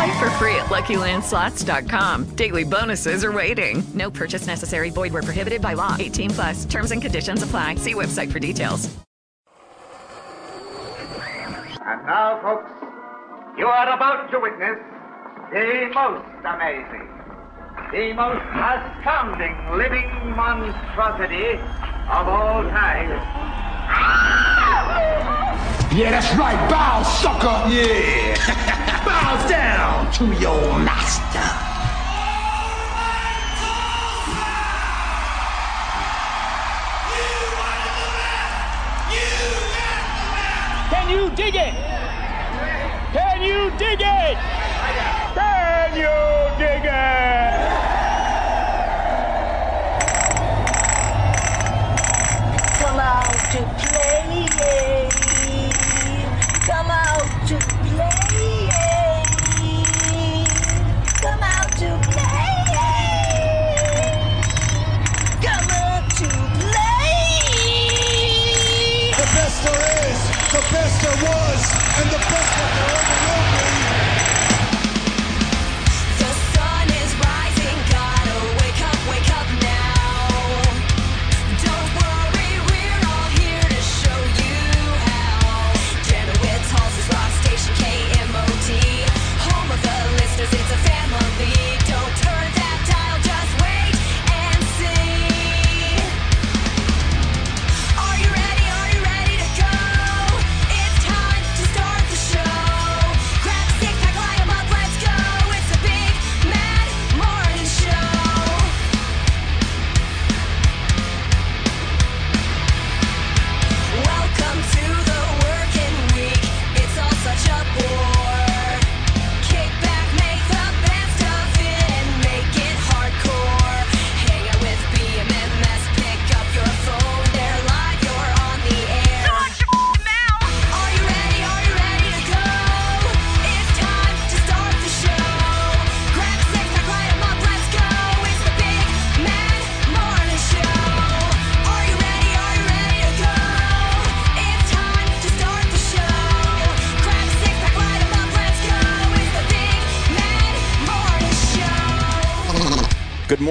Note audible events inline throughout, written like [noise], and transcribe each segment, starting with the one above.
Play for free at LuckyLandSlots.com. Daily bonuses are waiting. No purchase necessary. Void where prohibited by law. 18 plus. Terms and conditions apply. See website for details. And now, folks, you are about to witness the most amazing, the most astounding living monstrosity of all time. Yeah, that's right. Bow, sucker. Yeah. [laughs] Bow down to your master. You can you dig it? Can you dig it? Can you dig it?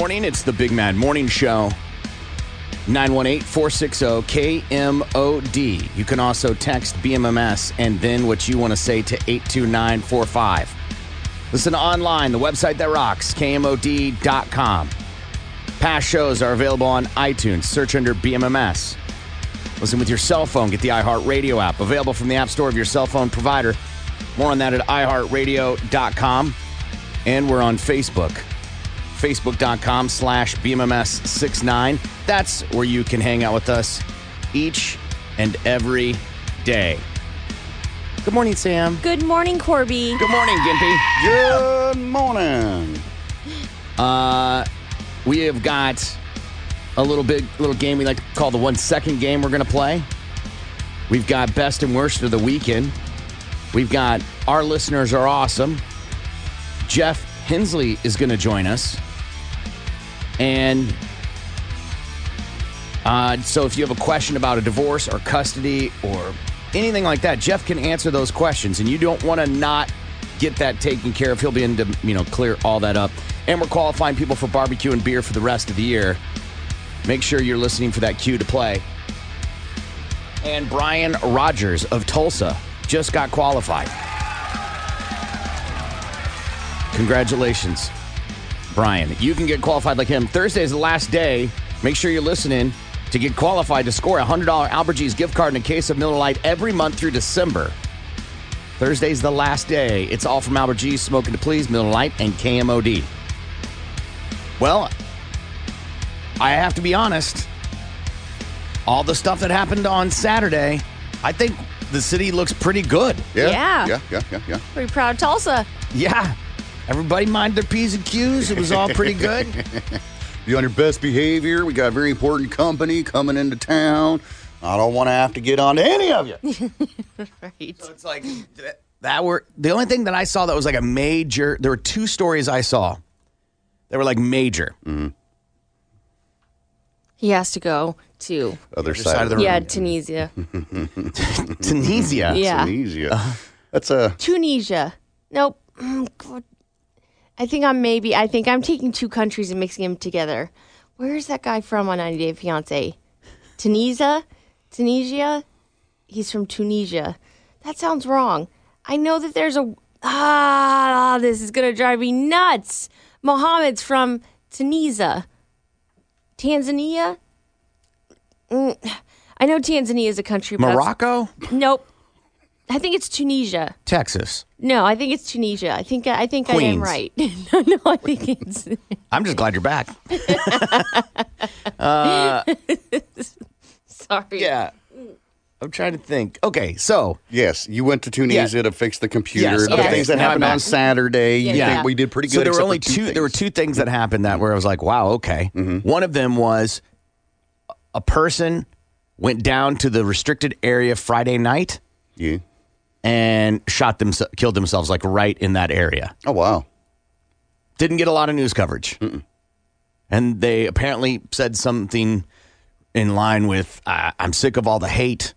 Morning. It's the Big Mad Morning Show. 918 460 KMOD. You can also text BMMS and then what you want to say to 82945. Listen online, the website that rocks, KMOD.com. Past shows are available on iTunes. Search under BMMS. Listen with your cell phone. Get the iHeartRadio app, available from the App Store of your cell phone provider. More on that at iHeartRadio.com. And we're on Facebook facebook.com slash bmms69 that's where you can hang out with us each and every day. Good morning sam. Good morning, Corby. good morning gimpy. Good morning. uh we have got a little big little game we like to call the one second game we're gonna play. We've got best and worst of the weekend. We've got our listeners are awesome. Jeff hensley is gonna join us and uh, so if you have a question about a divorce or custody or anything like that, Jeff can answer those questions. And you don't want to not get that taken care of. He'll be in to, you know, clear all that up. And we're qualifying people for barbecue and beer for the rest of the year. Make sure you're listening for that cue to play. And Brian Rogers of Tulsa just got qualified. Congratulations, Brian. You can get qualified like him. Thursday is the last day. Make sure you're listening to get qualified to score a $100 Albert G's gift card and a case of Miller Lite every month through December. Thursday's the last day. It's all from Albert G's, Smoking to Please, Miller Lite, and KMOD. Well, I have to be honest. All the stuff that happened on Saturday, I think the city looks pretty good. Yeah. Yeah. Yeah. Yeah. Yeah. Yeah. Pretty proud Tulsa. Yeah. Everybody mind their P's and Q's. It was all pretty good. [laughs] Be on your best behavior. We got a very important company coming into town. I don't want to have to get on to any of you. [laughs] right. So it's like that, that were the only thing that I saw that was like a major. There were two stories I saw that were like major. Mm-hmm. He has to go to Other Other side, side of the of the yeah Tunisia. [laughs] Tunisia. Yeah. Tunisia. That's a Tunisia. Nope. Mm, I think I'm maybe. I think I'm taking two countries and mixing them together. Where's that guy from on 90 Day Fiance? Tunisia, Tunisia. He's from Tunisia. That sounds wrong. I know that there's a ah. This is gonna drive me nuts. Mohammed's from Tunisia, Tanzania. Mm, I know Tanzania is a country. Morocco, Nope. I think it's Tunisia. Texas. No, I think it's Tunisia. I think I think I am right. [laughs] no, no, I think it's [laughs] I'm just glad you're back. [laughs] uh, sorry. yeah. I'm trying to think. Okay, so yes. You went to Tunisia to fix the computer. Yes, The okay. things that Now happened on Saturday. You Yeah. think we did pretty good. So there were only for two. there were two things that happened that where I was like, "Wow, okay." One of them was a person went down to the restricted area Friday night Yeah. And shot them, killed themselves like right in that area. Oh wow. Didn't get a lot of news coverage, and they apparently said something in line with, uh, "I'm sick of all the hate,"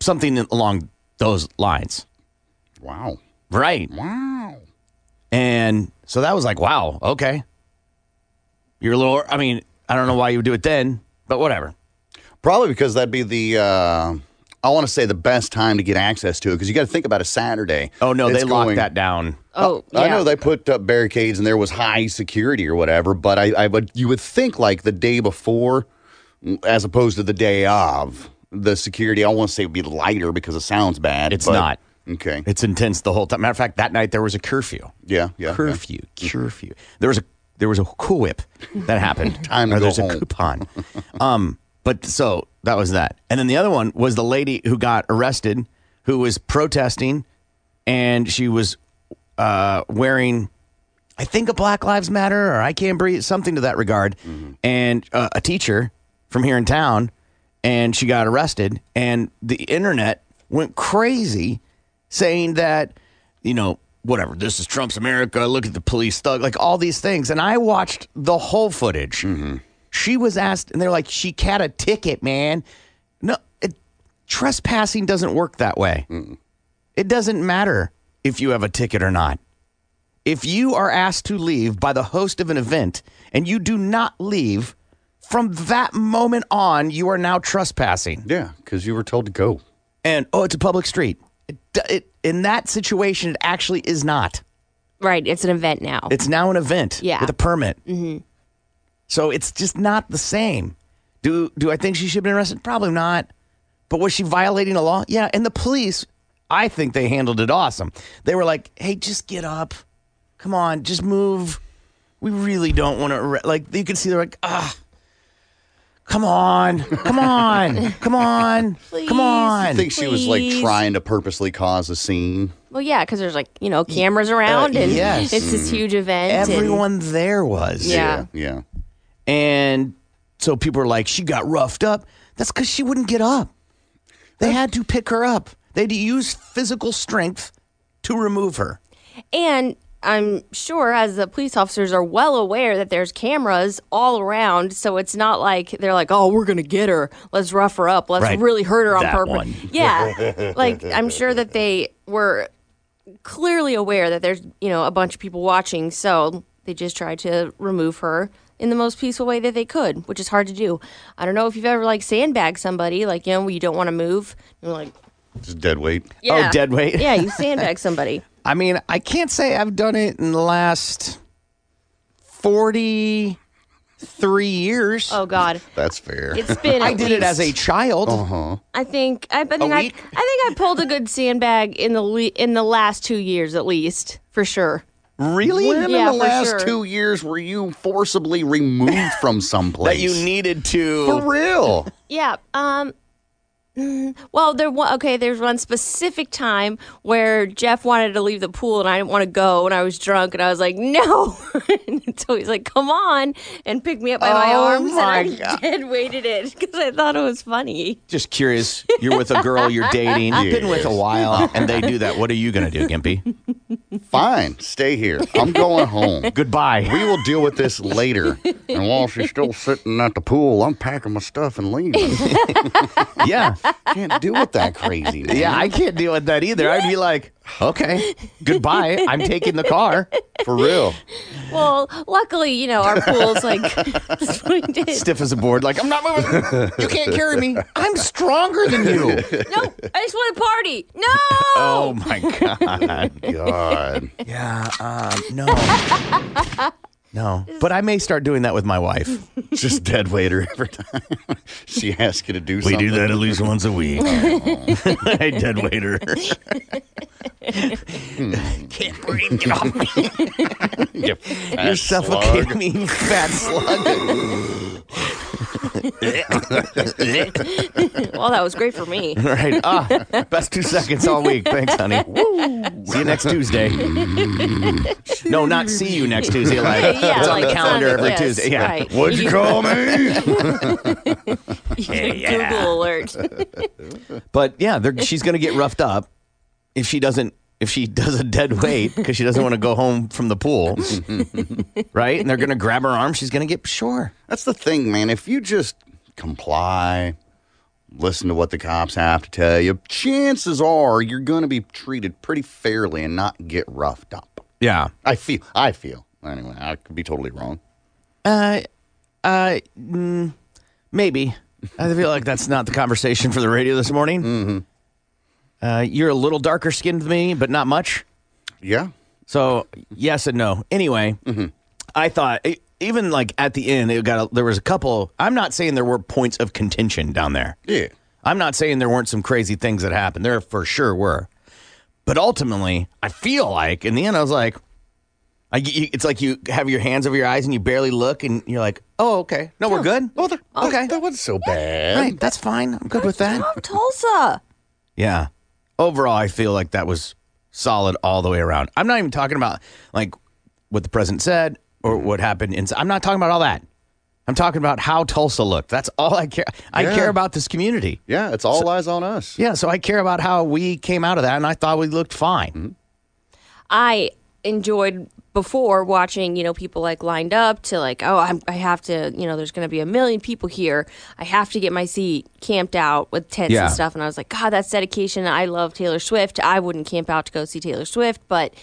something along those lines. Wow. Right. Wow. And so that was like, wow, okay. You're a little, I mean, I don't know why you would do it then, but whatever. Probably because that'd be the. Uh, I want to say the best time to get access to it because you got to think about a Saturday. Oh, no, It's they locked going- that down. Oh, yeah. I know they put up barricades and there was high security or whatever, but I, I would you would think like the day before, as opposed to the day of, the security. I want to say would be lighter because it sounds bad. It's but- not. Okay. It's intense the whole time. Matter of fact, that night there was a curfew. Yeah. Yeah. yeah. Curfew. Curfew. There was a there was a cool whip that happened. [laughs] Time to or go there's home. a coupon. um, but so that was that. And then the other one was the lady who got arrested who was protesting and she was uh, wearing I think a Black Lives Matter or I can't breathe, something to that regard. And uh, a teacher from here in town, and she got arrested. And the internet went crazy saying that, you know, whatever, this is Trump's America. Look at the police thug, like all these things. And I watched the whole footage. She was asked, and they're like, she had a ticket, man. No, it, trespassing doesn't work that way. It doesn't matter if you have a ticket or not. If you are asked to leave by the host of an event and you do not leave, from that moment on, you are now trespassing. Yeah, because you were told to go. And oh, it's a public street. It, it, in that situation, it actually is not. Right. It's an event now. It's now an event Yeah. with a permit. hmm So it's just not the same. Do do I think she should have been arrested? Probably not. But was she violating a law? Yeah. And the police, I think they handled it awesome. They were like, "Hey, just get up. Come on, just move. We really don't want to." Like you can see, they're like, "Ah, come on, come on, [laughs] come on, come on." I think she was like Please. trying to purposely cause a scene. Well, yeah, because there's like you know cameras around and Uh, yes. it's this huge event. and- Everyone there was. Yeah. Yeah. And so people are like, she got roughed up. That's because she wouldn't get up. They had to pick her up. They had to use physical strength to remove her. And I'm sure as the police officers are well aware that there's cameras all around, so it's not like they're like, "Oh, we're gonna get her. Let's rough her up. Let's Right. really hurt her on That purpose." one. Yeah, like I'm sure that they were clearly aware that there's you know a bunch of people watching, so they just tried to remove her in the most peaceful way that they could, which is hard to do. I don't know if you've ever like sandbagged somebody, like you know, you don't want to move. You're like, Just dead weight. yeah. Oh, dead weight? yeah, you [laughs] sandbag somebody. I mean, I can't say I've done it in the last 43 years. Oh God. That's fair. It's been. [laughs] I at did it as a child. Uh-huh. I think I, I think I, I think I pulled a good sandbag in the le- in the last two years at least for sure. Really? When Yeah, in the last sure. two years were you forcibly removed from [laughs] someplace? That you needed to. For real. [laughs] Yeah. Um. Mm, Well, there wa- okay. There's one specific time where Jeff wanted to leave the pool and I didn't want to go, and I was drunk, and I was like, "No!" [laughs] and so he's like, "Come on!" and picked me up by my Oh, arms, my and I [laughs] God. dead weighted it because I thought it was funny. Just curious. You're with a girl you're dating. You've been with a while, and they do that. What are you going to do, Gimpy? Fine, stay here. I'm going home. [laughs] Goodbye. We will deal with this later. And while she's still sitting at the pool, I'm packing my stuff and leaving. Yeah. Can't deal with that crazy. Man. [laughs] Yeah, I can't deal with that either. I'd be like, okay, [laughs] goodbye. I'm taking the car. for real. Well, luckily, you know, our pool's like that's what he did. Stiff as a board. Like, I'm not moving. You can't carry me. I'm stronger than you. No, I just want to party. No. Oh, my God. [laughs] God. Yeah, um, no. No. But I may start doing that with my wife. [laughs] Just dead waiter every time [laughs] she asks you to do something. We something. do that at least once a week. [laughs] hey, dead waiter. Can't breathe. Get off me. You You're fat suffocating slug. me, you fat slug. well, that was great for me. All right. Ah, best two seconds all week. Thanks, honey. See you next Tuesday. no, not see you next Tuesday. Like Yeah, it's on like the calendar every yes, Tuesday. Yeah. right. What'd you call me? [laughs] yeah. Google alert. [laughs] But yeah, they're- she's going to get roughed up if she doesn't. If she does a dead weight because she doesn't want to go home from the pool, [laughs] right? And they're going to grab her arm. She's going to get sure. That's the thing, man. If you just comply, listen to what the cops have to tell you, chances are you're going to be treated pretty fairly and not get roughed up. Yeah. I feel. I feel. Anyway, I could be totally wrong. Uh, uh, mm, maybe. I feel like that's not the conversation for the radio this morning. Mm-hmm. Uh, you're a little darker skinned than me, but not much. Yeah. So yes and no. Anyway, I thought even like at the end, it got a, there was a couple. I'm not saying there were points of contention down there. Yeah. I'm not saying there weren't some crazy things that happened. There for sure were. But ultimately, I feel like in the end, I was like, I, you- it's like you have your hands over your eyes and you barely look, and you're like, oh, okay. No, we're good. Well, that, Okay. that, that wasn't so bad. Right, that's fine. I'm good with that. Oh, Tulsa. Yeah. Overall, I feel like that was solid all the way around. I'm not even talking about like what the president said or what happened inside. I'm not talking about all that. I'm talking about how Tulsa looked. That's all I care. I Yeah. care about this community. Yeah, it's all eyes on us. Yeah, so I care about how we came out of that, and I thought we looked fine. Mm-hmm. I enjoyed before watching, you know, people like lined up to like, oh, I'm, I have to, you know, there's going to be a million people here. I have to get my seat camped out with tents Yeah. and stuff. And I was like, God, that's dedication. I love Taylor Swift. I wouldn't camp out to go see Taylor Swift, but,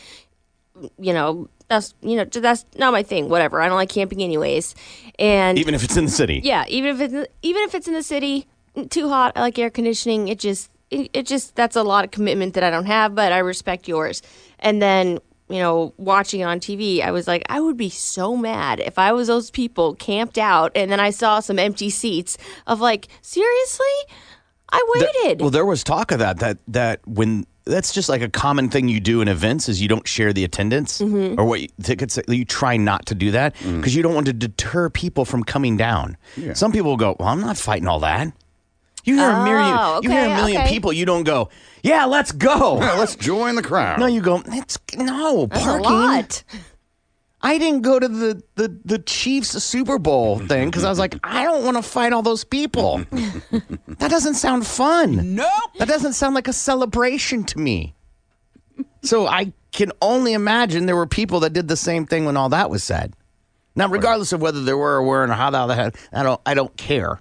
you know, that's, you know, that's not my thing. Whatever. I don't like camping anyways. And Even if it's in the city. yeah, even if it's even if it's in the city, too hot. I like air conditioning. It just it, it just that's a lot of commitment that I don't have, but I respect yours. And then you know, watching it on TV, I was like, I would be so mad if I was those people camped out and then I saw some empty seats of like, seriously, I There- waited. well, there was talk of that that that when that's just like a common thing you do in events is you don't share the attendance Mhm. or what you, tickets you try not to do that because you don't want to deter people from coming down. Yeah. Some people go, "Well, I'm not fighting all that." You hear a million, Oh, you hear a okay, million okay. people, you don't go, "Yeah, let's go." [laughs] Yeah, let's join the crowd. no, you go, "It's no that's parking." a lot. I didn't go to the the the Chiefs Super Bowl thing because I was like, I don't want to fight all those people. [laughs] that doesn't sound fun. No, that doesn't sound like a celebration to me. So I can only imagine there were people that did the same thing when all that was said. Now, regardless of whether there were or weren't or how that had, I don't I don't care.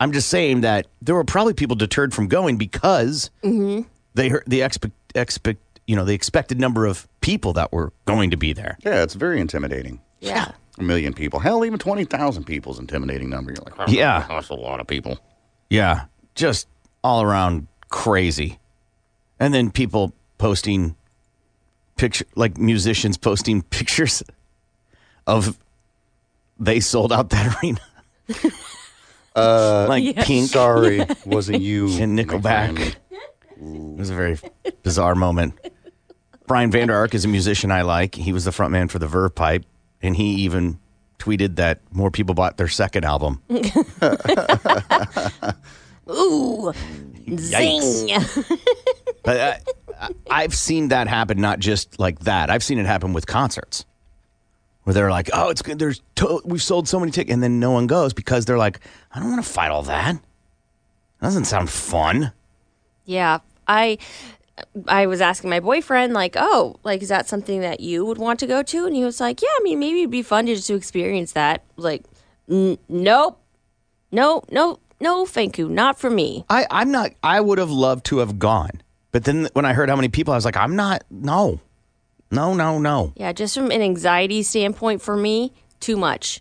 I'm just saying that there were probably people deterred from going because mm-hmm. they heard the expect expect you know the expected number of people that were going to be there. Yeah, it's very intimidating. Yeah. A million people. Hell, even 20,000 people is intimidating number. You're like, oh, Yeah. that's a lot of people. Yeah, just all around crazy. And then people posting picture like musicians posting [laughs] pictures of they sold out that [laughs] arena. [laughs] Uh, like Yeah. Pink [laughs] Sorry, wasn't you. [laughs] and Nickelback. It was a very bizarre moment. Brian Vander Ark is a musician I like. He was the frontman for the Verve Pipe, and he even tweeted that more people bought their second album. [laughs] Ooh, zing. But I, I- I've seen that happen, not just like that. I've seen it happen with concerts, where they're like, "Oh, it's good. There's to- we've sold so many tickets," and then no one goes because they're like, "I don't want to fight all that. That doesn't sound fun." Yeah, I I was asking my boyfriend like, "Oh, like is that something that you would want to go to?" And he was like, "Yeah, I mean, maybe it'd be fun to just to experience that." Like, "N- nope, no, no, no, thank you, not for me. I, I'm not. I would have loved to have gone, but then when I heard how many people, I was like, "I'm not. No, no, no, no." Yeah, just from an anxiety standpoint, for me, too much,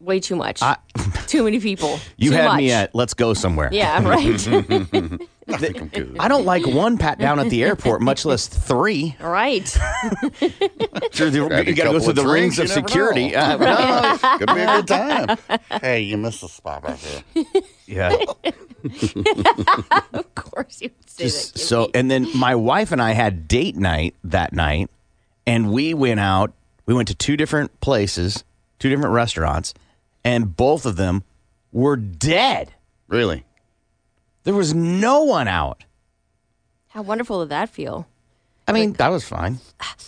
way too much, [laughs] too many people. [laughs] You too had much. me at let's go somewhere. Yeah, [laughs] right. I don't like one pat down at the airport, much less three. right. Sure, the- you got to go through the drinks, rings of you never security. know. Uh, no. Could be a good time. hey, you missed a spot right there. Yeah. of course, you would say Just that. so, and then my wife and I had date night that night, and we went out. We went to two different places, two different restaurants, and both of them were dead. Really? There was no one out. How wonderful did that feel? I mean, that was fine.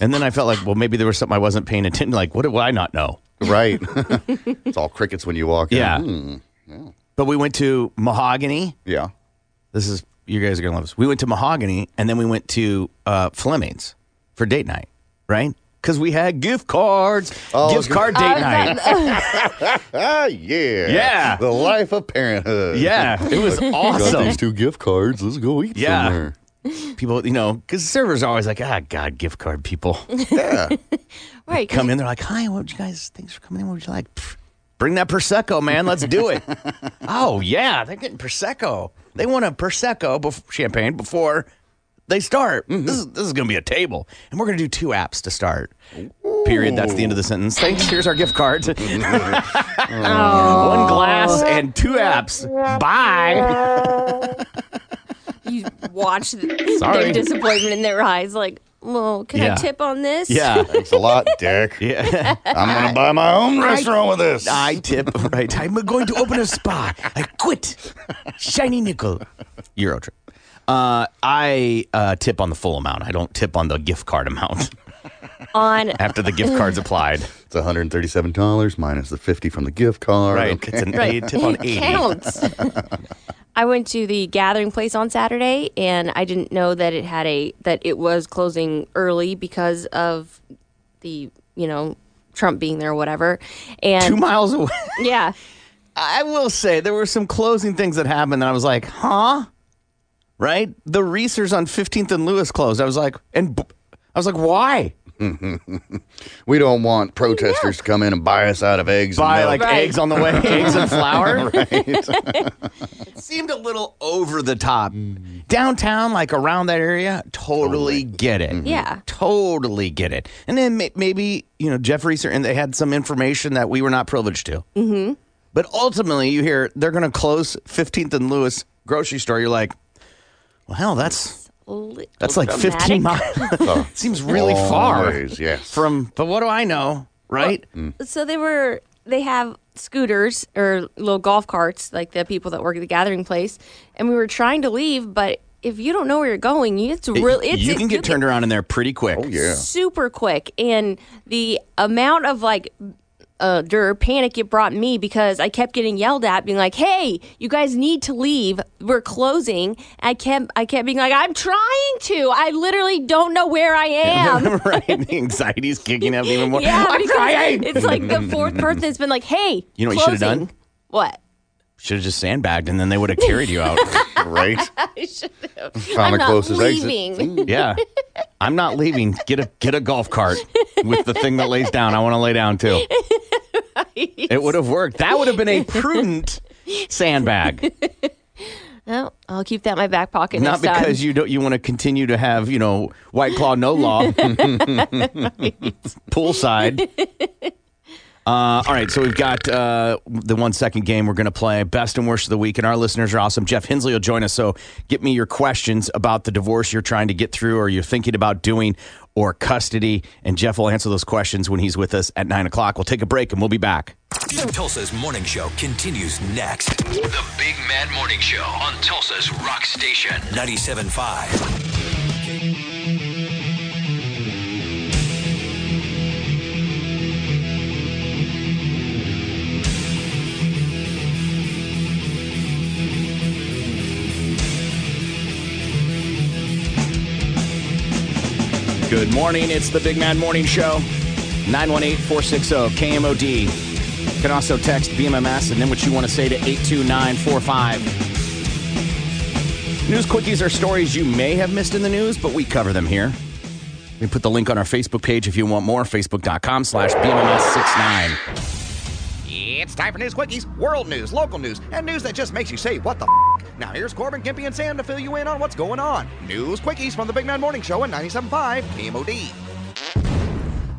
And then I felt like, well, maybe there was something I wasn't paying attention. Like, what did I not know? Right. [laughs] it's all crickets when you walk in. Yeah. Hmm. But we went to Mahogany. Yeah. This is you guys are gonna love this. We went to Mahogany, and then we went to uh, Fleming's for date night, right? Because we had gift cards, Oh, gift card date night. ah, [laughs] [laughs] yeah. Yeah. The life of parenthood. Yeah, it was awesome. Got awesome. these two gift cards. Let's go eat Yeah. somewhere. People, you know, because servers are always like, ah, God, gift card people. [laughs] Yeah. Right. 'cause Come in, they're like, hi, what would you guys, thanks for coming in. What would you like? "Pff, Bring that Prosecco, man. Let's do it. oh, yeah, they're getting Prosecco. They want a Prosecco, bef- champagne, before they start. Mm-hmm. This is, this is going to be a table. And we're going to do two apps to start. Period. That's the end of the sentence. Thanks. Here's our gift cards. [laughs] [laughs] One glass and two apps. Bye. [laughs] you watch the, Sorry. their disappointment in their eyes, like, well, can Yeah. I tip on this? Yeah. Thanks a lot, Dick. Yeah. I'm going to buy my own restaurant with this. I tip. Right. I'm going to open a spa. I quit. Shiny nickel. Euro trip. Uh, I uh, tip on the full amount. I don't tip on the gift card amount [laughs] On [laughs] after the gift card's applied. It's $137 minus the 50 from the gift card. Right. Okay. It's an [laughs] Right. tip on It 80. counts. I went to the gathering place on Saturday, and I didn't know that it had a that it was closing early because of the you know Trump being there or whatever. And Two miles away. yeah, I will say there were some closing things that happened, and I was like, huh? Right? The Reasor's on 15th and Lewis closed. I was like, and b- I was like, why? [laughs] We don't want protesters to come in and buy us out of eggs. Buy and like. Right. eggs on the way, eggs and flour. [laughs] right. [laughs] It seemed a little over the top. Downtown, like around that area, totally, get it. Yeah. Totally get it. And then may- maybe, you know, Jeff Reasor, and they had some information that we were not privileged to. Mm-hmm. But ultimately, you hear they're going to close 15th and Lewis grocery store. You're like, well, hell, that's that's like 15 dramatic. miles. [laughs] [laughs] Oh. Seems really Long far ways, yes. from, but what do I know, right? So they were they have scooters or little golf carts like the people that work at the gathering place, and we were trying to leave, but if you don't know where you're going, you it's really it's you can it- get turned around in there pretty quick. Oh, yeah. super quick and the amount of like uh der panic it brought me because I kept getting yelled at being like hey you guys need to leave we're closing I kept I kept being like I'm trying to I literally don't know where I [laughs] am right? The anxiety's kicking up even more. [laughs] yeah I'm trying. it's like the fourth person that's been like hey You know what you should've closing. done? what Should have just sandbagged, and then they would have carried you out. [laughs] right. I should have Found I'm the not closest leaving exit. Yeah, I'm not leaving. Get a get a golf cart with the thing that lays down. I want to lay down too. [laughs] It would have worked. That would have been a prudent sandbag, [laughs] well, I'll keep that in my back pocket not next time. because you don't. You want to continue to have you know White Claw no law poolside. Uh, all right, so we've got uh, the one second game we're going to play, best and worst of the week, and our listeners are awesome. Jeff Hensley will join us, so get me your questions about the divorce you're trying to get through or you're thinking about doing or custody, and Jeff will answer those questions when he's with us at 9 o'clock. We'll take a break and we'll be back. Tulsa's morning show continues next. The Big Mad Morning Show on Tulsa's Rock Station 97.5. Good morning. It's the Big Mad Morning Show. 918 460 KMOD. You can also text BMMS and then what you want to say to 82945. News quickies are stories you may have missed in the news, but we cover them here. We put the link on our Facebook page if you want more. Facebook.com slash BMMS69. It's time for News Quickies, world news, local news, and news that just makes you say, what the f? Now here's Corbin, Gimpy, and Sam to fill you in on what's going on. News Quickies from the Big Mad Morning Show at 97.5 KMOD.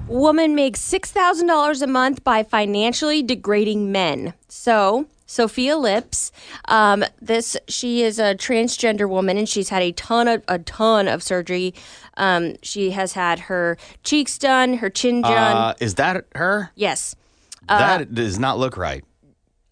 Woman makes $6,000 a month by financially degrading men. So, Sophia Lips, um, this she is a transgender woman and she's had a ton of a ton of surgery. Um, she has had her cheeks done, her chin done. Uh, is that her? yes. Uh, that does not look right.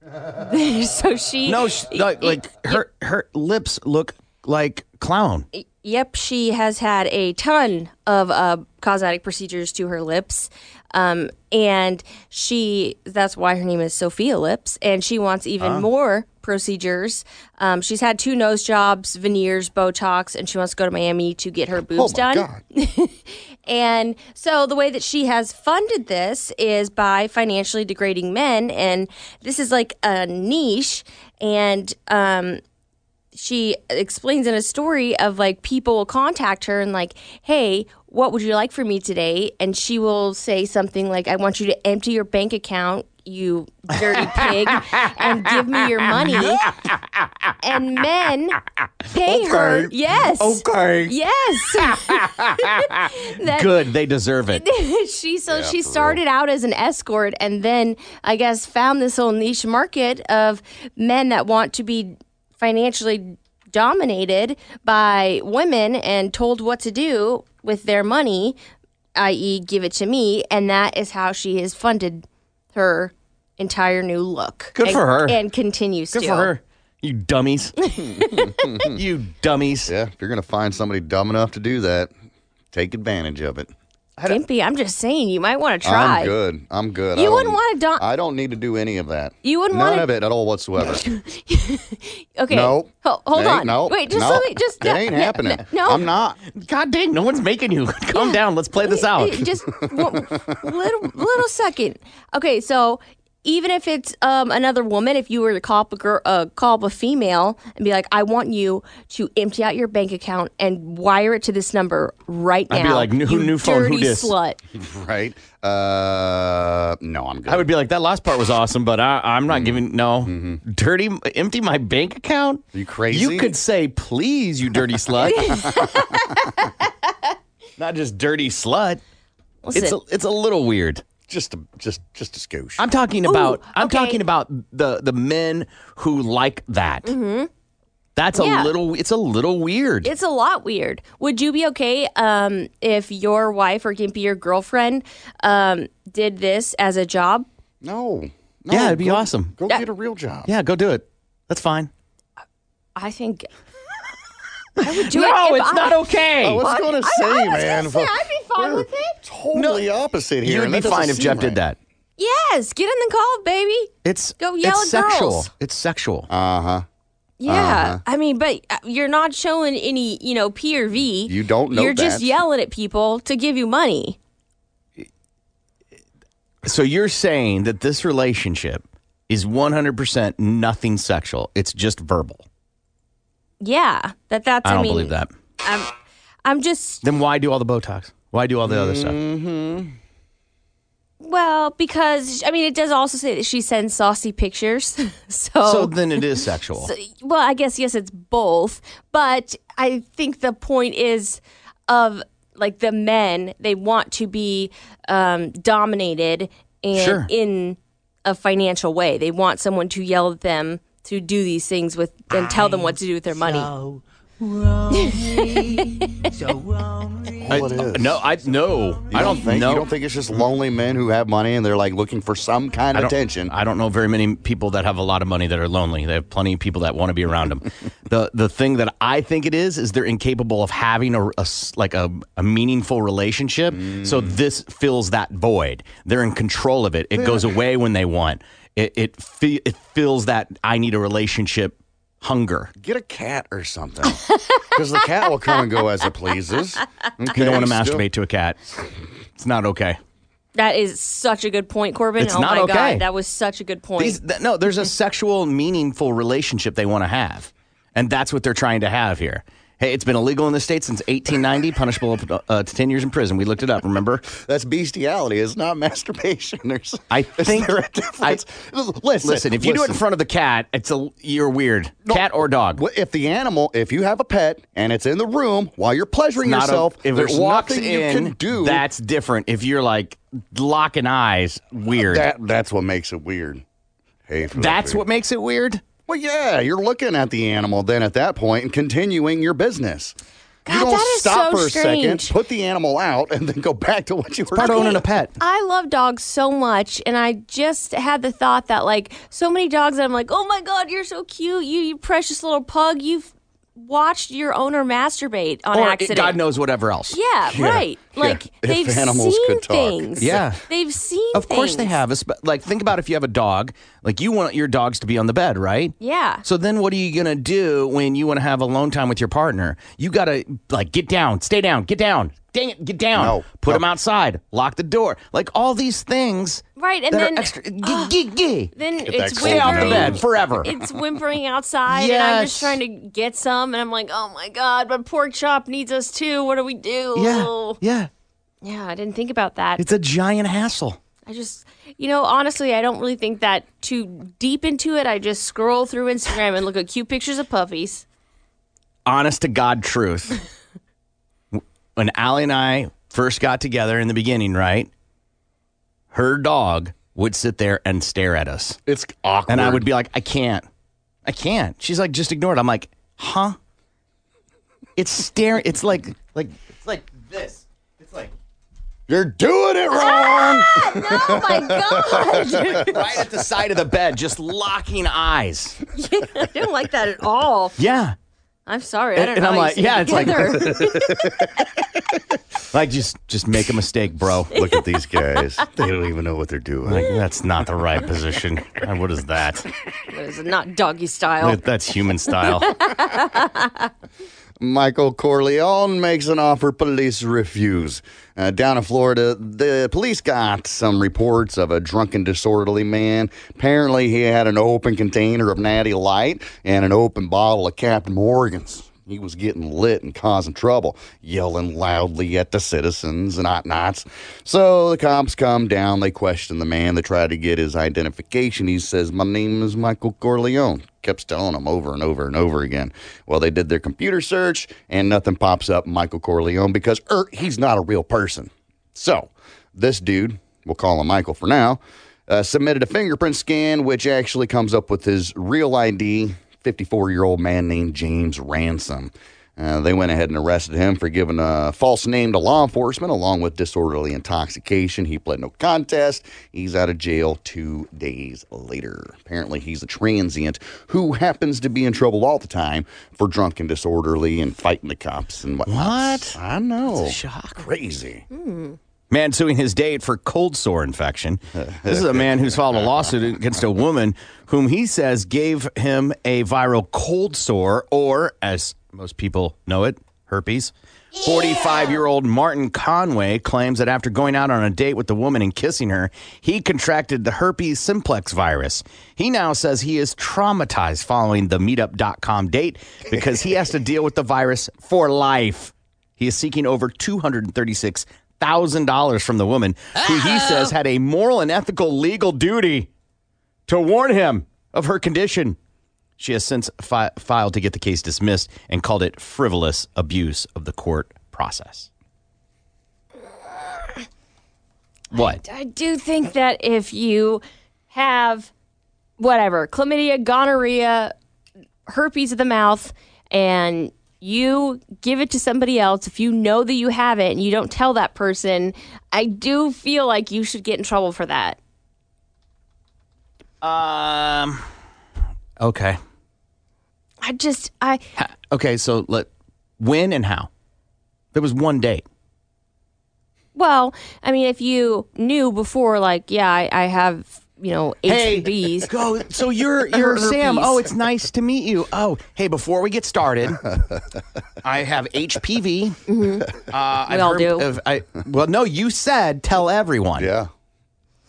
[laughs] so she No, sh- like, like her her lips look like clown. Yep, she has had a ton of uh, cosmetic procedures to her lips. Um, and she, that's why her name is Sophia Lips, and she wants even Ah. more procedures. Um, she's had two nose jobs, veneers, Botox, and she wants to go to Miami to get her boobs my done. [laughs] and so the way that she has funded this is by financially degrading men, and this is like a niche. And um, she explains in a story of like people will contact her and like, hey, what would you like for me today? And she will say something like, I want you to empty your bank account, you dirty pig, and give me your money. [laughs] And men pay her. Okay. Yes. Okay. Yes. [laughs] Good, they deserve it. [laughs] she so she started out as an escort and then I guess found this whole niche market of men that want to be financially dominated by women and told what to do with their money, i.e., give it to me, and that is how she has funded her entire new look. Good and- for her. and continues Good to. for her. You dummies. [laughs] you dummies. Yeah, if you're going to find somebody dumb enough to do that, take advantage of it. Gimpy, I'm just saying, you might want to try. I'm good. I'm good. You don't- wouldn't want to dom- I don't need to do any of that. You wouldn't None wanna- of it at all whatsoever. [laughs] Okay. No. Ho- hold Ain't- on. no, Wait, just no. let me just It ain't no, happening. No. I'm not. God dang, no one's making you. [laughs] Calm down. Let's play this out. Just one, little little second. Okay, so even if it's um, another woman, if you were to call up a girl, uh, call up a female and be like, "I want you to empty out your bank account and wire it to this number right now," I'd be like, "New- you new phone, who dirty dis?" slut. [laughs] right? Uh, no, I'm good. I would be like, that last part was awesome, but I, I'm not giving, no. Dirty, empty my bank account? Mm-hmm. you crazy? You could say, please, you dirty slut. [laughs] not just dirty slut. It's a, it's a little weird. Just a, just just a skosh. I'm talking about I'm okay. talking about the the men who like that. Mm-hmm. That's a Yeah. little it's a little weird. It's a lot weird. Would you be okay um, if your wife or Gimpy, your girlfriend, um, did this as a job? No. no yeah, it'd be go- awesome. Go get a real job. Yeah, go do it. That's fine. I think I would do it. no, if it's I- not okay. I was going to say, I was man. say, I'd be fine we're with it. Totally no, opposite here. you would be fine if Jeff right. did that. Yes, get in the call, baby. It's Go yell it's at sexual. girls. It's sexual. Uh huh. Yeah, Uh-huh. I mean, but uh, you're not showing any, you know, P or V. You don't know You're just yelling at people to give you money. So you're saying that this relationship is 100% nothing sexual. It's just verbal. Yeah, that that's. I don't mean, believe that. I'm, I'm just Then why do all the Botox? Why do all the other stuff? Mm-hmm. well because I mean it does also say that she sends saucy pictures. [laughs] so, So then it is sexual. so- well, I guess yes, it's both, but I think the point is of like the men they want to be um, dominated and Sure. in a financial way. They want someone to yell at them to do these things with and tell them what to do with their money. [laughs] I, Well, it is. No, I no. You I don't think know. you don't think it's just lonely men who have money and they're like looking for some kind I of don't, attention. I don't know very many people that have a lot of money that are lonely. They have plenty of people that want to be around them. [laughs] the The thing that I think it is is they're incapable of having a, a s- like a, a meaningful relationship. So Mm. this fills that void. They're in control of it. It goes away when they want. It it, fe- it fills that I need a relationship hunger. Get a cat or something, [laughs] because the cat will come and go as it pleases. You don't want to still- masturbate to a cat. It's not okay. That is such a good point, Corbin. It's oh not my okay. god, that was such a good point. These, th- no, there's a sexual, meaningful relationship they want to have, and that's what they're trying to have here. Hey, it's been illegal in the state since 1890, punishable uh, to 10 years in prison. We looked it up. Remember? That's bestiality. It's not masturbation. [laughs] There's, I think. there a difference? listen, Listen, if you do it in front of the cat, it's a you're weird. Cat or dog. If the animal, if you have a pet and it's in the room while you're pleasuring Not a- yourself, if there's it walks nothing in, you can do. that's different. If you're like locking eyes, weird. That that's what makes it weird. Hey, that's what makes it weird. Well, yeah, you're looking at the animal then at that point and continuing your business. you God, don't that is stop so for a strange. second, put the animal out, and then go back to what you were Part of doing. owning a pet. I love dogs so much, and I just had the thought that like so many dogs that I'm like, oh my god, you're so cute, you you precious little pug, you've watched your owner masturbate on or accident. God knows whatever else. Yeah, Yeah, right. yeah. Like If they've animals seen could talk. things. Yeah. they've seen. Of course they have. Like think about if you have a dog, like you want your dogs to be on the bed, right? Yeah. So then what are you to do when you want to have alone time with your partner? You got to like get down, stay down, get down. Dang it, get down. No. Put No. them outside, lock the door. Like all these things Right, and that then are extra uh, gee, gee, gee. then Get that it's cold Stay off the bed forever. It's whimpering outside, and I'm just trying to get some, and I'm like, oh my god, but pork chop needs us too. What do we do? yeah. Yeah. Yeah, I didn't think about that. It's a giant hassle. I just, you know, honestly, I don't really think that too deep into it. I just scroll through Instagram and look at cute pictures of puppies. honest to God truth. [laughs] when Allie and I first got together in the beginning, right? Her dog would sit there and stare at us. It's awkward. And I would be like, I can't. I can't. She's like, just ignore it. I'm like, huh? It's staring. It's like, like, it's like this. It's like You're doing it wrong. Ah, oh my god! [laughs] right at the side of the bed, just locking eyes. [laughs] Yeah, I don't like that at all. Yeah. I'm sorry. I And- don't and know. I'm how like, yeah, it's like- together. [laughs] Like, just, just make a mistake, bro. Look at these guys. They don't even know what they're doing. Like, that's not the right position. [laughs] What is that? That is not doggy style. That's human style. [laughs] Michael Corleone makes an offer police refuse. Uh, down in Florida, the police got some reports of a drunken, disorderly man. Apparently, he had an open container of Natty Light and an open bottle of Captain Morgan's. He was getting lit and causing trouble, yelling loudly at the citizens and whatnots. So the cops come down, they question the man, they try to get his identification. He says, My name is Michael Corleone. Kept telling them over and over and over again. Well, they did their computer search and nothing pops up Michael Corleone because er, he's not a real person. So this dude, we'll call him Michael for now, uh, submitted a fingerprint scan, which actually comes up with his real ID 54 year old man named James Ransom. Uh, they went ahead and arrested him for giving a false name to law enforcement along with disorderly intoxication. He pled no contest. He's out of jail two days later. Apparently, he's a transient who happens to be in trouble all the time for drunk and disorderly and fighting the cops and whatnot. What? I know. That's a shock. Crazy. Man suing his date for cold sore infection. This is a man who's filed a lawsuit against a woman whom he says gave him a viral cold sore, or as most people know it, herpes. 45 year old Martin Conway claims that after going out on a date with the woman and kissing her, he contracted the herpes simplex virus. He now says he is traumatized following the meetup.com date because he has to deal with the virus for life. He is seeking over $236,000 from the woman, who he uh-huh. says had a moral and ethical legal duty to warn him of her condition. She has since fi- filed to get the case dismissed and called it frivolous abuse of the court process. What? I do think that if you have whatever chlamydia, gonorrhea, herpes of the mouth, and you give it to somebody else, if you know that you have it and you don't tell that person, I do feel like you should get in trouble for that. Um. Okay. I just, I, Ha- Okay. So let when and how. There was one date. well, I mean, if you knew before, like, yeah, I, I have, you know, HPVs. Go. So you're [laughs] you're Herpes. Sam. Oh, it's nice to meet you. Oh, hey, before we get started, [laughs] I have HPV. Uh, I've all heard do. Of, I, well, no, you said tell everyone. Yeah.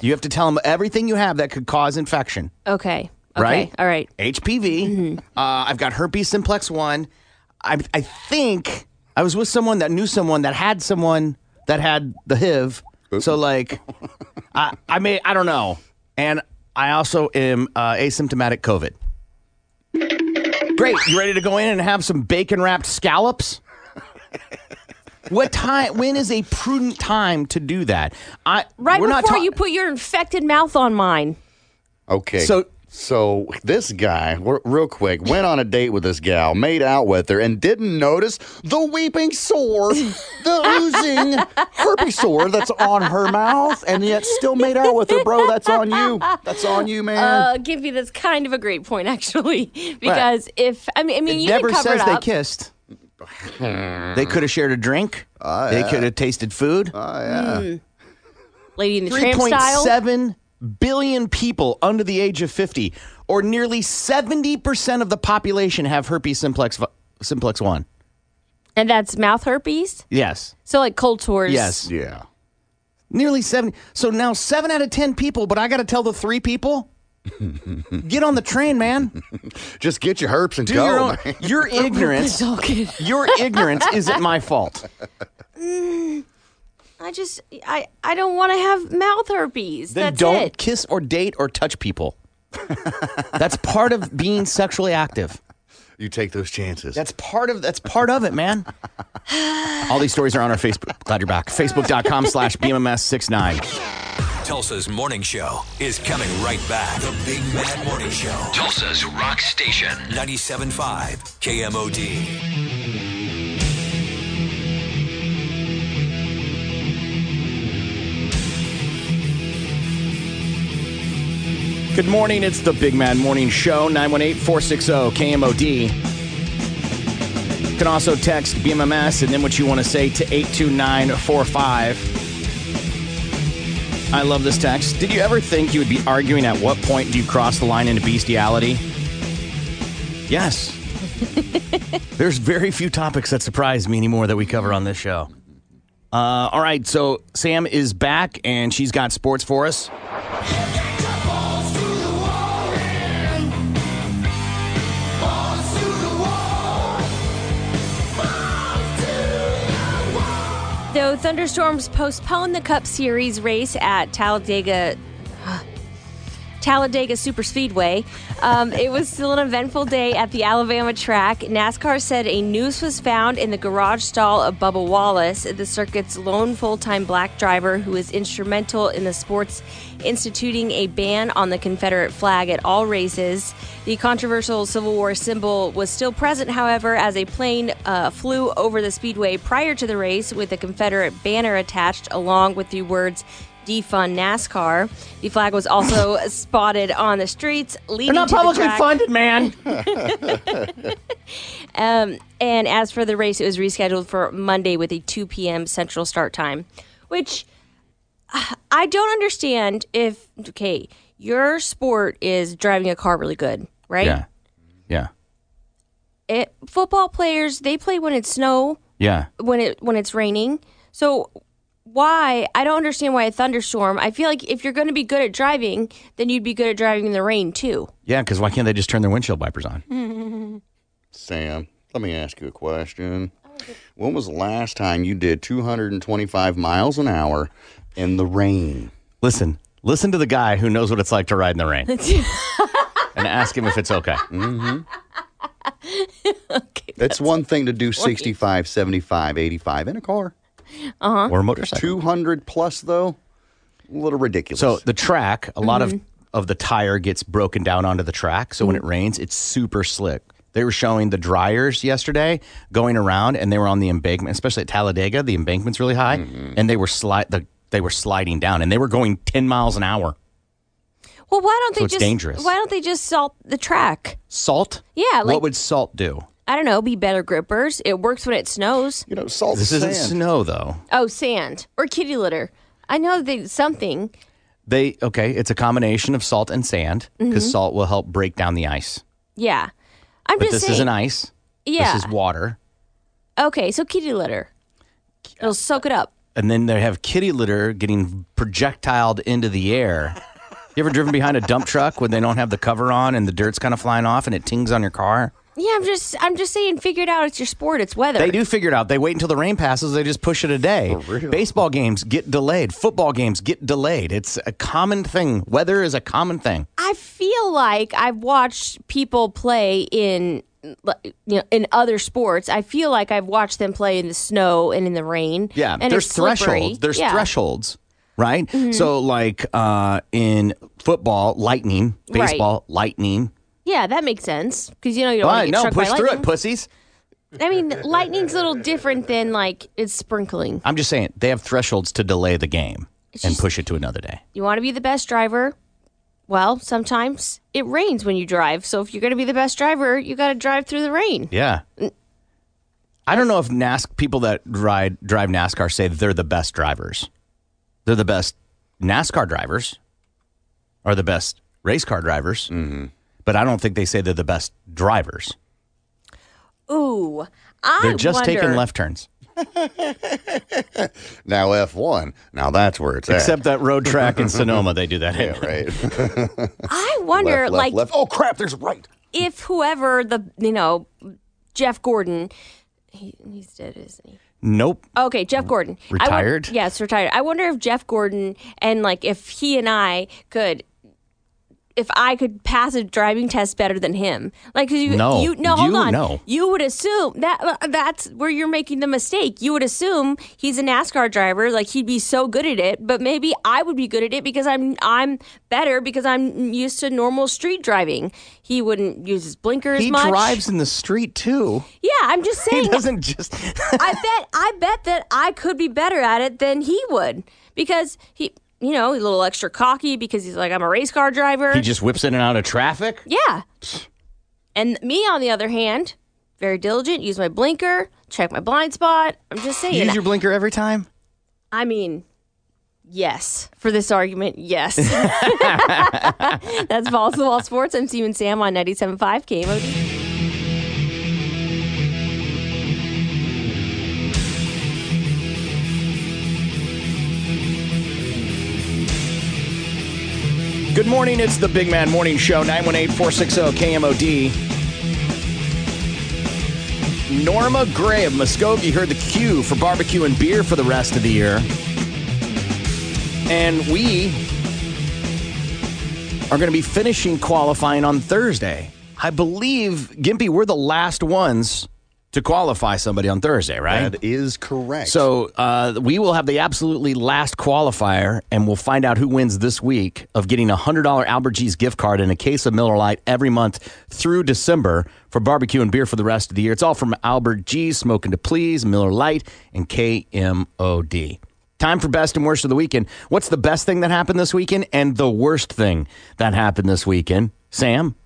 You have to tell them everything you have that could cause infection. Okay. Okay. Right? All right. HPV. Uh, I've got herpes simplex one. I, I think I was with someone that knew someone that had someone that had the HIV. So like, I I may I don't know, and I also am uh, asymptomatic COVID. Great, you ready to go in and have some bacon wrapped scallops? What time? When is a prudent time to do that? I Right we're not before ta- you put your infected mouth on mine. Okay. So- so this guy, real quick, went on a date with this gal, made out with her, and didn't notice the weeping sore, the [laughs] oozing herpes sore that's on her mouth, and yet still made out with her, bro. That's on you. That's on you, man. Uh, give you this kind of a great point actually, because if I mean, I mean, it you never can cover says it they kissed. [sighs] They could have shared a drink. Oh, They yeah. could have tasted food. Oh, yeah. Mm. Lady in the Three Tramp style. seven billion people under the age of fifty, or nearly seventy percent of the population have herpes simplex simplex one. and that's mouth herpes. Yes. So like cold sores. Yes. Yeah. Nearly seventy. So now seven out of ten people, but I got to tell the three people. [laughs] Get on the train, man. Just get your herpes and Do go. your own. Your [laughs] ignorance. It's all good. Your ignorance isn't my fault. [laughs] I just I I don't want to have mouth herpes. Then That's don't it. kiss or date or touch people. That's part of being sexually active. You take those chances. That's part of that's part of it, man. [sighs] All these stories are on our Facebook. Glad you're back. Facebook.com slash BMMS69. Tulsa's morning show is coming right back. The Big Mad Morning Show. Tulsa's rock station. 97.5 KMOD. Good morning. It's the Big Mad Morning Show, 918 460 KMOD. You can also text BMMS and then what you want to say to 82945. I love this text. Did you ever think you would be arguing at what point do you cross the line into bestiality? Yes. [laughs] There's very few topics that surprise me anymore that we cover on this show. Uh, all right, so Sam is back and she's got sports for us. Though thunderstorms postponed the Cup Series race at Talladega. Talladega Super Speedway. Um, it was still an eventful day at the Alabama track. NASCAR said a noose was found in the garage stall of Bubba Wallace, the circuit's lone full time black driver who was instrumental in the sport's instituting a ban on the Confederate flag at all races. The controversial Civil War symbol was still present, however, as a plane uh, flew over the speedway prior to the race with a Confederate banner attached along with the words defund NASCAR. The flag was also [laughs] spotted on the streets leading They're not to the publicly track. funded, man. [laughs] [laughs] Um, and as for the race, it was rescheduled for Monday with a 2 p.m. Central start time, which uh, I don't understand. If okay, your sport is driving a car really good, right? Yeah. Yeah. It, football players they play when it's snow, Yeah. when it when it's raining. So why? I don't understand why a thunderstorm. I feel like if you're going to be good at driving, then you'd be good at driving in the rain too. Yeah, because why can't they just turn their windshield wipers on? [laughs] Sam, let me ask you a question. When was the last time you did 225 miles an hour in the rain? Listen, listen to the guy who knows what it's like to ride in the rain [laughs] and ask him if it's okay. [laughs] Mm-hmm. it's one thing to do 65, 75, 85 in a car. Uh huh. Or a motorcycle. 200 plus, though? A little ridiculous. So the track, a lot Mhm. of of the tire gets broken down onto the track. So when Mm-hmm. it rains, it's super slick. They were showing the dryers yesterday going around, and they were on the embankment, especially at Talladega. The embankment's really high, Mm-hmm. and they were slide the they were sliding down, and they were going ten miles an hour. Well, why don't So they it's just dangerous. why don't they just salt the track? Salt? Yeah, like what would salt do? I don't know, be better grippers. It works when it snows. You know, salt. This isn't snow though. Oh, sand or kitty litter. I know they something. They okay. It's a combination of salt and sand because Mhm. salt will help break down the ice. Yeah, I'm but just this saying. isn't ice. Yeah. This is water. Okay, so kitty litter. It'll soak it up. and then they have kitty litter getting projectiled into the air. You ever driven behind a dump truck when they don't have the cover on and the dirt's kind of flying off and it tings on your car? Yeah, I'm just I'm just saying. Figure it out. It's your sport. It's weather. They do figure it out. They wait until the rain passes. They just push it a day. Baseball games get delayed. Football games get delayed. It's a common thing. Weather is a common thing. I feel like I've watched people play in you know in other sports. I feel like I've watched them play in the snow and in the rain. Yeah, and there's it's thresholds. There's Yeah. thresholds, right? Mhm. So, like uh, in football, lightning. Right. Baseball, lightning. Yeah, that makes sense because you know you don't want Why? to get No, struck push by through lightning. it, pussies. I mean, lightning's a little different than like it's sprinkling. I'm just saying they have thresholds to delay the game It's and just- push it to another day. You want to be the best driver. Well, sometimes it rains when you drive. So if you're going to be the best driver, you got to drive through the rain. Yeah. I don't know if NAS people that ride drive NASCAR say they're the best drivers. They're the best NASCAR drivers, or the best race car drivers. Mm-hmm. But I don't think they say they're the best drivers. Ooh, I They're just wonder, taking left turns. [laughs] Now F1. Now that's where it's at. Except at. that road track in [laughs] Sonoma, they do that. Yeah, right. [laughs] I wonder, left, left, like, left. Oh crap! There's right. if whoever the you know Jeff Gordon, he, he's dead, isn't he? Nope. Okay, Jeff Gordon. I Retired? yes, retired. I wonder if Jeff Gordon and like if he and I could. If I could pass a driving test better than him, like 'cause you, No. you no, hold You on, know. you would assume that uh, that's where you're making the mistake. You would assume he's a NASCAR driver, like he'd be so good at it, but maybe I would be good at it because I'm I'm better because I'm used to normal street driving. He wouldn't use his blinker as He much. drives in the street too. Yeah, I'm just saying. He doesn't just. I bet I bet that I could be better at it than he would because he, you know, he's a little extra cocky because he's like I'm a race car driver. He just whips in and out of traffic. yeah. And me, on the other hand, very diligent. Use my blinker, check my blind spot. I'm just saying. You use your blinker every time. I mean, yes. For this argument, yes. [laughs] [laughs] That's Balls to Wall Sports. I'm Steve and Sam on 97.5 KMOD. Good morning. It's the Big Mad Morning Show, 918 460 KMOD. Norma Gray of Muskogee heard the cue for barbecue and beer for the rest of the year. And we are going to be finishing qualifying on Thursday. I believe, Gimpy, we're the last ones to qualify somebody on Thursday, right? That is correct. So uh, we will have the absolutely last qualifier, and we'll find out who wins this week of getting a hundred dollar Albert G's gift card and a case of Miller Lite every month through December for barbecue and beer for the rest of the year. It's all from Albert G's, Smoking to Please, Miller Lite, and KMOD. Time for best and worst of the weekend. What's the best thing that happened this weekend and the worst thing that happened this weekend? Sam?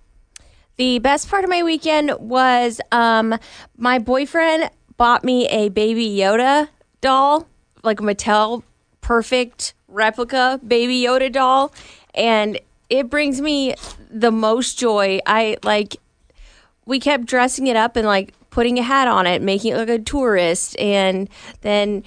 The best part of my weekend was um, my boyfriend bought me a Baby Yoda doll, like a Mattel perfect replica Baby Yoda doll, and it brings me the most joy. I like we kept dressing it up and like putting a hat on it, making it look like a tourist, and then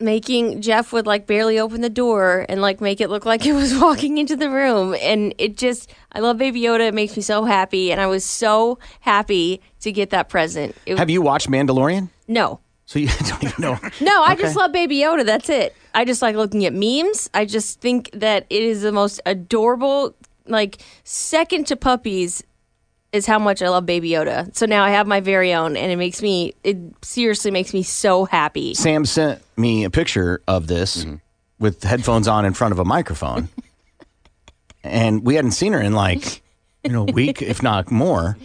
making Jeff would like barely open the door and like make it look like it was [laughs] walking into the room. And it just, I love Baby Yoda. It makes me so happy. And I was so happy to get that present. It, Have you watched Mandalorian? no. So you [laughs] don't even know. [laughs] No, I Okay. just love Baby Yoda. That's it. I just like looking at memes. I just think that it is the most adorable, like, second to puppies is how much I love Baby Yoda. So now I have my very own, and it makes me, it seriously makes me so happy. Sam sent me a picture of this, mm-hmm. with headphones on in front of a microphone, [laughs] and we hadn't seen her in like you know a week, if not more.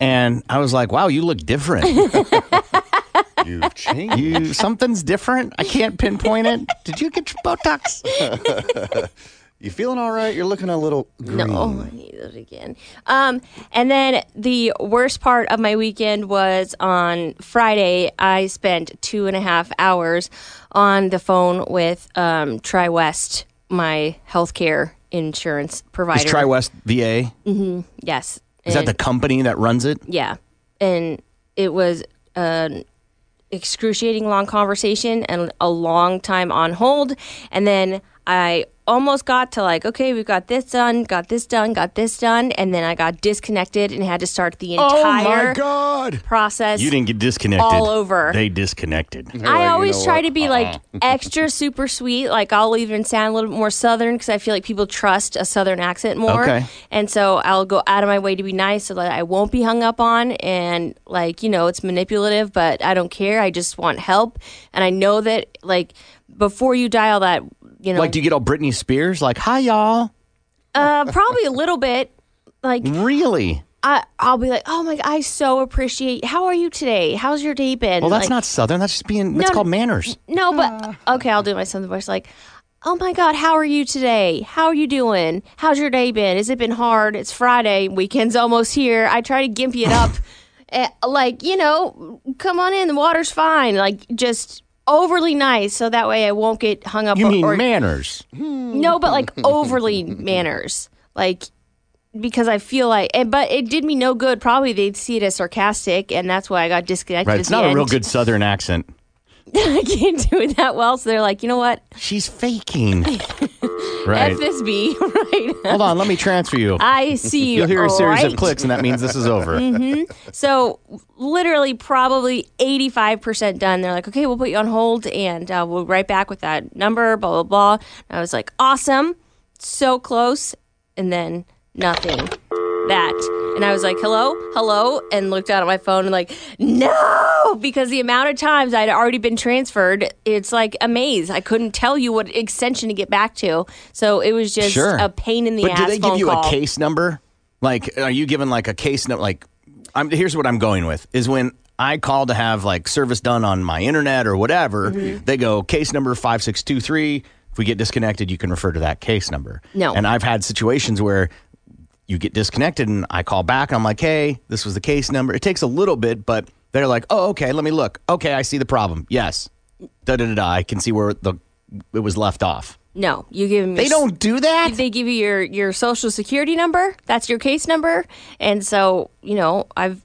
And I was like, "Wow, you look different. [laughs] You've changed. You something's different. I can't pinpoint it. Did you get your Botox? [laughs] you feeling all right? You're looking a little green. No, I need it again. Um, and then the worst part of my weekend was on Friday. I spent two and a half hours on the phone with um, TriWest, my healthcare insurance provider. Is TriWest VA? hmm Yes. Is that the company that runs it? Yeah. And it was an excruciating long conversation and a long time on hold. And then I almost got to like, okay, we've got this done, got this done, got this done. And then I got disconnected and had to start the Oh entire God. process. You didn't get disconnected. all over. They disconnected. I always try to be like extra [laughs] super sweet. Like I'll even sound a little bit more southern because I feel like people trust a southern accent more. Okay. And so I'll go out of my way to be nice so that I won't be hung up on. And like you know, it's manipulative, but I don't care. I just want help, and I know that like before you dial that, you know, Like, do you get all Britney Spears? Like, hi, y'all. uh, probably a little bit. Like Really? I, I'll be like, oh my, god, I so appreciate. How are you today? How's your day been? Well, that's Like- not Southern. That's just being, that's No, called manners. No, but okay, I'll do my southern voice. Like, oh my God, how are you today? How are you doing? How's your day been? Has it been hard? It's Friday, weekend's almost here. I try to gimpy it up, [laughs] Eh, like you know, come on in, the water's fine. Like just overly nice, so that way I won't get hung up. You or- mean or- manners? Hmm. No, but like overly [laughs] manners, like. Because I feel like, and, but it did me no good. Probably they'd see it as sarcastic, and that's why I got disconnected. Right. It's not a real good Southern accent. [laughs] I can't do it that well, so they're like, you know what? She's faking. [laughs] right. F this B, [laughs] right? Hold on. Let me transfer you. I see you. You'll hear a series right. of clicks, and that means this is over. hmm So, literally, probably 85% done. They're like, okay, we'll put you on hold and uh, we'll right back with that number, blah, blah, blah. And I was like, awesome. So close. And then nothing. That. And I was like, hello, hello. And looked out at my phone and, like, no, because the amount of times I'd already been transferred, it's like a maze. I couldn't tell you what extension to get back to. So, it was just Sure. a pain in the but ass. do they give phone you call. a case number? Like, are you given like a case number? Like, I'm, here's what I'm going with is when I call to have like service done on my internet or whatever, Mm-hmm. they go case number 5623. If we get disconnected, you can refer to that case number. No. And I've had situations where you get disconnected and I call back and I'm like, hey, this was the case number. It takes a little bit, but they're like, oh, okay, let me look. Okay, I see the problem. Yes. Da da da da. I can see where the it was left off. No, you give them. They don't do that. They give you your your social security number. That's your case number, and so you know I've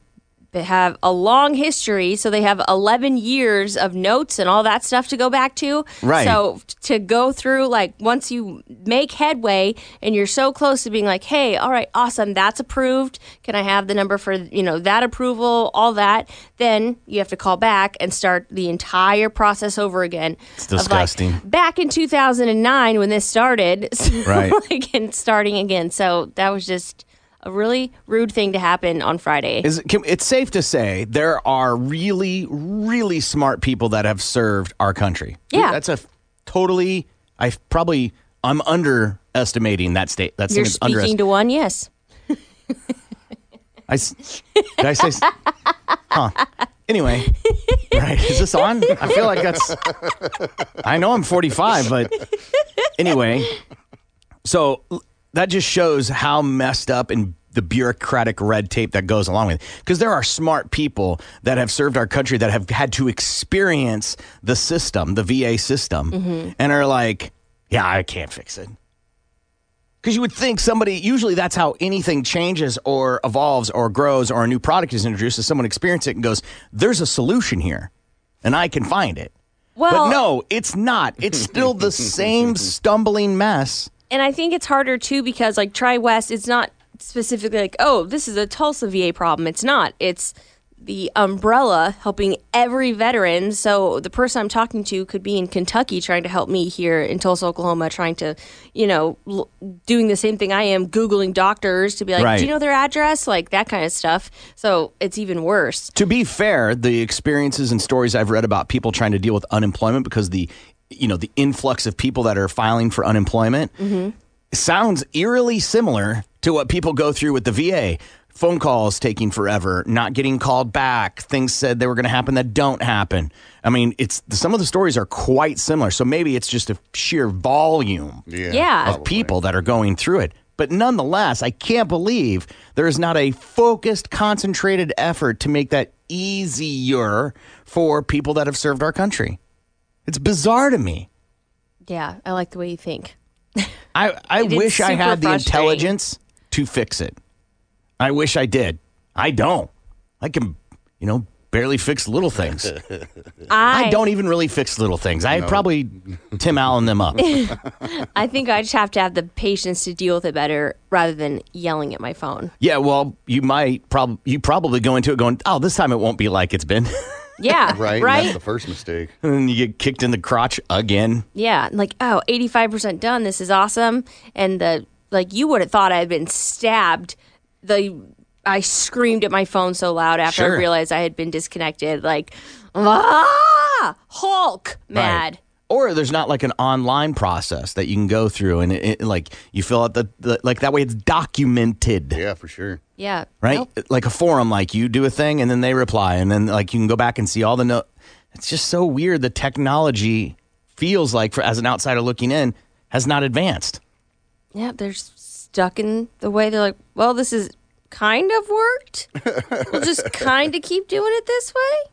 they have a long history, so they have 11 years of notes and all that stuff to go back to. Right. So to go through, like, once you make headway and you're so close to being like, hey, all right, awesome, that's approved. Can I have the number for, you know, that approval, all that? Then you have to call back and start the entire process over again. It's of, like, disgusting. back in 2009 when this started. [laughs] Right. like, and starting again. So that was just a really rude thing to happen on Friday. Is can, it's safe to say there are really, really smart people that have served our country. Yeah. that's a totally. I probably I'm underestimating that state. That's You're speaking to one, yes. [laughs] I did I say? Huh. Anyway, right? Is this on? I feel like that's. I know I'm 45, but anyway. So that just shows how messed up and the bureaucratic red tape that goes along with it. Because there are smart people that have served our country that have had to experience the system, the VA system, Mm-hmm. and are like, yeah, I can't fix it. Because you would think somebody, usually that's how anything changes or evolves or grows or a new product is introduced, is someone experiences it and goes, there's a solution here and I can find it. Well- but no, it's not. It's still the [laughs] same stumbling mess. And I think it's harder too because like TriWest, it's not specifically like, oh, this is a Tulsa VA problem. It's not. It's the umbrella helping every veteran. So the person I'm talking to could be in Kentucky trying to help me here in Tulsa, Oklahoma, trying to, you know, l- doing the same thing I am, Googling doctors to be like, Right. do you know their address? Like that kind of stuff. So it's even worse. To be fair, the experiences and stories I've read about people trying to deal with unemployment because the you know, the influx of people that are filing for unemployment Mm-hmm. sounds eerily similar to what people go through with the VA. Phone calls taking forever, not getting called back, things said they were going to happen that don't happen. I mean, it's some of the stories are quite similar. So maybe it's just a sheer volume Yeah. Yeah. of people that are going through it. But nonetheless, I can't believe there is not a focused, concentrated effort to make that easier for people that have served our country. It's bizarre to me. Yeah, I like the way you think. [laughs] I, I It is wish I had the intelligence to fix it. I wish I did. I don't. I can, you know, barely fix little things. [laughs] I, I don't even really fix little things. I probably Tim Allen them up. [laughs] I think I just have to have the patience to deal with it better rather than yelling at my phone. Yeah, well, you might probably you probably go into it going, "Oh, this time it won't be like it's been." Yeah, [laughs] Right. right? That's the first mistake. and then you get kicked in the crotch again. Yeah, like, oh, 85% done. This is awesome. And the like you would have thought I had been stabbed. The I screamed at my phone so loud after Sure. I realized I had been disconnected. Like, ah, Hulk, mad. Right. Or there's not like an online process that you can go through and it, it- like you fill out the, the like that way it's documented. Yeah, for sure. Yeah. Right? Nope. Like a forum like you do a thing and then they reply and then like you can go back and see all the no It's just so weird the technology feels like for as an outsider looking in has not advanced. Yeah, they're stuck in the way they're like, well, this is kind of worked. [laughs] we'll just kind of keep doing it this way.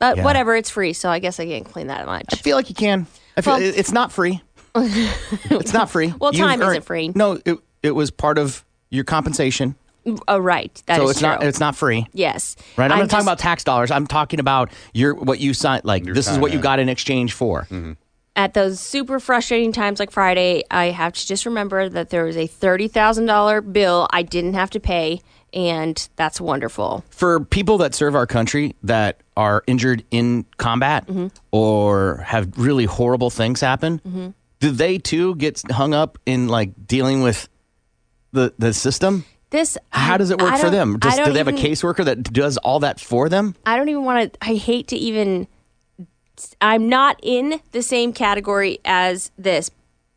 But Yeah. whatever, it's free, so I guess I can't clean that much. I feel like you can. I feel Well- it's not free. [laughs] It's not free. Well, You've time isn't free. No, it, it was part of your compensation. Oh, right. That is so it's not it's not free. Yes. Right. I'm, not talking just- about tax dollars. I'm talking about your what you signed. Like this is time, what you got in exchange for. Mm-hmm. at those super frustrating times like Friday, I have to just remember that there was a $30,000 bill I didn't have to pay, and that's wonderful. For people that serve our country that are injured in combat Mm-hmm. or have really horrible things happen, do they too get hung up in like dealing with the the system? This How does it work for them? Does, do they have a caseworker that does all that for them? I don't even want to. I hate to even. I'm not in the same category as this,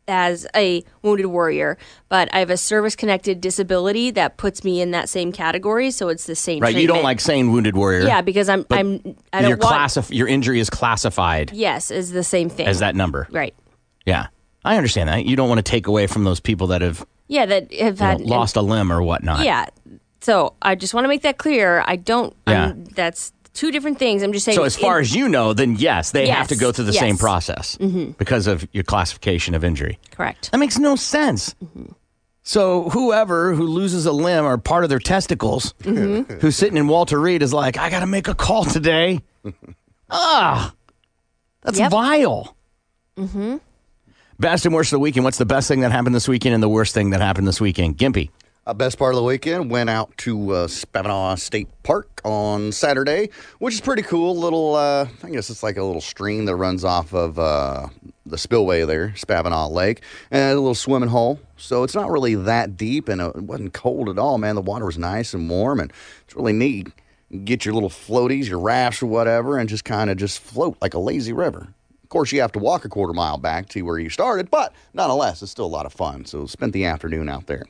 as a wounded warrior, but I have a service connected disability that puts me in that same category. So it's the same. Right. You don't like saying wounded warrior. Yeah, because I'm. I'm. I don't your classif- your injury is classified yes, is the same thing as that number. Right. Yeah. I understand that. You don't want to take away from those people that have Yeah, that have you know, had lost a limb or whatnot. Yeah. So I just want to make that clear. I don't. Yeah. I'm, that's two different things. I'm just saying. So as far it- as you know, then yes, they have to go through the yes. same process Mhm. because of your classification of injury. correct. That makes no sense. Mm-hmm. So whoever who loses a limb or part of their testicles, Mhm. who's sitting in Walter Reed, is like, I got to make a call today. [laughs] ah, that's Yep. vile. Mm-hmm. Best and worst of the weekend. What's the best thing that happened this weekend and the worst thing that happened this weekend? Gimpy. Uh, best part of the weekend went out to uh, Spavinaw State Park on Saturday, which is pretty cool. Little, uh, I guess it's like a little stream that runs off of uh, the spillway there, Spavinaw Lake, and a little swimming hole. So it's not really that deep, and it wasn't cold at all. Man, the water was nice and warm, and it's really neat. Get your little floaties, your rafts, or whatever, and just kind of just float like a lazy river. Of course, you have to walk a quarter mile back to where you started, but nonetheless, it's still a lot of fun. So spent the afternoon out there.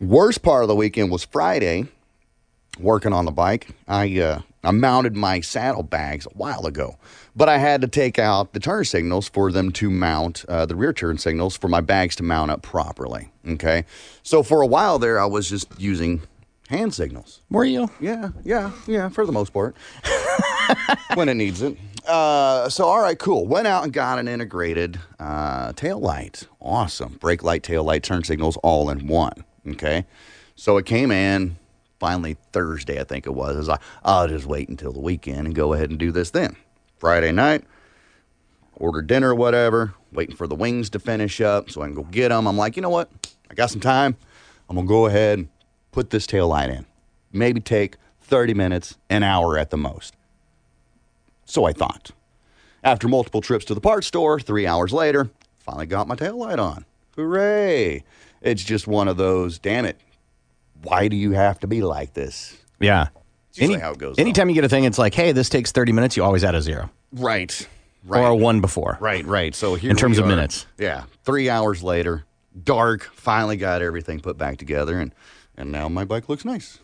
Worst part of the weekend was Friday, working on the bike. I uh, I mounted my saddlebags a while ago, but I had to take out the turn signals for them to mount uh, the rear turn signals for my bags to mount up properly. Okay, so for a while there, I was just using hand signals. Were you? Yeah, yeah, yeah, for the most part. [laughs] when it needs it. Uh, so, all right, cool. Went out and got an integrated uh, tail light. Awesome. Brake light, tail light, turn signals all in one. Okay. So it came in finally Thursday, I think it was. I was like, I'll just wait until the weekend and go ahead and do this then. Friday night, order dinner or whatever, waiting for the wings to finish up so I can go get them. I'm like, you know what? I got some time. I'm going to go ahead and put this tail light in. Maybe take 30 minutes, an hour at the most. So I thought. After multiple trips to the parts store, three hours later, finally got my tail light on. Hooray! It's just one of those, damn it, why do you have to be like this? Yeah. It's usually how it goes. Anytime you get a thing, it's like, hey, this takes 30 minutes, you always add a zero. Right. or a one before. Right, right. So here In terms of are. minutes. Yeah, three hours later, dark. Finally got everything put back together, and and now my bike looks nice.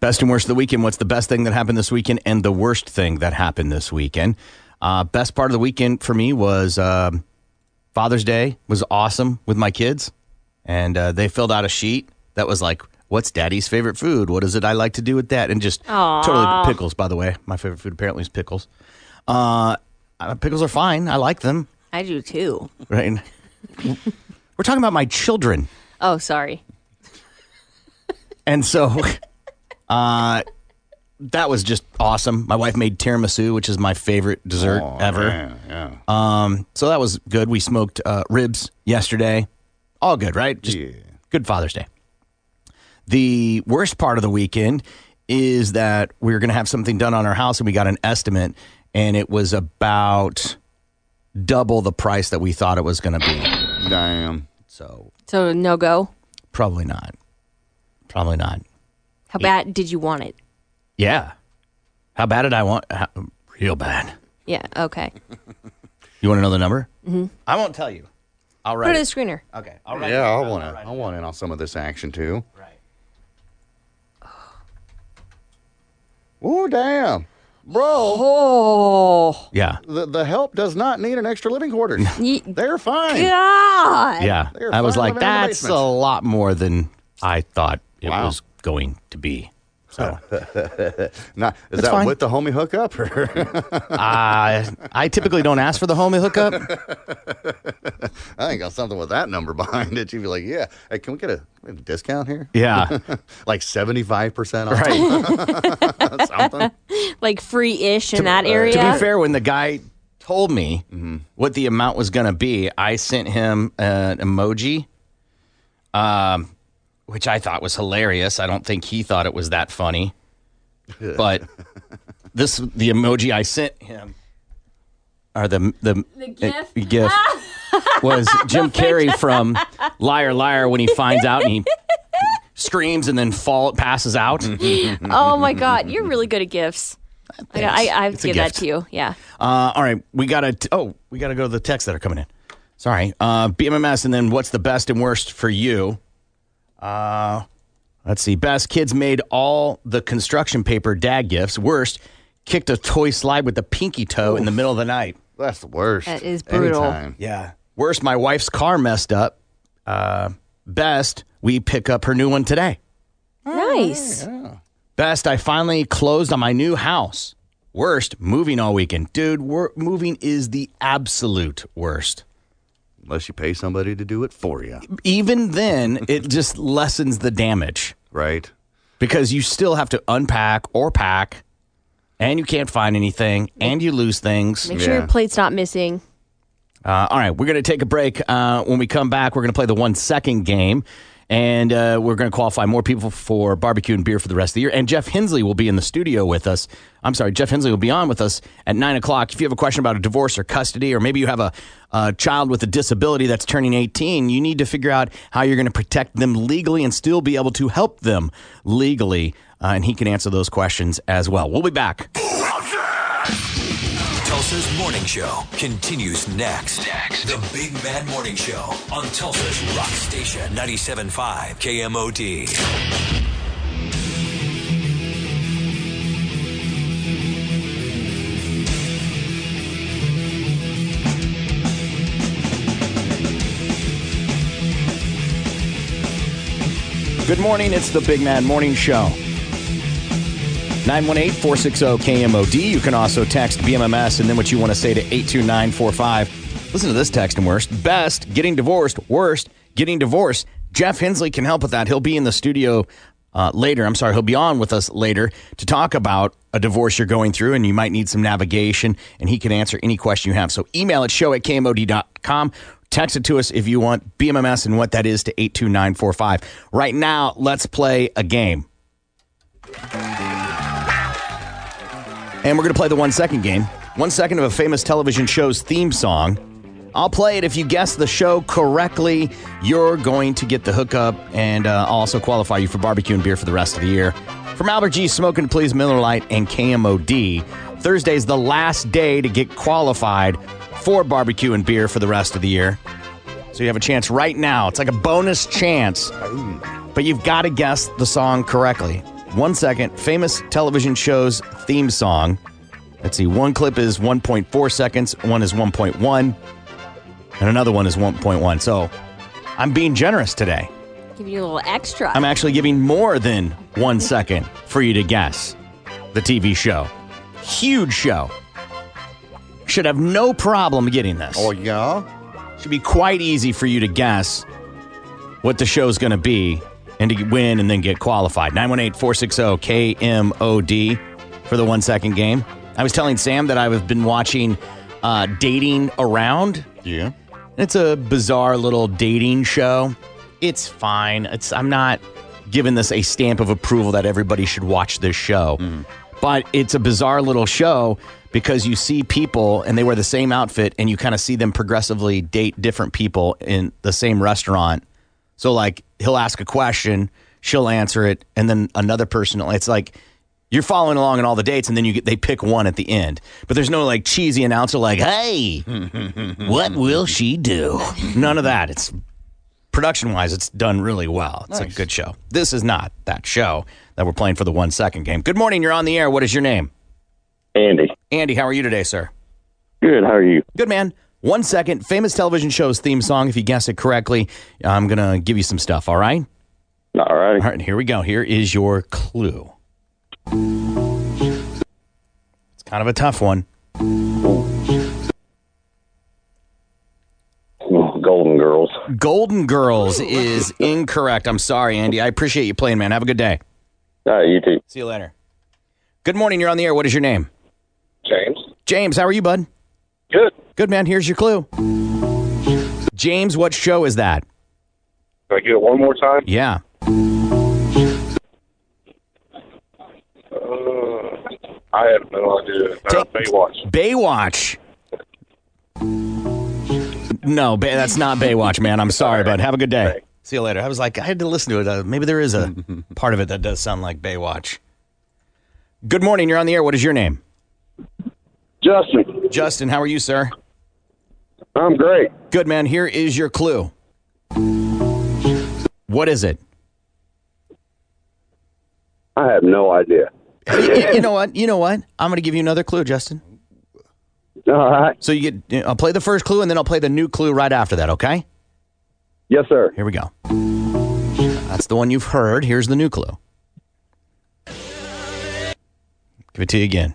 Best and worst of the weekend. What's the best thing that happened this weekend and the worst thing that happened this weekend? Uh, best part of the weekend for me was um, Father's Day was awesome with my kids, and uh, they filled out a sheet that was like, "What's Daddy's favorite food? What is it I like to do with that?" And just Aw. totally pickles. By the way, my favorite food apparently is pickles. Uh, uh, pickles are fine. I like them. I do too. Right. [laughs] We're talking about my children. Oh, sorry. And so [laughs] uh, that was just awesome. My wife made tiramisu, which is my favorite dessert Oh, ever. man, yeah. Um, so that was good. We smoked uh, ribs yesterday. All good, right? Just Yeah. good Father's Day. The worst part of the weekend is that we were going to have something done on our house and we got an estimate and it was about double the price that we thought it was going to be. Damn. So So no go. probably not. Probably not. How bad did you want it? Yeah. How bad did I want? How, real bad. Yeah. Okay. You want to know the number? hmm I won't tell you. I'll Put it in the screener. Okay. I'll write yeah. I want to. I want in on some of this action too. Right. Oh damn, bro! Oh. Yeah. The the help does not need an extra living quarters. [laughs] They're fine. God. Yeah. They're I was fine like, living in the that's a basement." lot more than I thought it Wow. was going to be. So [laughs] Not, is It's that fine. with the homie hookup? Or [laughs] uh, I typically don't ask for the homie hookup. [laughs] I ain't got something with that number behind it. You'd be like, yeah, hey, can we get a, we a discount here? Yeah. like 75% off. Right. something. Like free-ish in that To- area. To be fair, when the guy told me Mm-hmm. what the amount was going to be, I sent him an emoji, um, which I thought was hilarious. I don't think he thought it was that funny, but [laughs] this the emoji I sent him, or the the, The gif? uh, gif [laughs] was Jim Carrey from Liar Liar when he finds out and he screams and then fall passes out. [laughs] oh my God, you're really good at gifts. I, I, I have It's to a give that to you. Yeah. Uh, all right, we gotta. T- oh, we gotta go to the texts that are coming in. Sorry, uh, BMMS, and then what's the best and worst for you? Uh, let's see. Best kids made all the construction paper dad gifts. Worst, kicked a toy slide with the pinky toe in the middle of the night. That's the worst. That is brutal. Anytime. Yeah. Worst, my wife's car messed up. Uh, best, we pick up her new one today. Nice. Best, I finally closed on my new house. Worst, moving all weekend. Dude, wor- moving is the absolute worst. Unless you pay somebody to do it for you. Even then, it just lessens the damage Right. because you still have to unpack or pack, and you can't find anything, and you lose things. Make sure your plate's not missing. Uh, all right, we're going to take a break. Uh, when we come back, we're going to play the one second game, and uh, we're going to qualify more people for barbecue and beer for the rest of the year. And Jeff Hensley will be in the studio with us. I'm sorry, Jeff Hensley will be on with us at nine o'clock. If you have a question about a divorce or custody, or maybe you have a, a child with a disability that's turning 18, you need to figure out how you're going to protect them legally and still be able to help them legally. Uh, and he can answer those questions as well. We'll be back. Tulsa's Morning Show continues next. Next. The Big Mad Morning Show on Tulsa's Rock Station 97.5 KMOD. Good morning. It's the Big Mad Morning Show. 918 460 KMOD. You can also text BMMS and then what you want to say to 82945. Listen to this text and worst. Best, getting divorced. Worst, getting divorced. Jeff Hensley can help with that. He'll be in the studio uh, later. I'm sorry, he'll be on with us later to talk about a divorce you're going through and you might need some navigation and he can answer any question you have. So email it show at KMOD.com. Text it to us if you want BMMS and what that is to 82945. Right now, let's play a game. And we're going to play the one second game. One second of a famous television show's theme song. I'll play it. If you guess the show correctly, you're going to get the hookup and uh, I'll also qualify you for barbecue and beer for the rest of the year. From Albert G, Smoking Please, Miller Lite, and KMOD, Thursday's the last day to get qualified for barbecue and beer for the rest of the year. So you have a chance right now. It's like a bonus chance. But you've got to guess the song correctly. One second, famous television show's theme song. Let's see, one clip is 1.4 seconds, one is 1.1, and another one is 1.1. So I'm being generous today. Give you a little extra. I'm actually giving more than one second for you to guess the TV show. Huge show. Should have no problem getting this. Oh, yeah? Should be quite easy for you to guess what the show's going to be and to win and then get qualified. 918 460 KMOD for the one second game. I was telling Sam that I've been watching uh, Dating Around. Yeah. It's a bizarre little dating show. It's fine. It's I'm not giving this a stamp of approval that everybody should watch this show. But it's a bizarre little show because you see people and they wear the same outfit and you kind of see them progressively date different people in the same restaurant. So like he'll ask a question, she'll answer it, and then another person. It's like you're following along in all the dates, and then you get they pick one at the end. But there's no like cheesy announcer like, "Hey, [laughs] what will she do?" None of that. It's production wise, it's done really well. It's a good show. This is not that show that we're playing for the one second game. Good morning. You're on the air. What is your name? Andy. Andy, how are you today, sir? Good. How are you? Good man. One second. Famous television show's theme song. If you guess it correctly, I'm gonna give you some stuff. All right. All right. All right. Here we go. Here is your clue. It's kind of a tough one. Golden Girls. Golden Girls is incorrect. I'm sorry, Andy. I appreciate you playing, man. Have a good day. All right, you too. See you later. Good morning. You're on the air. What is your name? James. James, how are you, bud? Good. Good, man. Here's your clue. James, what show is that? Can I get it one more time? Yeah. Uh, I have no idea. Uh, Baywatch. Baywatch. No, ba- that's not Baywatch, man. I'm sorry, bud. Have a good day. See you later. I was like, I had to listen to it. Uh, maybe there is a [laughs] part of it that does sound like Baywatch. Good morning. You're on the air. What is your name? Justin. Justin, how are you, sir? I'm great. Good, man. Here is your clue. What is it? I have no idea. [laughs] you know what? You know what? I'm going to give you another clue, Justin. All right. So you get. I'll play the first clue, and then I'll play the new clue right after that. Okay? Yes, sir. Here we go. That's the one you've heard. Here's the new clue. Give it to you again.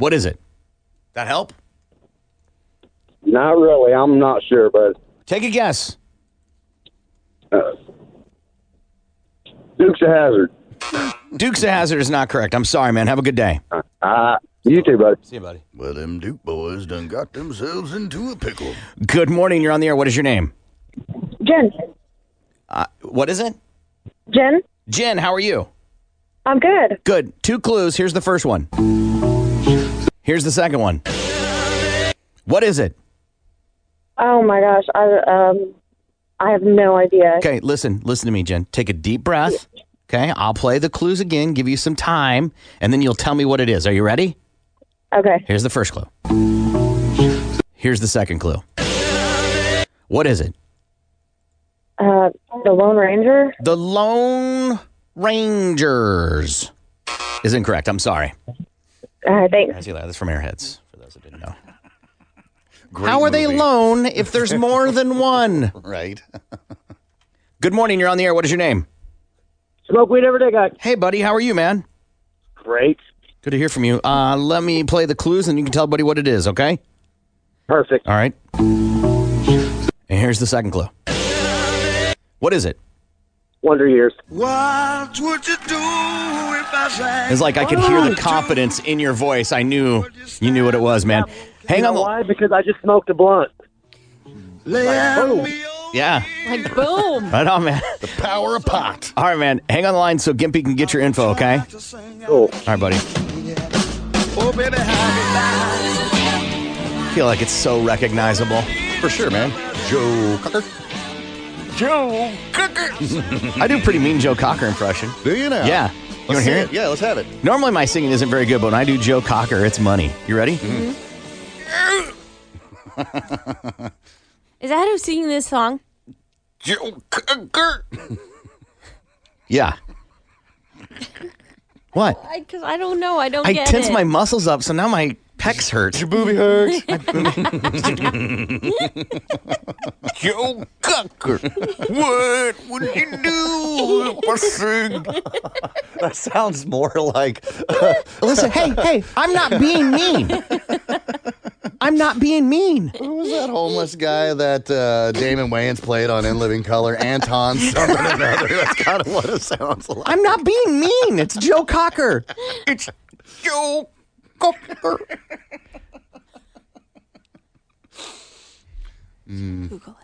What is it? That help? Not really. I'm not sure, but Take a guess. uh, Dukes of Hazzard. Dukes of Hazzard is not correct. I'm sorry, man. Have a good day. Uh, you too, buddy. See you, buddy. Well, them Duke boys done got themselves into a pickle. Good morning. You're on the air. What is your name? Jen. Uh, what is it? Jen. Jen, how are you? I'm good. Good. Two clues. Here's the first one. Here's the second one. What is it? Oh my gosh. I um I have no idea. Okay, listen, listen to me, Jen. Take a deep breath. Okay, I'll play the clues again, give you some time, and then you'll tell me what it is. Are you ready? Okay. Here's the first clue. Here's the second clue. What is it? Uh the Lone Ranger. The Lone Rangers is incorrect. I'm sorry. Uh, thanks. I see. That's from Airheads, for those that didn't know. [laughs] How are they lone if there's more than [laughs] one? Right. [laughs] Good morning. You're on the air. What is your name? Smoke weed every day, guy. Hey, buddy. How are you, man? Great. Good to hear from you. Uh, let me play the clues and you can tell buddy what it is, okay? Perfect. All right. And here's the second clue. What is it? Wonder Years. What would you do if I sang? It's like I could hear the oh, confidence in your voice. I knew you knew what it was, man. Hang you on. know why? Because I just smoked a blunt. Like, boom. Yeah. Like boom. Right on, man. The power of pot. All right, man. Hang on the line so Gimpy can get your info, okay? Cool. All right, buddy. Oh, baby, I feel like it's so recognizable. For sure, man. Joe Cocker. Joe Cocker. [laughs] I do a pretty mean Joe Cocker impression. Do you now? Yeah. You want to hear it? Yeah, let's have it. Normally my singing isn't very good, but when I do Joe Cocker, it's money. You ready? Mm-hmm. [laughs] Is that who's singing this song? Joe Cocker. [laughs] Yeah. What? Because I, don't know. I don't I get tense it. my muscles up, so now my pecs hurt. Your booby hurts. [laughs] Joe Cocker. What would you do if I sing? That sounds more like. Listen, hey, hey, I'm not being mean. I'm not being mean. Who was that homeless guy that uh, Damon Wayans played on In Living Color? Anton something another. That's kind of what it sounds like. I'm not being mean. It's Joe Cocker. It's Joe Cocker. Mm. Google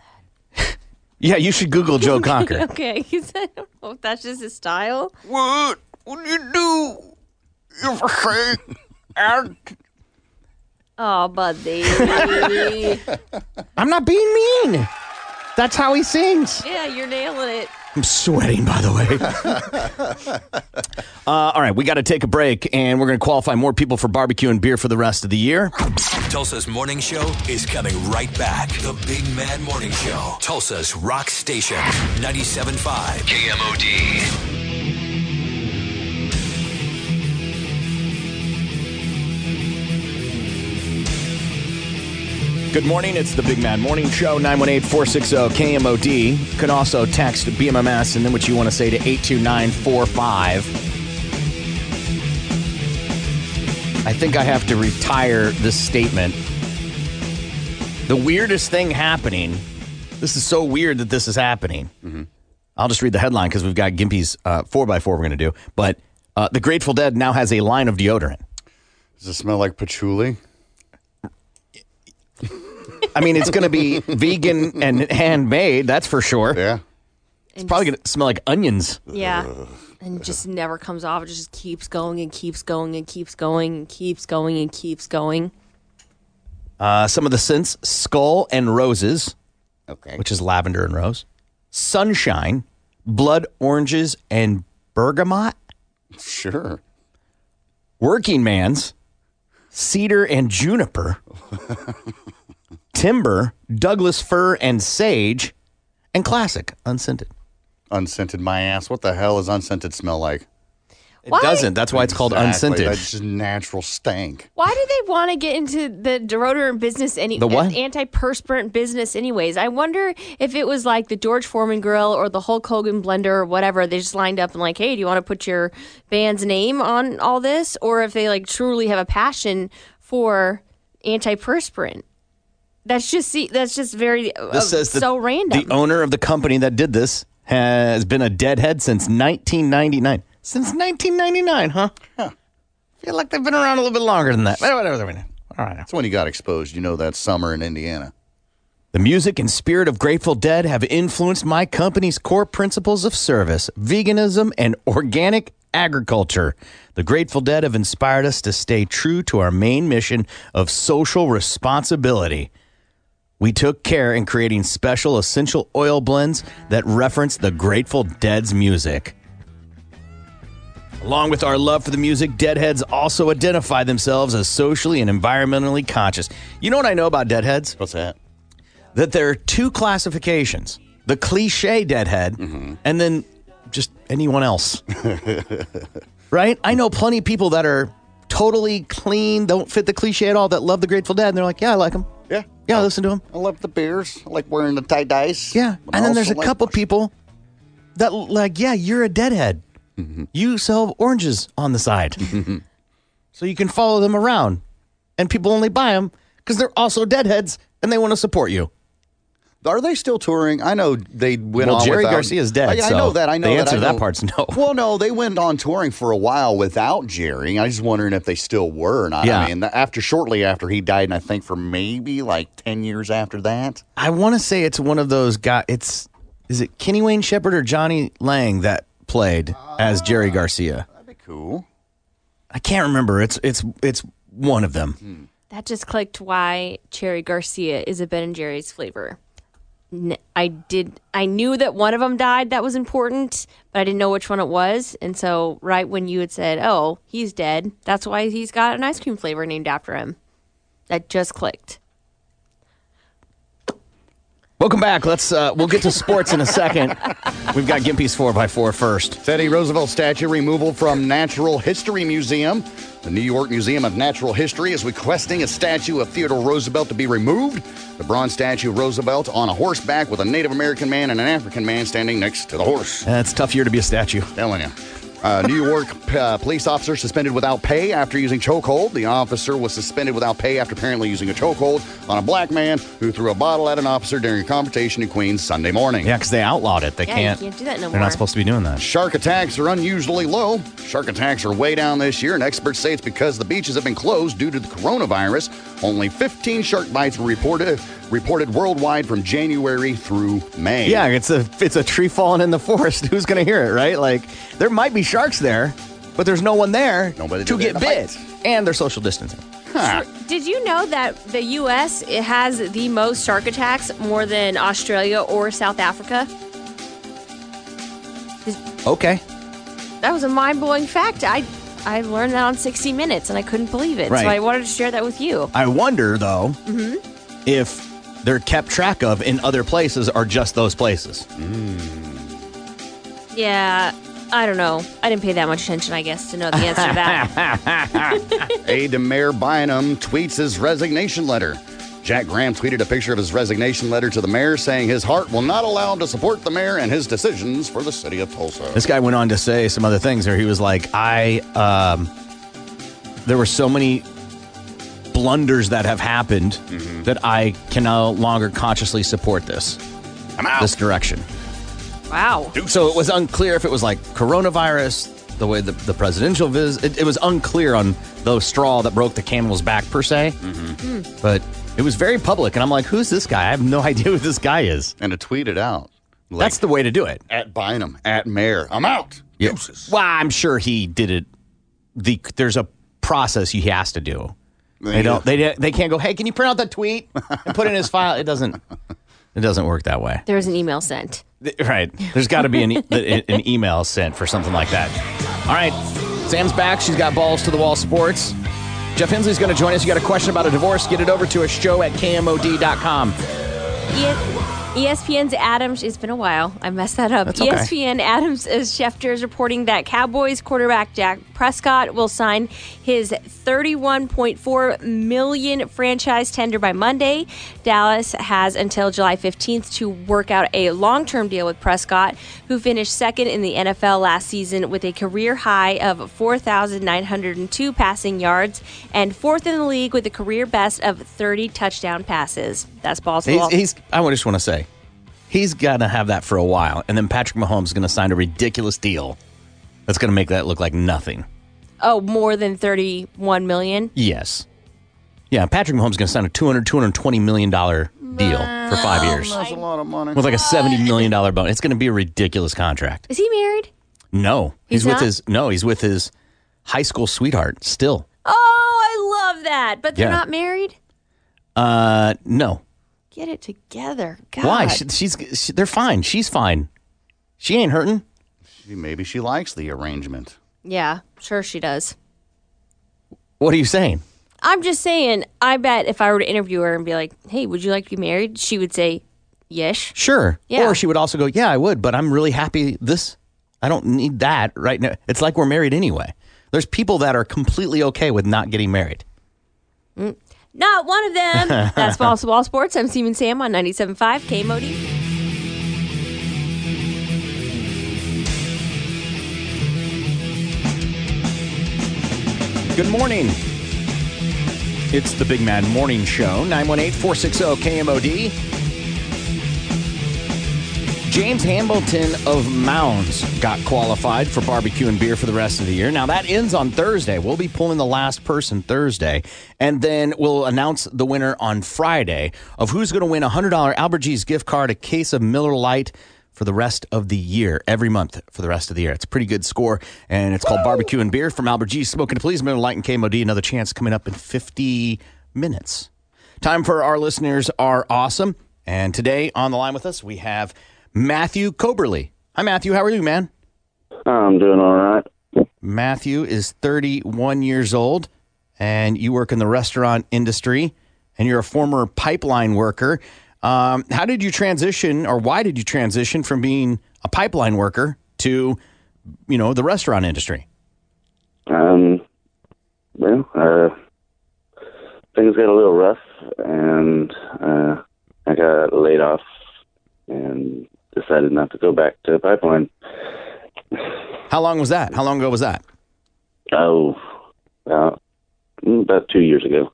Yeah, you should Google Joe Cocker. [laughs] okay, because I don't know if that's just his style. What What do you do if I sang out? Oh, buddy. [laughs] I'm not being mean. That's how he sings. yeah, you're nailing it. I'm sweating, by the way. [laughs] uh, all right, we got to take a break, and we're going to qualify more people for barbecue and beer for the rest of the year. Tulsa's morning show is coming right back. The Big Mad Morning Show. Tulsa's rock station. 97.5 KMOD. Good morning. It's the Big Mad Morning Show, 918 460 KMOD. You can also text BMMS and then what you want to say to 82945. I think I have to retire this statement. The weirdest thing happening. This is so weird that this is happening. I'll just read the headline because we've got Gimpy's uh, 4x4 we're going to do. But uh, the Grateful Dead now has a line of deodorant. Does it smell like patchouli? I mean, it's going to be vegan and handmade, that's for sure. Yeah. It's probably going to smell like onions. Yeah. And it just never comes off. It just keeps going and keeps going and keeps going and keeps going and keeps going. Uh, some of the scents skull and roses, Okay. which is lavender and rose, sunshine, blood oranges and bergamot, Sure. working man's, cedar and juniper, [laughs] timber, Douglas fir and sage, and classic unscented. Unscented my ass. What the hell does unscented smell like? It doesn't. That's why it's called Exactly. unscented. That's just natural stank. Why do they want to get into the deodorant business any The what? antiperspirant business anyways? I wonder if it was like the George Foreman grill or the Hulk Hogan blender or whatever. They just lined up and like, hey, do you want to put your band's name on all this? Or if they like truly have a passion for antiperspirant. That's just see that's just very uh, This says that so random. The owner of the company that did this has been a deadhead since 1999. Since 1999, huh? Huh. Feel like they've been around a little bit longer than that. But whatever. whatever. All right. That's when you got exposed. You know that summer in Indiana. The music and spirit of Grateful Dead have influenced my company's core principles of service, veganism, and organic agriculture. The Grateful Dead have inspired us to stay true to our main mission of social responsibility. We took care in creating special essential oil blends that reference the Grateful Dead's music. Along with our love for the music, Deadheads also identify themselves as socially and environmentally conscious. You know what I know about Deadheads? What's that? That there are two classifications the cliche Deadhead mm-hmm. and then just anyone else. [laughs] right? I know plenty of people that are totally clean, don't fit the cliche at all, that love the Grateful Dead, and they're like, yeah, I like them. Yeah. I listen to them. I love the beers. I like wearing the tie dyes. Yeah. And then there's a couple people that, like, yeah, you're a Deadhead. Mm-hmm. You sell oranges on the side. Mm-hmm. so you can follow them around. And people only buy them because they're also Deadheads and they want to support you. Are they still touring? I know they went Well, on. Jerry without- Garcia's dead, I, I so know that. I know the that. answer I to that part's no. [laughs] Well, no, they went on touring for a while without Jerry. I was just wondering if they still were or not. Yeah. I mean, after shortly after he died, and I think for maybe like ten years after that. I want to say it's one of those guys. It's is it Kenny Wayne Shepherd or Jonny Lang that played as Jerry ah, Garcia? That'd be cool. I can't remember. It's it's it's one of them. Hmm. that just clicked why Cherry Garcia is a Ben and Jerry's flavor. N- I did. I knew that one of them died. That was important, but I didn't know which one it was. And so, right when you had said, "Oh, he's dead," that's why he's got an ice cream flavor named after him. That just clicked. Welcome back. Let's uh, we'll get to sports in a second. We've got Gimpy's four x four first. Teddy Roosevelt statue removal from Natural History Museum. The New York Museum of Natural History is requesting a statue of Theodore Roosevelt to be removed. The bronze statue of Roosevelt on a horseback with a Native American man and an African man standing next to the horse. That's a tough year to be a statue. Telling you. Uh, New York uh, police officer suspended without pay after using chokehold. The officer was suspended without pay after apparently using a chokehold on a black man who threw a bottle at an officer during a confrontation in Queens Sunday morning. Yeah, because they outlawed it. They Yeah, can't. can't do that no They're more. not supposed to be doing that. Shark attacks are unusually low. Shark attacks are way down this year, and experts say it's because the beaches have been closed due to the coronavirus. Only 15 shark bites were reported reported worldwide from January through May. Yeah, it's a it's a tree falling in the forest. [laughs] Who's going to hear it, right? Like there might be sharks there, but there's no one there Nobody to get to bit, and they're social distancing. Did you know that the U.S. it has the most shark attacks, more than Australia or South Africa? Okay, That was a mind blowing fact. I I learned that on 60 Minutes, and I couldn't believe it. Right. So I wanted to share that with you. I wonder though hmm if they're kept track of in other places or just those places. Yeah, I don't know. I didn't pay that much attention, I guess, to know the answer to that. [laughs] Aide to Mayor Bynum tweets his resignation letter. Jack Graham tweeted a picture of his resignation letter to the mayor saying his heart will not allow him to support the mayor and his decisions for the city of Tulsa. This guy went on to say some other things where he was like, I, um, there were so many blunders that have happened Mm-hmm. that I can no longer consciously support this, I'm out this direction. Wow. So it was unclear if it was like coronavirus, the way the, the presidential visit, it, it was unclear on the straw that broke the camel's back per se. Mm-hmm. But it was very public. And I'm like, who's this guy? I have no [laughs] idea who this guy is. And to tweet it out. That's the way to do it. At Bynum, at mayor, I'm out. Yeah. Well, I'm sure he did it. The there's a process he has to do. They don't. They they can't go. Hey, can you print out that tweet and put it in his file? It doesn't. It doesn't work that way. There was an email sent. Right. There's got to be an, e- an email sent for something like that. All right. Sam's back. She's got balls to the wall sports. Jeff Hensley's going to join us. You got a question about a divorce? Get it over to us. Show at kmod.com. ESPN's Adams, it's been a while. I messed that up. Okay. ESPN Adams is Schefter is reporting that Cowboys quarterback Dak Prescott will sign his 31.4 million franchise tender by Monday. Dallas has until July 15th to work out a long-term deal with Prescott, who finished second in the NFL last season with a career high of 4,902 passing yards and fourth in the league with a career best of 30 touchdown passes. That's balls He's, he's, I just want to say, he's got to have that for a while. And then Patrick Mahomes is going to sign a ridiculous deal that's going to make that look like nothing. Oh, more than 31 million? Yes. Yeah, Patrick Mahomes is going to sign a 200, 220 million dollar deal for five years That's a lot of money. with like a 70 million dollar bonus. It's going to be a ridiculous contract. Is he married? No, he's, He's with not? his no, he's with his high school sweetheart still. Oh, I love that. But they're Yeah. not married? Uh, no. Get it together. God. Why? She, she's she, they're fine. She's fine. She ain't hurting. She, maybe she likes the arrangement. Yeah, sure she does. What are you saying? I'm just saying, I bet if I were to interview her and be like, hey, would you like to be married? She would say, yes. Sure. Yeah. Or she would also go, "Yeah, I would, but I'm really happy this I don't need that right now. It's like we're married anyway." There's people that are completely okay with not getting married. Mm, Not one of them. [laughs] That's Balls to Wall Sports. I'm Stephen Sam on 97.5 KMOD. Good morning. It's the Big Mad Morning Show, 918 460 KMOD. James Hamilton of Mounds got qualified for barbecue and beer for the rest of the year. Now, that ends on Thursday. We'll be pulling the last person Thursday, and then we'll announce the winner on Friday of who's going to win a $100 Albert G's gift card, a case of Miller Lite for the rest of the year, every month for the rest of the year. It's a pretty good score, and it's called Barbecue and Beer from Albert G's. Smoking to Please, Miller Lite and KMOD. Another chance coming up in 50 minutes. Time for our listeners are awesome. And today on the line with us, we have Matthew Coberly. Hi, Matthew. How are you, man? I'm doing all right. Matthew is 31 years old, and you work in the restaurant industry, and you're a former pipeline worker. Um, how did you transition, or why did you transition from being a pipeline worker to, you know, the restaurant industry? Um, well, uh, things got a little rough, and uh, I got laid off and decided not to go back to the pipeline. How long was that? How long ago was that? Oh, about, about two years ago.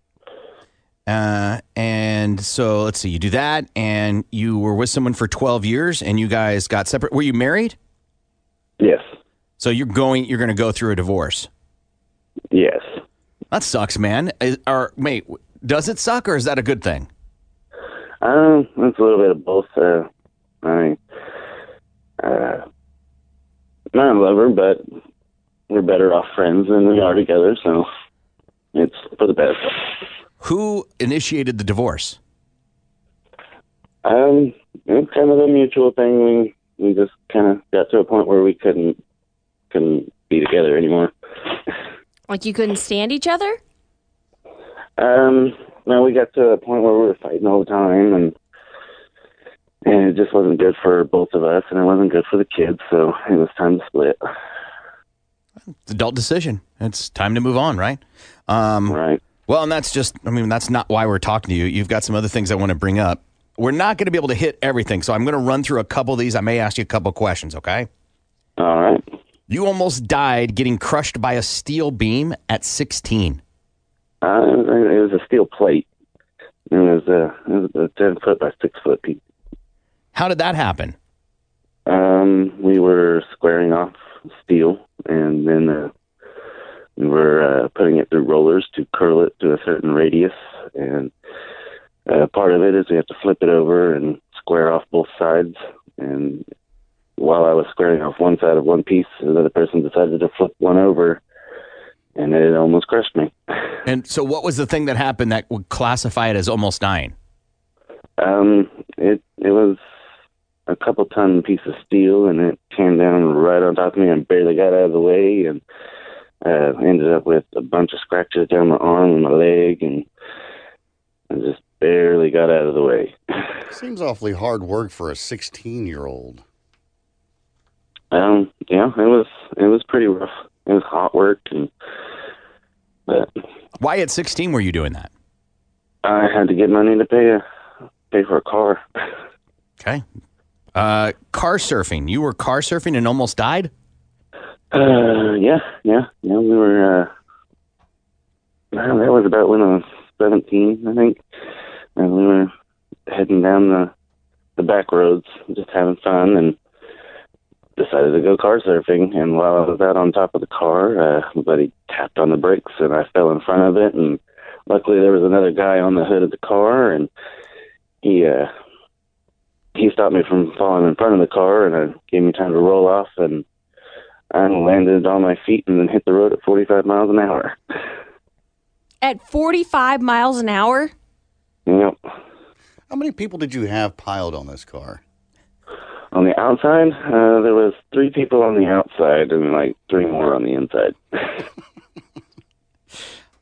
Uh, and so let's see, you do that, and you were with someone for 12 years, and you guys got separate. Were you married? Yes. So you're going, you're going to go through a divorce. Yes. That sucks, man. Is, or mate, does it suck, or is that a good thing? Um, it's a little bit of both. Uh, I, uh, I love her, but we're better off friends than we are together, so it's for the best. Who initiated the divorce? Um, it's kind of a mutual thing. We we just kind of got to a point where we couldn't couldn't be together anymore. Like you couldn't stand each other? Um, no, we got to a point where we were fighting all the time, and and it just wasn't good for both of us, and it wasn't good for the kids. So it was time to split. It's adult decision. It's time to move on, right? Um, right. Well, and that's just, I mean, that's not why we're talking to you. You've got some other things I want to bring up. We're not going to be able to hit everything, so I'm going to run through a couple of these. I may ask you a couple of questions, okay? All right. You almost died getting crushed by a steel beam at 16. Uh, it was, a steel plate. It was a, it was a ten foot by six foot piece. How did that happen? Um, we were squaring off steel, and then uh, we were uh, putting it through rollers to curl it to a certain radius. And uh, part of it is we have to flip it over and square off both sides. And while I was squaring off one side of one piece, another person decided to flip one over, and it almost crushed me. [laughs] And so, what was the thing that happened that would classify it as almost dying? Um, it it was a couple ton piece of steel, and it came down right on top of me. and barely got out of the way, and uh, ended up with a bunch of scratches down my arm and my leg, and I just barely got out of the way. [sighs] Seems awfully hard work for a 16 year old. Um, yeah, it was it was pretty rough. It was hot work, and but Why at 16 were you doing that? I had to get money to pay a pay for a car. Okay. Uh, car surfing. You were car surfing and almost died? Uh, yeah, yeah, yeah. We were. Uh, that was about when I was seventeen, I think, and we were heading down the the back roads, just having fun, and decided to go car surfing. And while I was out on top of the car, uh, buddy tapped on the brakes, and I fell in front of it. And luckily, there was another guy on the hood of the car, and he uh, he stopped me from falling in front of the car, and it gave me time to roll off and. I landed on my feet and then hit the road at 45 miles an hour. At 45 miles an hour? Yep. How many people did you have piled on this car? On the outside, uh, there was three people on the outside and like three more on the inside. [laughs]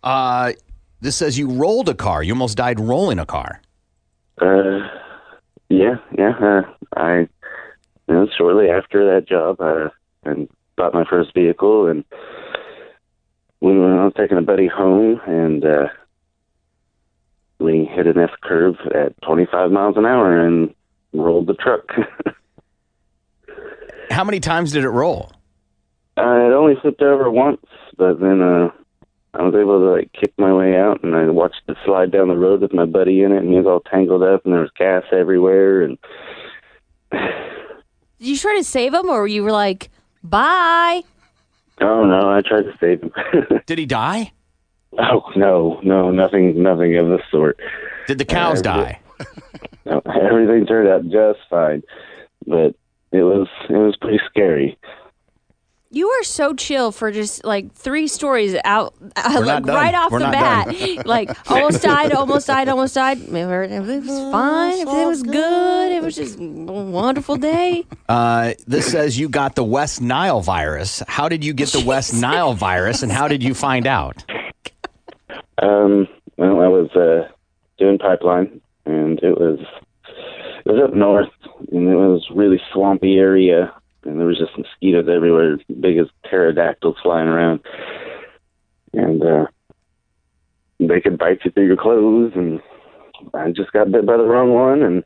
Uh, this says you rolled a car. You almost died rolling a car. Uh, yeah, yeah. Uh, I, you know, shortly after that job, uh, and bought my first vehicle, and we were I taking a buddy home, and uh, we hit an S curve at 25 miles an hour and rolled the truck. [laughs] How many times did it roll? I had only flipped over once, but then uh, I was able to like kick my way out, and I watched it slide down the road with my buddy in it, and he was all tangled up, and there was gas everywhere, and [sighs] Did you try to save him or were you were like, bye? oh no, I tried to save him. [laughs] Did he die? Oh no, no, nothing, nothing of the sort. Did the cows Uh, die? [laughs] No, everything turned out just fine, but it was it was pretty scary. You are so chill for just like three stories out, uh, like right off We're the bat. [laughs] [laughs] like almost died, almost died, almost died. It was fine. Everything was good. It was just a wonderful day. [laughs] Uh, this says you got the West Nile virus. How did you get the West Nile virus, and how did you find out? Um, well, I was uh, doing pipeline, and it was it was up north, and it was really swampy area, and there was just mosquitoes everywhere, big as pterodactyls flying around, and uh, they could bite you through your clothes, and I just got bit by the wrong one, and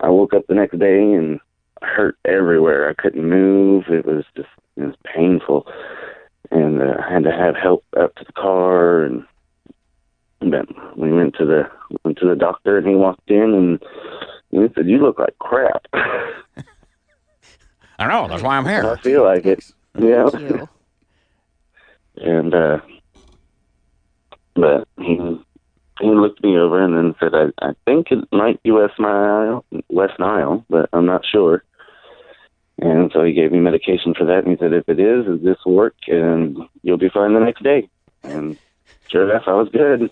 I woke up the next day and hurt everywhere. I couldn't move. It was just it was painful, and uh, I had to have help up to the car and but we went to the went to the doctor and he walked in and he said, "You look like crap." [laughs] I know. That's why I'm here. I feel like it. Yeah. and uh, but he he looked me over and then said, "I I think it might be West Nile, West Nile, but I'm not sure." And so he gave me medication for that, and he said, "If it is, this will work, and you'll be fine the next day." And sure enough, I was good.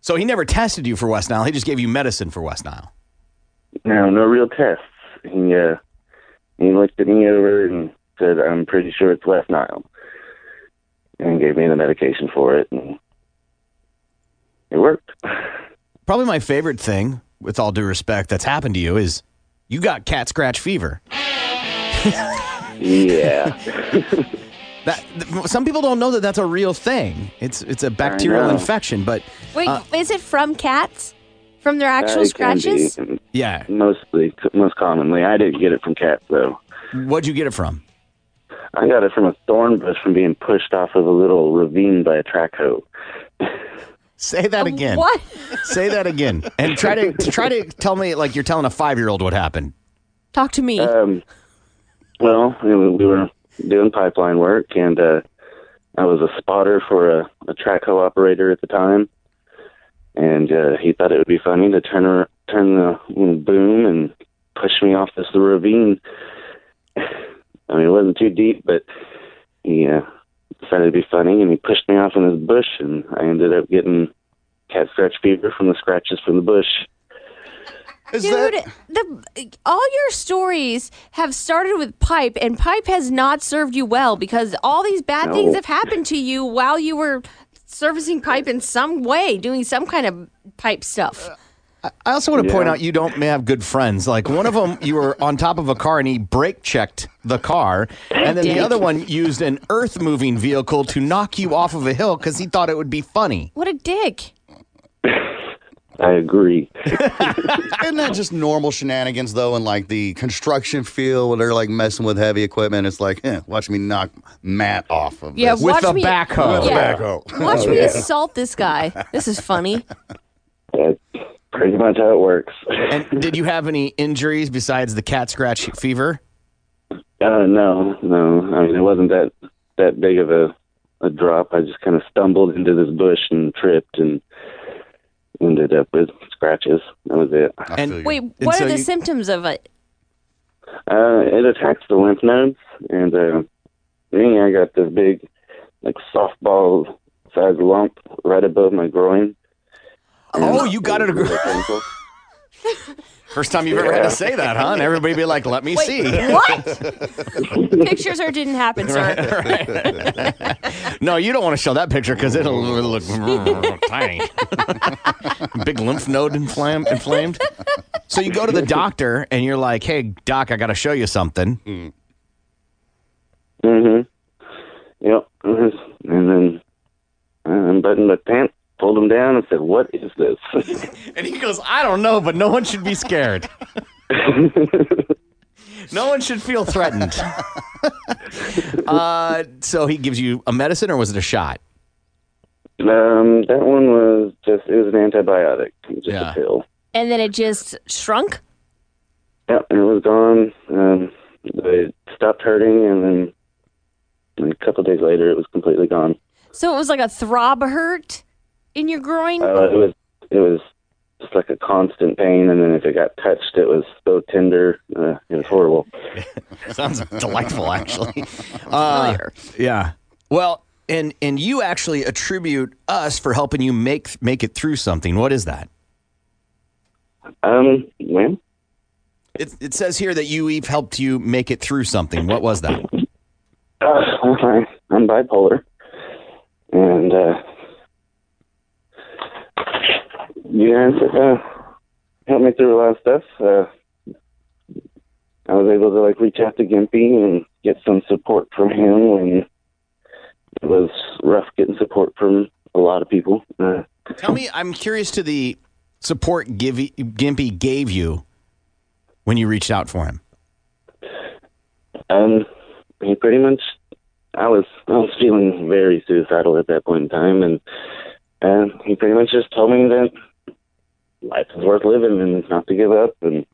So he never tested you for West Nile. He just gave you medicine for West Nile. No, no real tests. He uh, he looked at me over and said, "I'm pretty sure it's West Nile," and gave me the medication for it, and it worked. [laughs] Probably my favorite thing, with all due respect, that's happened to you is you got cat scratch fever. [laughs] Yeah. [laughs] That some people don't know that that's a real thing. It's it's a bacterial infection, but Wait, uh, is it from cats? From their actual Uh, it be, scratches? yeah. Mostly, most commonly, I didn't get it from cats though. What'd you get it from? I got it from a thorn bush from being pushed off of a little ravine by a track hoe. [laughs] Say that again. What? Say that again, and try to, to [laughs] try to tell me like you're telling a five year old what happened. Talk to me. Um, well, we we were doing pipeline work, and uh, I was a spotter for a, a track hoe operator at the time, and uh, he thought it would be funny to turn her, turn the boom and push me off this ravine. [sighs] I mean, it wasn't too deep, but he uh, decided it'd be funny, and he pushed me off in this bush, and I ended up getting cat scratch fever from the scratches from the bush. Dude, the all your stories have started with pipe, and pipe has not served you well because all these bad things have happened to you while you were servicing pipe in some way, doing some kind of pipe stuff. I also want to point out you don't may have good friends. Like one of them, you were on top of a car and he brake checked the car, and then the other one used an earth moving vehicle to knock you off of a hill because he thought it would be funny. What a dick! [laughs] I agree. [laughs] Isn't that just normal shenanigans though? In like the construction field where they're like messing with heavy equipment, it's like, eh, watch me knock Matt off of Yeah, this. watch me- With a Yeah. backhoe. [laughs] Watch me assault this guy. This is funny. That's pretty much how it works. And did you have any injuries besides the cat scratch fever? Uh, no, no. I mean, it wasn't that that big of a a drop. I just kind of stumbled into this bush and tripped and ended up with scratches. That was it. And Wait, what are the symptoms of it? Uh, it attacks the lymph nodes, and uh, me, I got this big, like softball size lump right above my groin. Oh, you got it. [laughs] Really painful. First time you've ever had to say that, huh? And everybody be like, "Let me Wait, see." what? [laughs] Pictures or didn't happen, sir. [laughs] no, you don't want to show that picture because it'll look [laughs] tiny. Big lymph node inflamed. Inflamed. So you go to the doctor and you're like, "Hey, doc, I got to show you something." Mm-hmm. Yep. And then I'm unbuttoned my pants, pulled him down, and said, "What is this?" [laughs] And he goes, "I don't know, but no one should be scared. [laughs] no one should feel threatened." [laughs] uh, so he gives you a medicine, or was it a shot? um, that one was just it was an antibiotic, just Yeah. a pill. And then it just shrunk? Yep, and it was gone. Um, it stopped hurting, and then a couple days later, it was completely gone. So it was like a throb hurt in your groin? Uh, it was it was just like a constant pain, and then if it got touched, it was so tender. Uh, it was horrible. [laughs] Sounds delightful, actually. [laughs] Uh, yeah. Well, and and you actually attribute us for helping you make make it through something. What is that? Um, when? It, it says here that you Eve helped you make it through something. What was that? Uh, I, I'm bipolar, and uh, you guys uh, helped me through a lot of stuff. Uh, I was able to like reach out to Gimpy and get some support from him when it was rough getting support from a lot of people. Uh, Tell me, I'm curious to the support give, Gimpy gave you when you reached out for him. Um, he pretty much, I was, I was feeling very suicidal at that point in time, and and he pretty much just told me that life is worth living and not to give up, and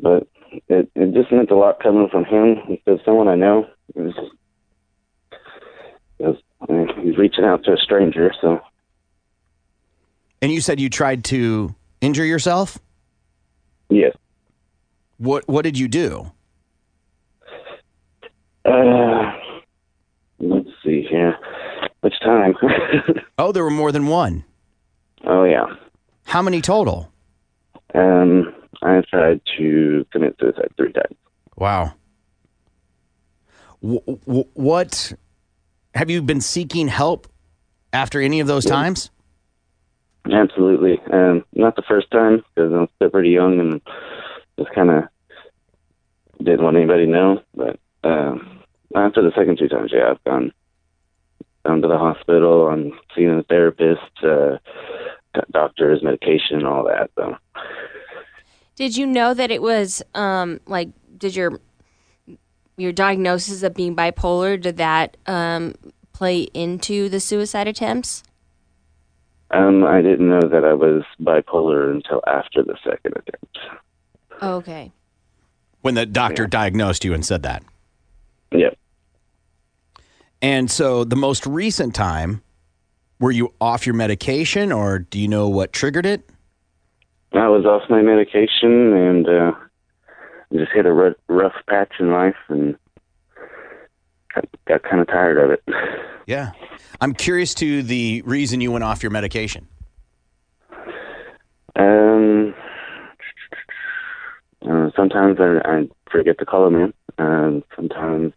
but it it just meant a lot coming from him because someone I know is, is uh, he's reaching out to a stranger, so And you said you tried to injure yourself. yes. What What did you do? Uh, let's see here, which time? [laughs] Oh, there were more than one. oh yeah. How many total? Um, I tried to commit suicide three times. Wow. W- w- what have you been seeking help after any of those times? Absolutely. Um, not the first time because I was still pretty young and just kind of didn't want anybody to know. But um, after the second two times, yeah, I've gone gone to the hospital. I'm seeing a therapist, uh, doctors, medication, all that. So Did you know that it was um like did your your diagnosis of being bipolar did that um play into the suicide attempts? um, I didn't know that I was bipolar until after the second attempt. Okay. When the doctor diagnosed you and said that. Yep. And so the most recent time, were you off your medication or do you know what triggered it? I was off my medication and uh, just hit a r- rough patch in life and got, got kind of tired of it. Yeah. I'm curious to the reason you went off your medication. Um, uh, sometimes I, I forget to call them in, and sometimes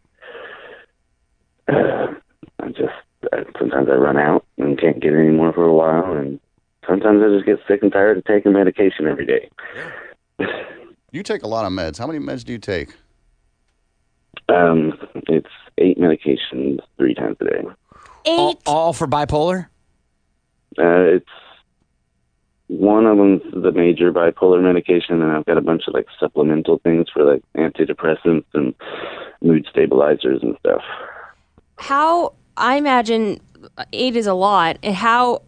I just uh, sometimes I run out and can't get any more for a while, and sometimes I just get sick and tired of taking medication every day. You take a lot of meds. How many meds do you take? Um, it's eight medications three times a day. All, all for bipolar? Uh, it's one of them's the major bipolar medication, and I've got a bunch of like supplemental things for like antidepressants and mood stabilizers and stuff. How I imagine eight is a lot. And how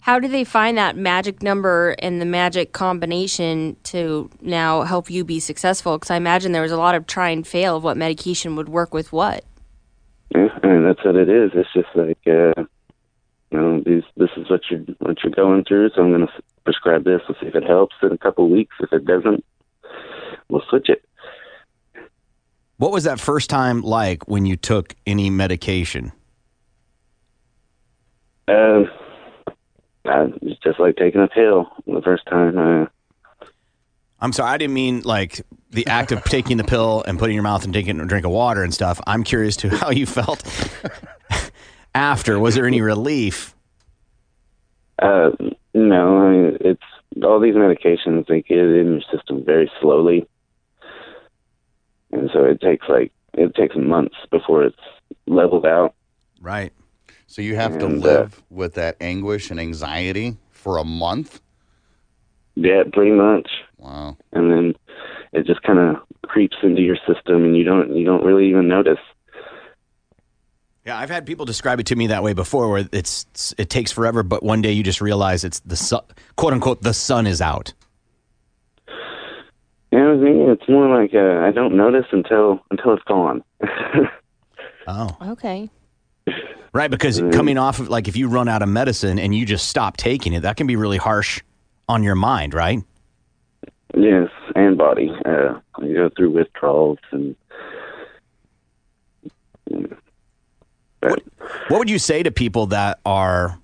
how do they find that magic number and the magic combination to now help you be successful? Because I imagine there was a lot of try and fail of what medication would work with what. Yeah, I mean that's what it is. It's just like uh, you know, these this is what you're what you're going through, so I'm going to prescribe this. We'll see if it helps in a couple of weeks. If it doesn't, we'll switch it. What was that first time like when you took any medication? Um, uh, it's just like taking a pill the first time. Uh, I'm sorry, I didn't mean like the act of taking the pill and putting your mouth and taking a drink of water and stuff. I'm curious to how you felt [laughs] after. Was there any relief? Uh, no, I mean, it's all these medications. They get in your system very slowly, and so it takes like it takes months before it's leveled out. Right. So you have to And, uh, live with that anguish and anxiety for a month? Yeah, pretty much. Wow. And then it just kind of creeps into your system, and you don't you don't really even notice. Yeah, I've had people describe it to me that way before, where it's it takes forever, but one day you just realize it's the sun, quote unquote, the sun is out. Yeah, with me, it's more like uh, I don't notice until until it's gone. [laughs] Oh, Okay. right. Because coming off of like if you run out of medicine and you just stop taking it, that can be really harsh on your mind, right? Yes, and body. Uh, I go through withdrawals and What, what would you say to people that are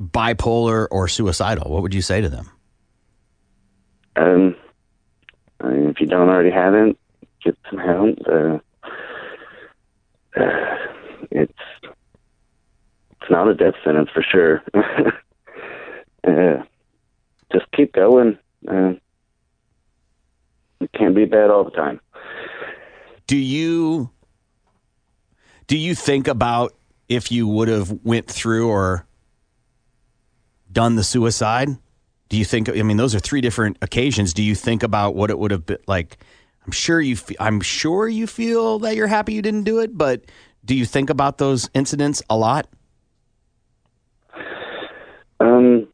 bipolar or suicidal? What would you say to them? um, I mean, if you don't already have it, get some help. Uh, uh, it's it's not a death sentence for sure. [laughs] uh, just keep going. Uh, it can't be bad all the time. Do you do you think about if you would have went through or done the suicide? Do you think I mean those are three different occasions. Do you think about what it would have been like I'm sure you fe- I'm sure you feel that you're happy you didn't do it, but do you think about those incidents a lot? Um,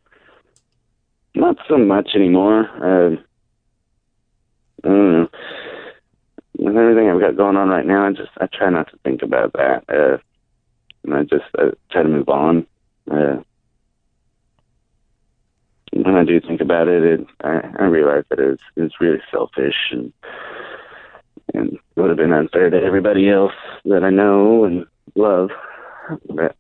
not so much anymore. Uh, I don't know. With everything I've got going on right now, I just I try not to think about that. Uh, and I just I try to move on. Uh, when I do think about it, it I, I realize that it's it's really selfish and and it would have been unfair to everybody else that I know and love. But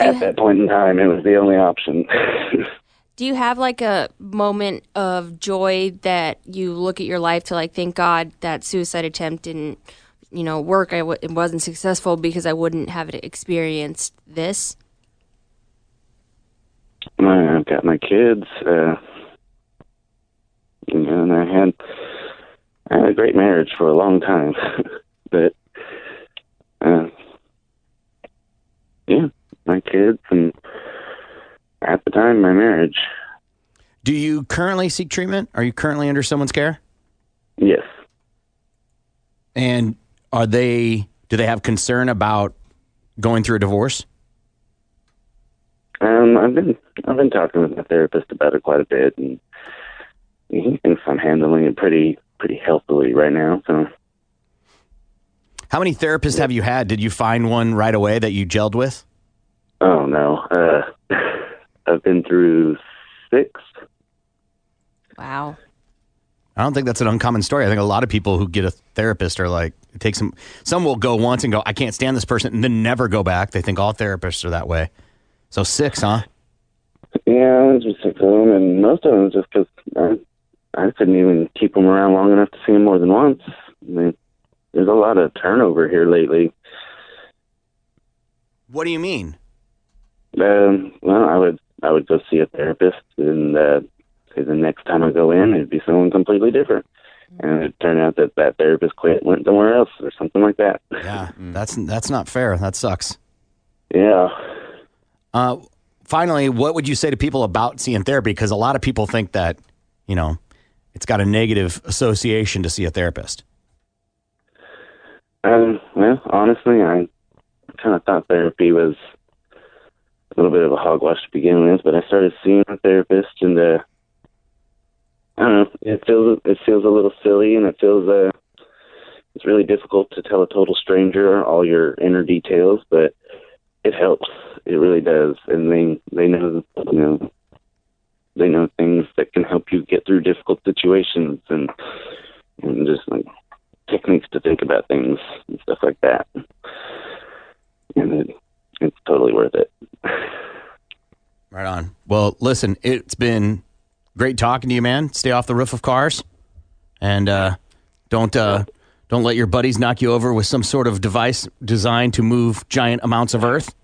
at that point in time, it was the only option. [laughs] Do you have like a moment of joy that you look at your life to like thank God that suicide attempt didn't, you know, work? I w- it wasn't successful because I wouldn't have experienced this. My, I've got my kids, uh, you know, and I had I had a great marriage for a long time, [laughs] but uh, yeah, my kids and at the time my marriage. Do you currently seek treatment? Are you currently under someone's care? Yes. And are they do they have concern about going through a divorce? Um, I've been I've been talking with my therapist about it quite a bit, and he thinks I'm handling it pretty pretty healthily right now. So How many therapists have you had? Did you find one right away that you gelled with? Oh no, uh, [laughs] I've been through six. Wow. I don't think that's an uncommon story. I think a lot of people who get a therapist are like, it takes them. Some will go once and go, I can't stand this person, and then never go back. They think all therapists are that way. So six, huh? Yeah, there's just six of them, and most of them just because I, I couldn't even keep them around long enough to see them more than once. I mean, there's a lot of turnover here lately. What do you mean? Um, well, I would I would go see a therapist, and uh, say the next time I go in, it'd be someone completely different, and it turned out that that therapist quit, went somewhere else, or something like that. Yeah, [laughs] that's that's not fair. That sucks. Yeah. Uh, finally, what would you say to people about seeing therapy? Because a lot of people think that, you know, it's got a negative association to see a therapist. Um, well, honestly, I kind of thought therapy was a little bit of a hogwash to begin with, but I started seeing a therapist, and uh, I don't know, it feels it feels a little silly, and it feels uh, it's really difficult to tell a total stranger all your inner details, but it helps. It really does, and they they know you know they know things that can help you get through difficult situations, and and just like techniques to think about things and stuff like that. And it, it's totally worth it. Right on. Well, listen, it's been great talking to you, man. Stay off the roof of cars, and uh, don't uh, don't let your buddies knock you over with some sort of device designed to move giant amounts of earth.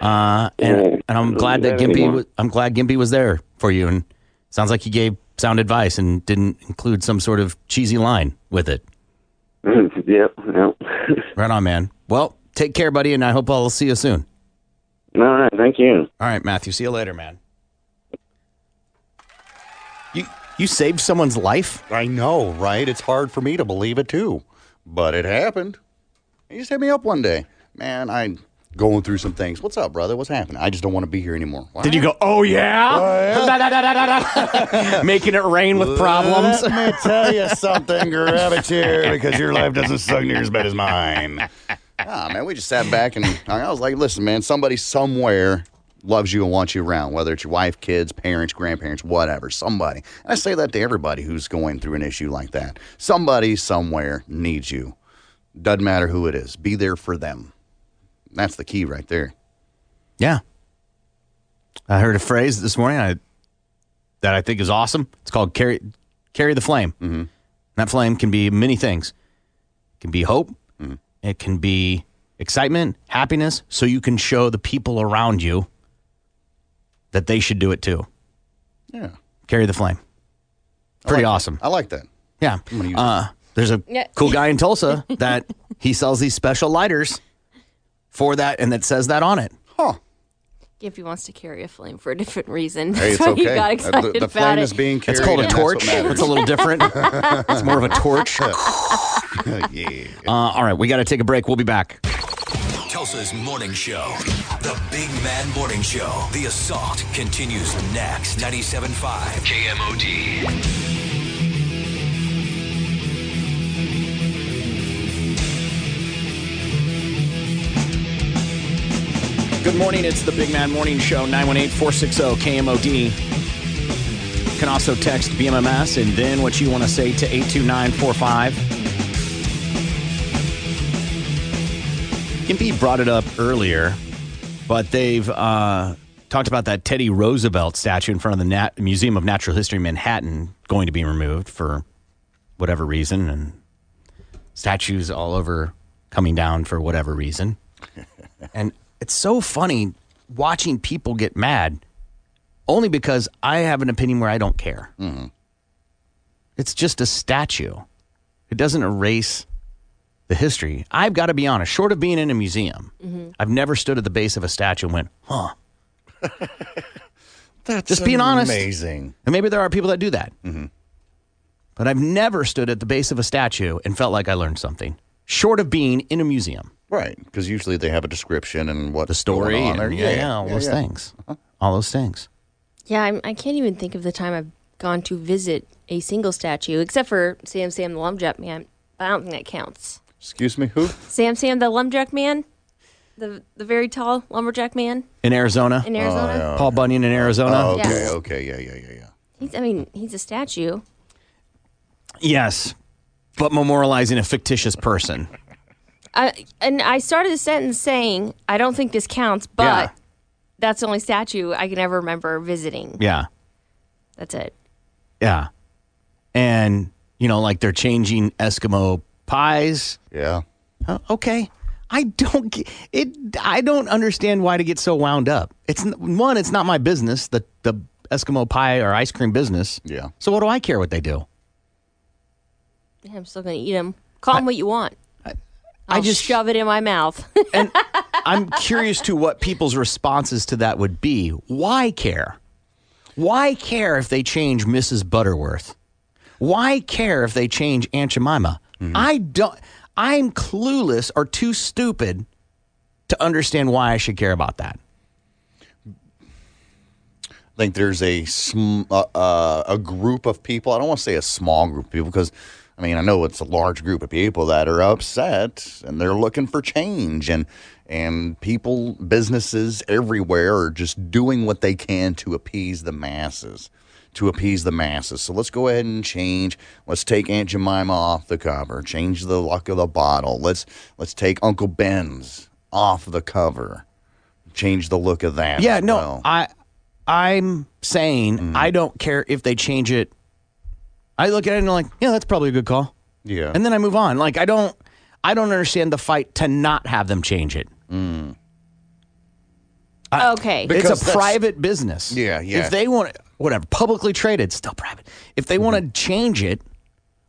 Uh, and, and I'm glad that Gimpy. anymore. Was, I'm glad Gimpy was there for you, and sounds like he gave sound advice and didn't include some sort of cheesy line with it. [laughs] yep, yep. [laughs] Right on, man. Well, take care, buddy, and I hope I'll see you soon. All right, thank you. All right, Matthew. See you later, man. You you saved someone's life? I know, right? It's hard for me to believe it too, but it happened. He just hit me up one day. Man, I'm going through some things. What's up, brother? What's happening? I just don't want to be here anymore. Did you go, oh yeah? Making it rain with problems. Let me tell you something. Grab a chair because your life doesn't suck near as bad as mine. Ah, man, we just sat back and I was like, listen, man, somebody somewhere loves you and wants you around, whether it's your wife, kids, parents, grandparents, whatever, somebody. And I say that to everybody who's going through an issue like that. Somebody somewhere needs you. Doesn't matter who it is. Be there for them. That's the key right there. Yeah. I heard a phrase this morning I, that I think is awesome. It's called carry carry the flame. Mm-hmm. That flame can be many things. It can be hope. It can be excitement, happiness, so you can show the people around you that they should do it too. Yeah. Carry the flame. Pretty awesome. I like that. Yeah. Uh, there's a Yeah. cool guy in Tulsa [laughs] that he sells these special lighters for that and that says that on it. Huh. If he wants to carry a flame for a different reason. [laughs] Hey, it's That's why he okay. got Uh, excited the, the about flame it. is being carried. It's called a and that's what torch. matters. It's a little different. [laughs] it's more of a torch. [laughs] Uh, yeah. all right, we got to take a break. We'll be back. Tulsa's morning show. The Big Mad Morning Show. The assault continues next. 97.5 KMOD. Good morning. It's the Big Mad Morning Show, 918 460 KMOD. You can also text BMMS and then what you want to say to 82945. Gimpy brought it up earlier, but they've uh, talked about that Teddy Roosevelt statue in front of the Nat- Museum of Natural History in Manhattan going to be removed for whatever reason, and statues all over coming down for whatever reason. [laughs] and it's so funny watching people get mad only because I have an opinion where I don't care. It's just a statue. It doesn't erase the history. I've got to be honest, short of being in a museum, Mm-hmm. I've never stood at the base of a statue and went, huh. [laughs] That's just being honest. amazing. And maybe there are people that do that. Mm-hmm. But I've never stood at the base of a statue and felt like I learned something, short of being in a museum. Right, because usually they have a description and what The story, on there. and yeah, yeah, all those things. Uh-huh. All those things. Yeah, I'm, I can't even think of the time I've gone to visit a single statue, except for Sam Sam the Lumberjack Man. But I don't think that counts. Excuse me, who? Sam Sam the Lumberjack Man, the the very tall lumberjack man. In Arizona? In Arizona? Oh, Paul Bunyan in Arizona? Oh, okay, Yes. okay, yeah, yeah, yeah, yeah. He's, I mean, he's a statue. Yes, but memorializing a fictitious person. I, and I started the sentence saying, "I don't think this counts," but Yeah. that's the only statue I can ever remember visiting. Yeah, That's it. yeah. And, you know, like they're changing Eskimo pies. Yeah. Uh, okay. I don't get it. I don't understand why to get so wound up. It's n- one. It's not my business. The the Eskimo pie or ice cream business. Yeah. So what do I care what they do? Yeah, I'm still gonna eat them. Call them what you want. I I'll just- shove it in my mouth. [laughs] And I'm curious to what people's responses to that would be. Why care? Why care if they change Mrs. Butterworth? Why care if they change Aunt Jemima? I don't. I'm clueless or too stupid to understand why I should care about that. I think there's a sm- uh, uh, a group of people. I don't want to say a small group of people because I mean I know it's a large group of people that are upset and they're looking for change and and people businesses everywhere are just doing what they can to appease the masses to appease the masses. So let's go ahead and change. Let's take Aunt Jemima off the cover. Change the luck of the bottle. Let's let's take Uncle Ben's off the cover. Change the look of that. Yeah, no, well. I I'm saying mm-hmm. I don't care if they change it. I look at it and I'm like, yeah, that's probably a good call. Yeah. And then I move on. Like I don't I don't understand the fight to not have them change it. Mm. I- Okay. Because it's a that's- private business. Yeah, yeah. If they want whatever, publicly traded, still private. If they want to mm-hmm. change it,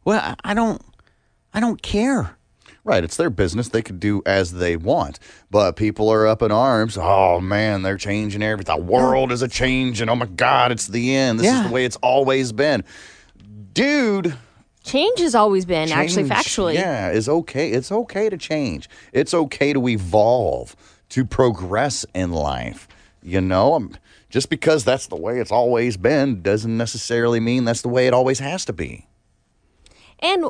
well, I- I don't I don't care. Right, it's their business. They could do as they want. But people are up in arms. Oh man, they're changing everything. The world is a change, and oh my God, it's the end. This Yeah. is the way it's always been. Dude, Change has always been actually factually. Yeah, is okay. It's okay to change. It's okay to evolve, to progress in life. You know, Um, just because that's the way it's always been doesn't necessarily mean that's the way it always has to be. And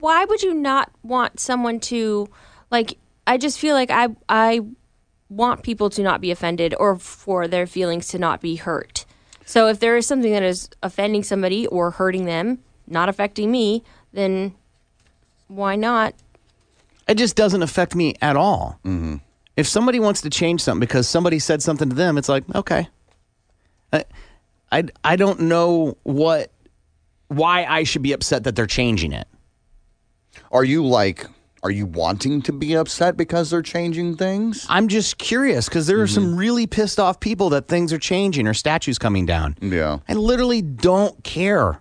why would you not want someone to like I just feel like I I want people to not be offended or for their feelings to not be hurt. So if there is something that is offending somebody or hurting them, not affecting me, then why not? It just doesn't affect me at all. Mm-hmm. If somebody wants to change something because somebody said something to them, it's like, okay. I, I, I don't know what why I should be upset that they're changing it. Are you like, are you wanting to be upset because they're changing things? I'm just curious because there are some really pissed off people that things are changing or statues coming down. Yeah. I literally don't care.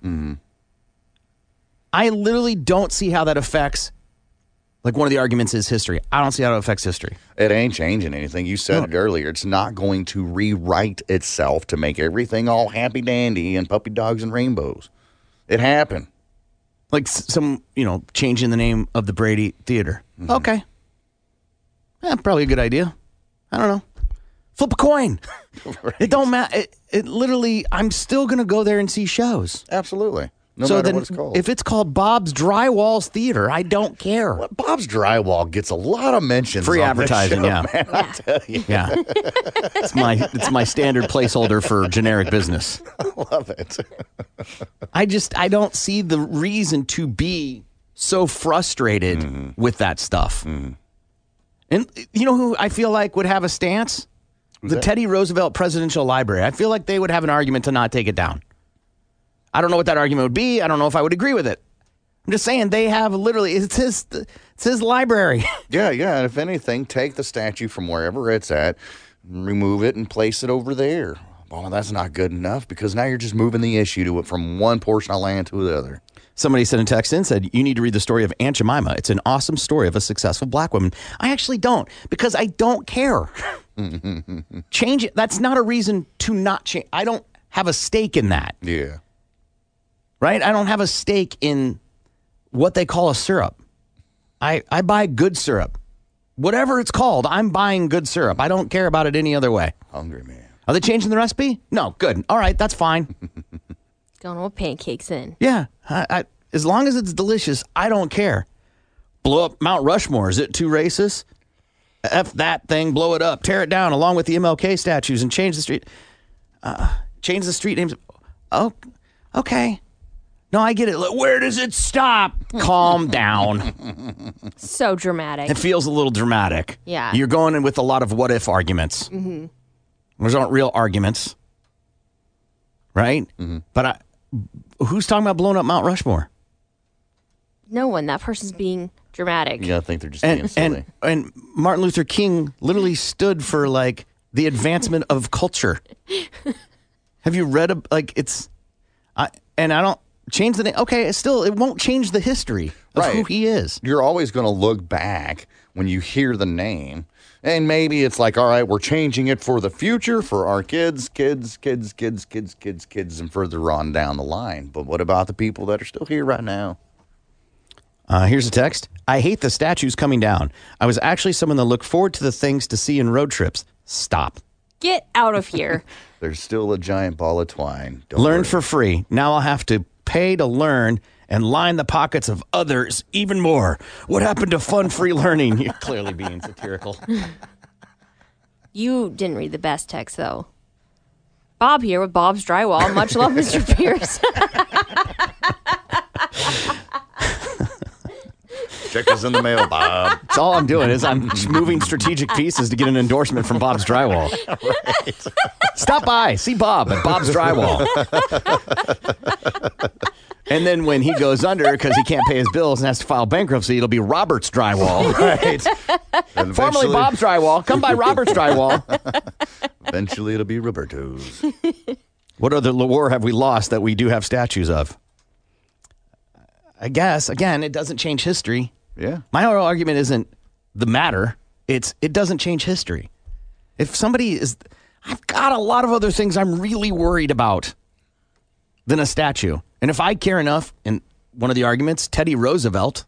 I literally don't see how that affects. Like one of the arguments is history. I don't see how it affects history. It ain't changing anything. You said it earlier. It's not going to rewrite itself to make everything all happy dandy and puppy dogs and rainbows. It happened. Like some, you know, changing the name of the Brady Theater. Mm-hmm. Okay. Yeah, probably a good idea. I don't know. Flip a coin. [laughs] It don't matter. It, it literally, I'm still going to go there and see shows. Absolutely. No so then, what it's called. if it's called Bob's Drywall's Theater, I don't care. Bob's Drywall gets a lot of mentions. Free on this advertising, show, yeah. man, I tell you. Yeah. it's my it's my standard placeholder for generic business. [laughs] I love it. I just I don't see the reason to be so frustrated Mm-hmm. with that stuff. And you know who I feel like would have a stance? the that? Teddy Roosevelt Presidential Library. I feel like they would have an argument to not take it down. I don't know what that argument would be. I don't know if I would agree with it. I'm just saying they have literally it's his it's his library. [laughs] Yeah, yeah. And if anything, take the statue from wherever it's at, remove it, and place it over there. Well, that's not good enough because now you're just moving the issue to it from one portion of land to the other. Somebody sent a text in said, You need to read the story of Aunt Jemima. It's an awesome story of a successful black woman. I actually don't because I don't care. [laughs] change it. That's not a reason to not change. I don't have a stake in that, Yeah. Right? I don't have a stake in what they call a syrup. I, I buy good syrup. Whatever it's called, I'm buying good syrup. I don't care about it any other way. Hungry man. Are they changing the recipe? No, good. All right, that's fine. [laughs] Going with pancakes in. Yeah, I, I, as long as it's delicious, I don't care. Blow up Mount Rushmore. Is it too racist? F that thing, blow it up, tear it down along with the MLK statues and change the street. Uh, change the street names. Oh, okay. No, I get it. Look, Where does it stop? Calm [laughs] down. So dramatic. It feels a little dramatic. Yeah. You're going in with a lot of what if arguments. hmm Those aren't real arguments, right? But I, who's talking about blowing up Mount Rushmore? No one. That person's being dramatic. Yeah, I think they're just being and, silly. and and Martin Luther King literally stood for like the advancement of culture. [laughs] Have you read a, like it's I and I don't change the name. Okay, it's still it won't change the history of who he is. You're always going to look back when you hear the name. And maybe it's like, all right, we're changing it for the future for our kids, kids, kids, kids, kids, kids, kids, and further on down the line. But what about the people that are still here right now? Uh, here's a text. I hate the statues coming down. I was actually someone that looked forward to the things to see in road trips. Stop. Get out of here. [laughs] There's still a giant ball of twine. Don't learn worry. for free. Now I'll have to pay to learn and line the pockets of others even more. What happened to fun free learning? [laughs] You're clearly being satirical. [laughs] You didn't read the best text though. Bob here with Bob's Drywall. Much love, Mr. Pierce. [laughs] Check us in the mail, Bob. That's all I'm doing is I'm moving strategic pieces to get an endorsement from Bob's Drywall. Stop by, see Bob at Bob's Drywall. and then when he goes under because he can't pay his bills and has to file bankruptcy, it'll be Robert's Drywall. Right. And Formerly eventually- Bob's Drywall. Come by Robert's Drywall. Eventually, it'll be Roberto's. What other war have we lost that we do have statues of? I guess again, it doesn't change history. Yeah. My whole argument isn't the matter; it's it doesn't change history. If somebody is, I've got a lot of other things I'm really worried about than a statue. And if I care enough, in one of the arguments, Teddy Roosevelt,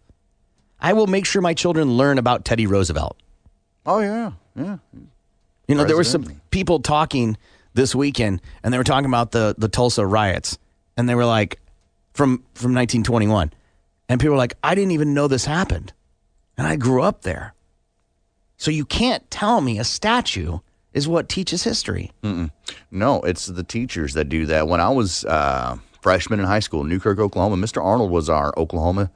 I will make sure my children learn about Teddy Roosevelt. Oh yeah, yeah. You know, there were some people talking this weekend, and they were talking about the the Tulsa riots, and they were like, from from 1921, and people are like, I didn't even know this happened, and I grew up there. So you can't tell me a statue is what teaches history. Mm-mm. No, it's the teachers that do that. When I was uh, freshman in high school in Newkirk, Oklahoma, Mr. Arnold was our Oklahoma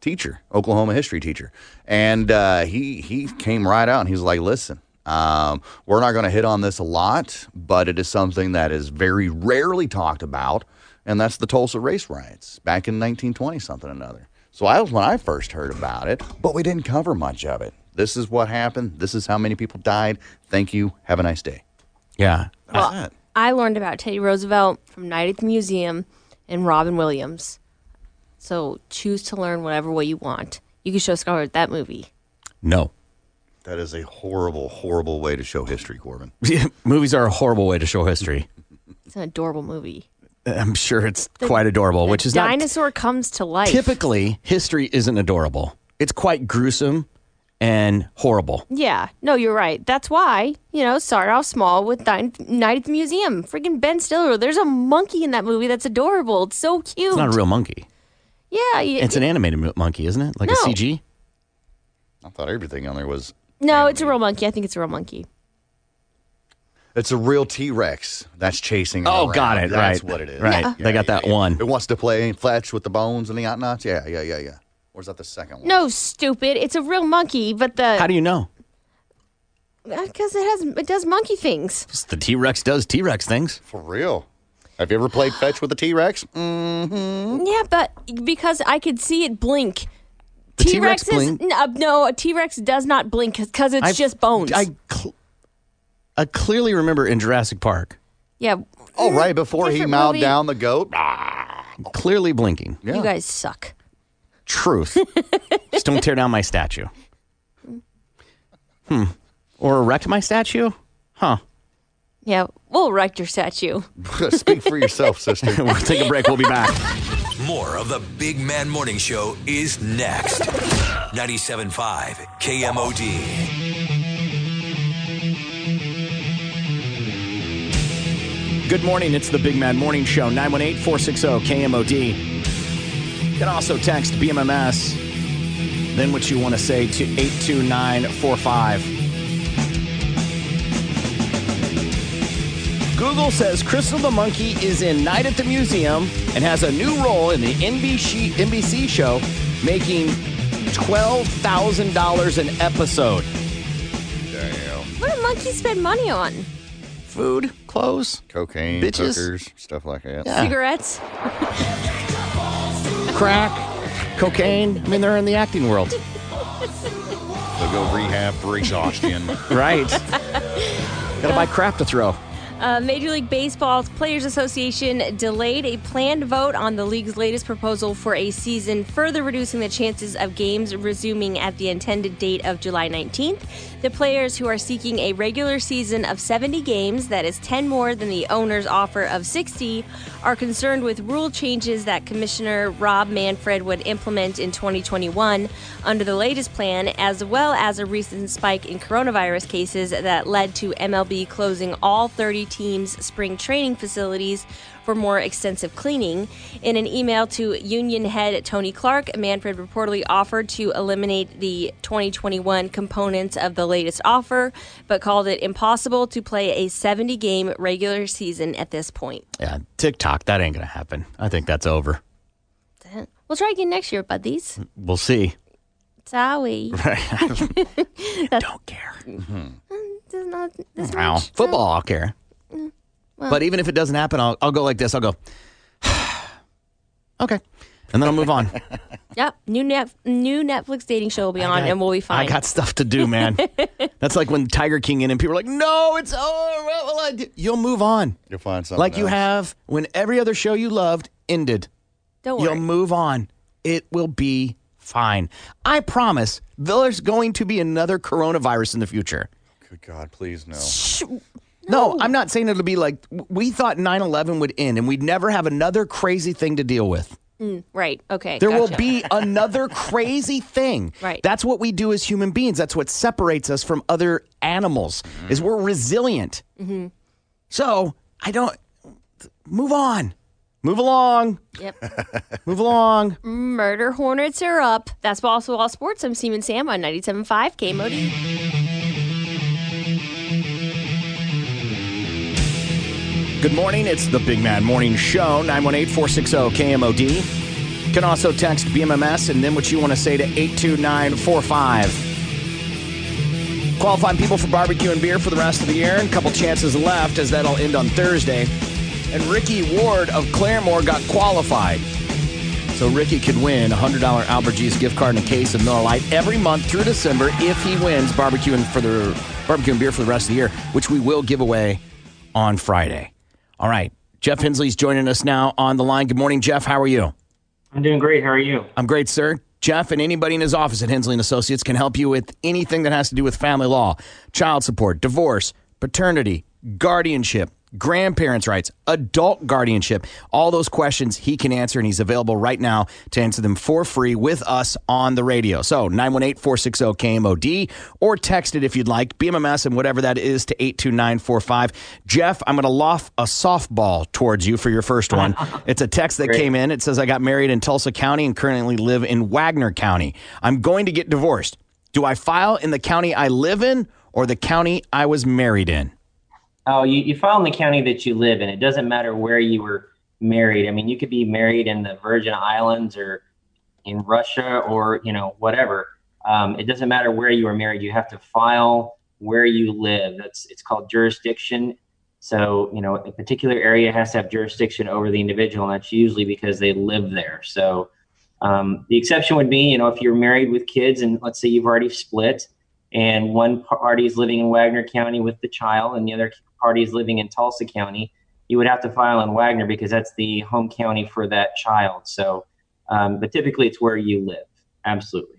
teacher, Oklahoma history teacher, and uh, he he came right out and he was like, "Listen, um, we're not going to hit on this a lot, but it is something that is very rarely talked about, and that's the Tulsa race riots back in 1920 something or another." So I was when I first heard about it, but we didn't cover much of it. This is what happened. This is how many people died. Thank you. Have a nice day. Yeah. Well, I learned about Teddy Roosevelt from Night at the Museum and Robin Williams. So choose to learn whatever way you want. You can show Scarlett that movie. No. That is a horrible, horrible way to show history, Corbin. [laughs] Movies are a horrible way to show history. It's an adorable movie. I'm sure it's quite adorable, which is not Dinosaur comes to life. typically history isn't adorable. It's quite gruesome and horrible. Yeah, no, you're right. That's why, you know, start off small with Di- Night at the Museum. Freaking Ben Stiller. There's a monkey in that movie that's adorable. It's so cute. It's not a real monkey. Yeah. y- It's an animated mo- monkey, isn't it? Like a CG? I thought everything on there was. no, it's a real monkey. I think it's a real monkey. It's a real T Rex that's chasing. Oh, around. got it, That's right, what it is. right. They got that one. It wants to play fetch with the bones and the whatnots. Yeah, yeah, yeah, yeah. Or is that the second one? No, stupid. It's a real monkey, but the How do you know? because it has it does monkey things. The T Rex does T Rex things. For real. Have you ever played fetch with a T Rex? Mm-hmm. Yeah, but because I could see it blink. T-Rex is blink? uh, no, a T Rex does not blink because it's I've- just bones. I, cl- I clearly remember in Jurassic Park yeah, Oh, right before he Different mowed movie. down the goat. clearly blinking. Yeah. you guys suck. Truth. [laughs] Just don't tear down my statue. Hmm. Or erect my statue? Huh. Yeah, we'll erect your statue. [laughs] Speak for yourself, sister. [laughs] we'll take a break. We'll be back. More of the Big Mad Morning Show is next. 97.5 KMOD. Good morning. It's the Big Mad Morning Show, 918 460 KMOD. You can also text BMMS, then what you want to say to 82945. Google says Crystal the Monkey is in Night at the Museum and has a new role in the NBC, NBC show, making $12,000 an episode. What do monkeys spend money on? Food, clothes, Cocaine, Bitches. hookers, stuff like that. Yeah. Cigarettes. [laughs] crack, cocaine. I mean, they're in the acting world. They'll go rehab for exhaustion. [laughs] Right. [laughs] Gotta buy crap to throw. Uh, Major League Baseball's Players Association delayed a planned vote on the league's latest proposal for a season, further reducing the chances of games resuming at the intended date of July 19th. The players who are seeking a regular season of 70 games, that is 10 more than the owner's offer of 60, are concerned with rule changes that Commissioner Rob Manfred would implement in 2021 under the latest plan, as well as a recent spike in coronavirus cases that led to MLB closing all 30 teams' spring training facilities for more extensive cleaning. In an email to union head Tony Clark, Manfred reportedly offered to eliminate the 2021 components of the latest offer, but called it impossible to play a 70 game regular season at this point. Yeah, TikTok, that ain't gonna happen. I think that's over. We'll try again next year, buddies. Mm, we'll see. Sorry. [laughs] [laughs] Don't care. Mm-hmm. Mm, there's not this Wow. much. Football, I'll care. Well, But even if it doesn't happen, I'll, I'll go like this. I'll go, [sighs] okay. And then I'll move on. [laughs] Yep. New net new Netflix dating show will be on, got- and we'll be fine. I got stuff to do, man. [laughs] That's like when Tiger King in and people are like, no, it's over. What will I do? You'll move on. You'll find something. Like you have when every other show you loved ended. Don't worry. You'll move on. It will be fine. I promise there's going to be another coronavirus in the future. Good God, please no. No, I'm not saying it'll be like we thought 9 11 would end and we'd never have another crazy thing to deal with. Mm, right. Okay. There will be [laughs] another crazy thing. Right. That's what we do as human beings. That's what separates us from other animals. Is we're resilient. hmm So I don't move on. Move along. Yep. [laughs] Move along. Murder hornets are up. That's also all sports. I'm Seaman Sam on 97.5 KMOD. Good morning. It's the Big Mad Morning Show, 918 460 KMOD. You can also text BMMS and then what you want to say to 82945. Qualifying people for barbecue and beer for the rest of the year. And a couple chances left as that'll end on Thursday. And Ricky Ward of Claremore got qualified. So Ricky could win a $100 Albert G's gift card and a case of Miller Lite every month through December if he wins barbecuing for the barbecue and beer for the rest of the year, which we will give away on Friday. All right. Jeff Hensley's joining us now on the line. Good morning, Jeff. How are you? I'm doing great. How are you? I'm great, sir. Jeff and anybody in his office at Hensley and Associates can help you with anything that has to do with family law, child support, divorce, paternity, guardianship, grandparents' rights, adult guardianship. All those questions he can answer, and he's available right now to answer them for free with us on the radio. So 918 460 KMOD or text it if you'd like, BMMS and whatever that is to 82945. Jeff, I'm going to loft a softball towards you for your first [laughs] one. It's a text that Great. came in. It says, I got married in Tulsa County and currently live in Wagoner County. I'm going to get divorced. Do I file in the county I live in or the county I was married in? Oh, you, you file in the county that you live in. It doesn't matter where you were married. I mean, you could be married in the Virgin Islands or in Russia or, you know, whatever. Um, it doesn't matter where you were married. You have to file where you live. That's it's called jurisdiction. So, you know, a particular area has to have jurisdiction over the individual, and that's usually because they live there. So, um, the exception would be, you know, if you're married with kids and let's say you've already split and one party is living in Wagoner County with the child and the other party is living in Tulsa County, you would have to file in Wagoner because that's the home county for that child. So, um, but typically it's where you live. Absolutely.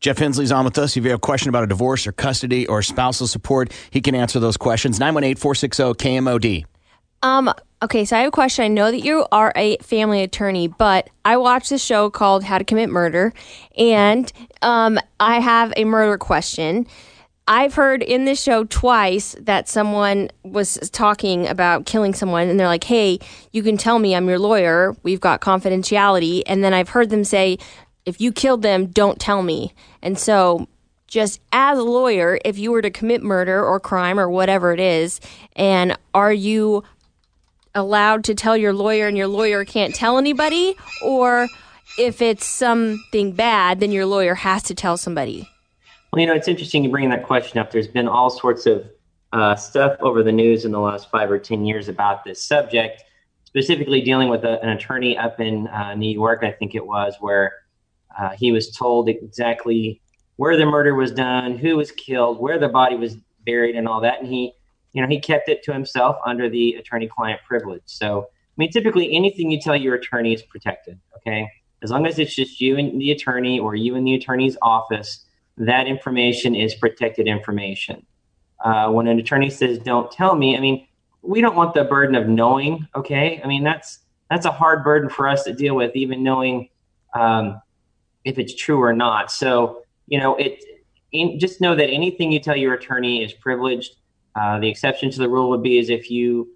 Jeff Hensley's on with us. If you have a question about a divorce or custody or spousal support, he can answer those questions. 918 460 KMOD. Um, okay, so I have a question. I know that you are a family attorney, but I watched this show called How to Commit Murder, and um, I have a murder question. I've heard in this show twice that someone was talking about killing someone, and they're like, hey, you can tell me I'm your lawyer. We've got confidentiality. And then I've heard them say, if you killed them, don't tell me. And so, just as a lawyer, if you were to commit murder or crime or whatever it is, and are you allowed to tell your lawyer and your lawyer can't tell anybody? Or if it's something bad, then your lawyer has to tell somebody? Well, you know, it's interesting you bring that question up. There's been all sorts of uh, stuff over the news in the last five or 10 years about this subject, specifically dealing with a, an attorney up in uh, New York, I think it was, where uh, he was told exactly where the murder was done, who was killed, where the body was buried, and all that. And he, you know, he kept it to himself under the attorney-client privilege. So, I mean, typically anything you tell your attorney is protected. Okay, as long as it's just you and the attorney or you and the attorney's office, that information is protected information. Uh, when an attorney says, "Don't tell me," I mean, we don't want the burden of knowing. Okay, I mean that's that's a hard burden for us to deal with, even knowing um, if it's true or not. So you know, it in, just know that anything you tell your attorney is privileged. Uh, the exception to the rule would be is if you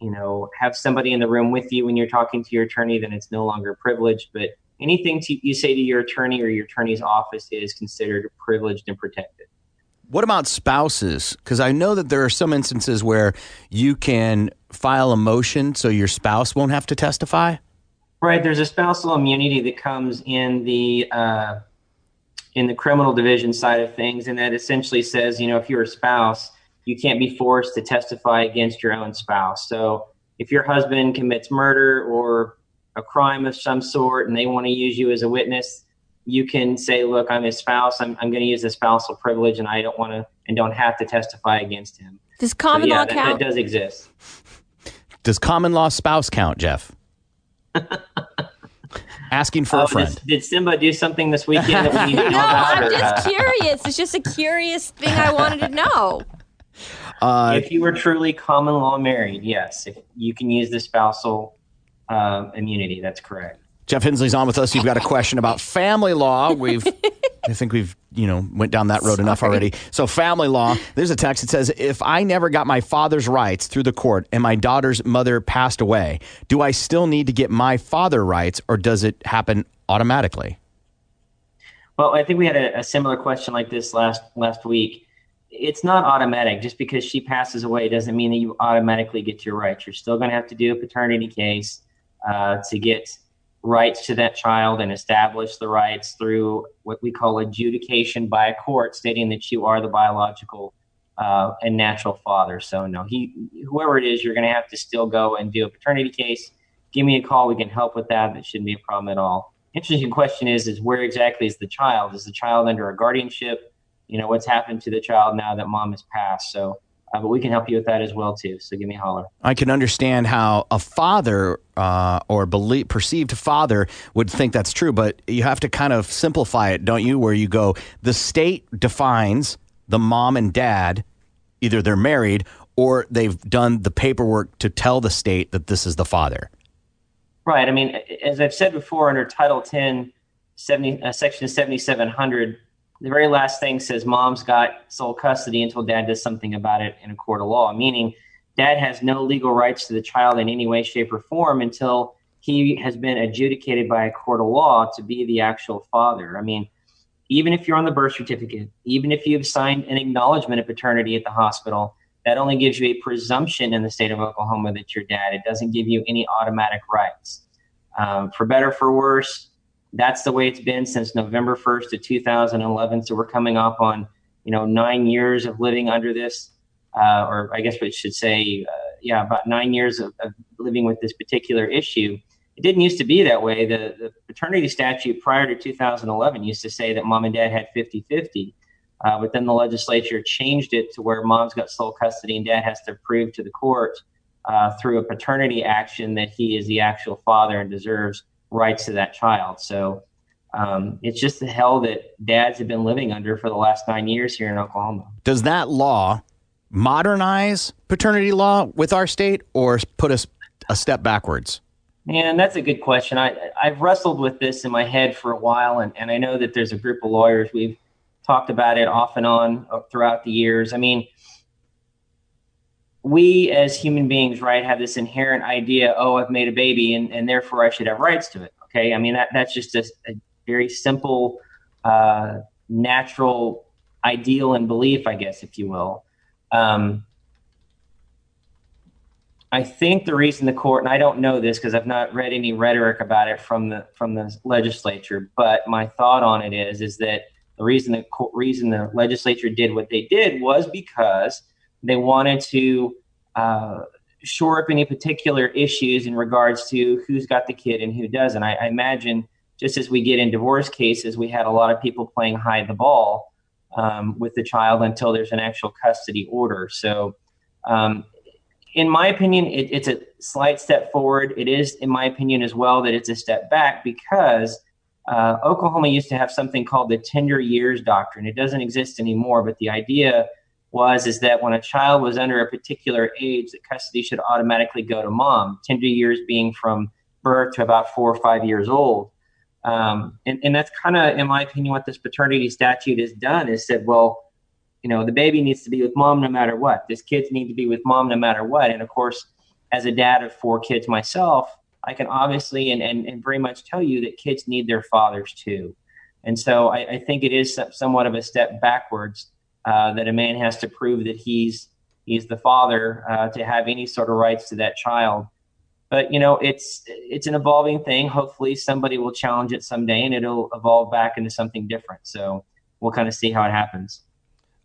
you know have somebody in the room with you when you're talking to your attorney, then it's no longer privileged. But anything to, you say to your attorney or your attorney's office is considered privileged and protected. What about spouses? Because I know that there are some instances where you can file a motion so your spouse won't have to testify. Right. There's a spousal immunity that comes in the uh, in the criminal division side of things, and that essentially says, you know, if you're a spouse, you can't be forced to testify against your own spouse. So if your husband commits murder or a crime of some sort and they want to use you as a witness, you can say, look, I'm his spouse. I'm, I'm going to use the spousal privilege and I don't want to and don't have to testify against him. Does common so, yeah, law that, count? that does exist. Does common law spouse count, Jeff? [laughs] Asking for Oh, a friend. Did, did Simba do something this weekend that we need to [laughs] know No, about? I'm or, uh, just curious. It's just a curious thing I wanted to know. Uh, if you were truly common law married, yes, if you can use the spousal uh, immunity. That's correct. Jeff Hensley's on with us. You've got a question about family law. We've, [laughs] I think we've, you know, went down that road enough already. So family law. There's a text that says, if I never got my father's rights through the court and my daughter's mother passed away, do I still need to get my father rights, or does it happen automatically? Well, I think we had a, a similar question like this last last week. it's not automatic. Just because she passes away doesn't mean that you automatically get your rights. You're still going to have to do a paternity case uh, to get rights to that child and establish the rights through what we call adjudication by a court, stating that you are the biological uh, and natural father. So no, he, whoever it is, you're going to have to still go and do a paternity case. Give me a call. We can help with that. That shouldn't be a problem at all. Interesting question is, is where exactly is the child? Is the child under a guardianship? You know, what's happened to the child now that mom has passed? So, uh, but we can help you with that as well too. So give me a holler. I can understand how a father uh, or believe, perceived father would think that's true, but you have to kind of simplify it, don't you? Where you go, the state defines the mom and dad, either they're married or they've done the paperwork to tell the state that this is the father. Right. I mean, as I've said before, under Title 10, 70, uh, Section 7700, the very last thing says mom's got sole custody until dad does something about it in a court of law, meaning dad has no legal rights to the child in any way, shape, or form until he has been adjudicated by a court of law to be the actual father. I mean, even if you're on the birth certificate, even if you've signed an acknowledgement of paternity at the hospital, that only gives you a presumption in the state of Oklahoma that you're dad. It doesn't give you any automatic rights. Um, for better, or for worse, that's the way it's been since November 1st of 2011. So we're coming up on, you know, nine years of living under this, uh, or I guess we should say, uh, yeah, about nine years of, of living with this particular issue. It didn't used to be that way. The, the paternity statute prior to 2011 used to say that mom and dad had 50 50. Uh, but then the legislature changed it to where mom's got sole custody and dad has to prove to the court uh, through a paternity action that he is the actual father and deserves rights to that child. So um, it's just the hell that dads have been living under for the last nine years here in Oklahoma. Does that law modernize paternity law with our state or put us a step backwards? Man, that's a good question. I, I've wrestled with this in my head for a while, and, and I know that there's a group of lawyers. We've talked about it off and on uh, throughout the years. I mean, we as human beings, right, have this inherent idea, oh, I've made a baby and, and therefore I should have rights to it. Okay. I mean, that, that's just a, a very simple, uh, natural ideal and belief, I guess, if you will. Um, I think the reason the court, and I don't know this because I've not read any rhetoric about it from the from the legislature, but my thought on it is is that the reason the co- reason the legislature did what they did was because they wanted to uh, shore up any particular issues in regards to who's got the kid and who doesn't. I, I, imagine just as we get in divorce cases, we had a lot of people playing hide the ball um, with the child until there's an actual custody order. So, um, in my opinion, it, it's a slight step forward. It is, in my opinion, as well, that it's a step back because uh, Oklahoma used to have something called the tender years doctrine. It doesn't exist anymore, but the idea was is that when a child was under a particular age, that custody should automatically go to mom. Tender years being from birth to about four or five years old. Um, and, and that's kind of, in my opinion, what this paternity statute has done is said, well, you know, the baby needs to be with mom no matter what. This kids need to be with mom no matter what. And of course, as a dad of four kids myself, I can obviously and, and, and very much tell you that kids need their fathers too. And so I, I think it is somewhat of a step backwards uh, that a man has to prove that he's he's the father uh, to have any sort of rights to that child. But you know, it's it's an evolving thing. Hopefully, somebody will challenge it someday, and it'll evolve back into something different. So we'll kind of see how it happens.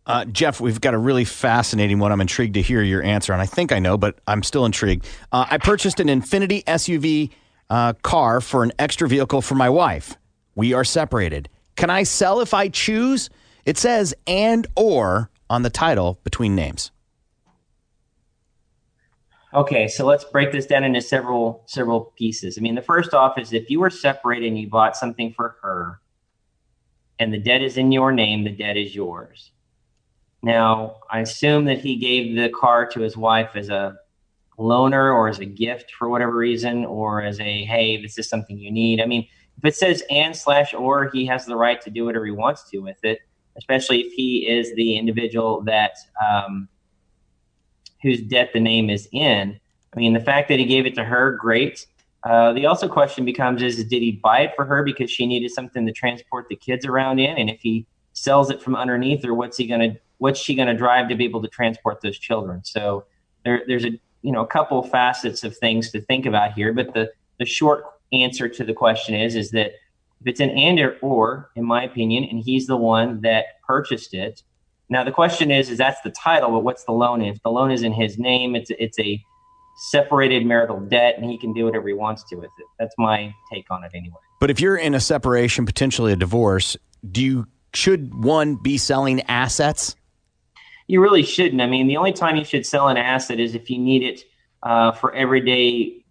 Uh, Jeff, we've got a really fascinating one. I'm intrigued to hear your answer, and I think I know, but I'm still intrigued. Uh, I purchased an Infiniti SUV uh, car for an extra vehicle for my wife. We are separated. Can I sell if I choose? It says and or on the title between names. Okay, so let's break this down into several several pieces. I mean, the first off is if you were separated and you bought something for her, and the debt is in your name, the debt is yours. Now, I assume that he gave the car to his wife as a loaner or as a gift for whatever reason, or as a hey, this is something you need. I mean, if it says and slash or, he has the right to do whatever he wants to with it especially if he is the individual that um, whose debt the name is in. I mean, the fact that he gave it to her, great. Uh, the also question becomes: Is did he buy it for her because she needed something to transport the kids around in? And if he sells it from underneath her, what's he gonna what's she going to drive to be able to transport those children? So there, there's a you know a couple facets of things to think about here, but the the short answer to the question is is that if it's an and or, or in my opinion, and he's the one that purchased it. Now the question is is that's the title, but what's the loan? If the loan is in his name, it's it's a separated marital debt, and he can do whatever he wants to with it. That's my take on it anyway. But if you're in a separation, potentially a divorce, do you should one be selling assets? You really shouldn't. I mean, the only time you should sell an asset is if you need it uh, for everyday,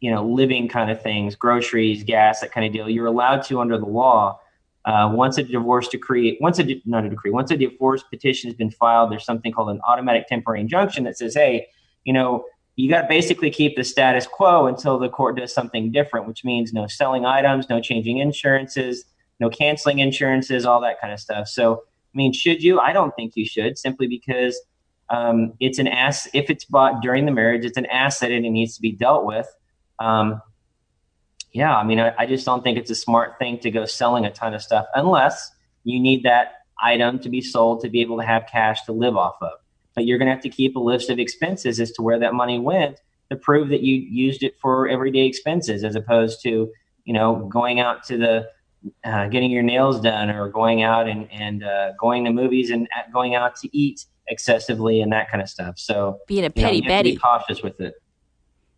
you know, living kind of things, groceries, gas, that kind of deal. You're allowed to under the law. Uh, once a divorce decree, once a not a decree, once a divorce petition has been filed, there's something called an automatic temporary injunction that says, hey, you know, you got to basically keep the status quo until the court does something different, which means no selling items, no changing insurances, no canceling insurances, all that kind of stuff. So, I mean, should you? I don't think you should, simply because um, it's an ass. If it's bought during the marriage, it's an asset and it needs to be dealt with. Um, yeah, I mean, I, I just don't think it's a smart thing to go selling a ton of stuff unless you need that item to be sold to be able to have cash to live off of. But you're going to have to keep a list of expenses as to where that money went to prove that you used it for everyday expenses, as opposed to you know going out to the uh, getting your nails done or going out and and uh, going to movies and going out to eat excessively and that kind of stuff. So Being a know, petty you to Betty. be cautious with it.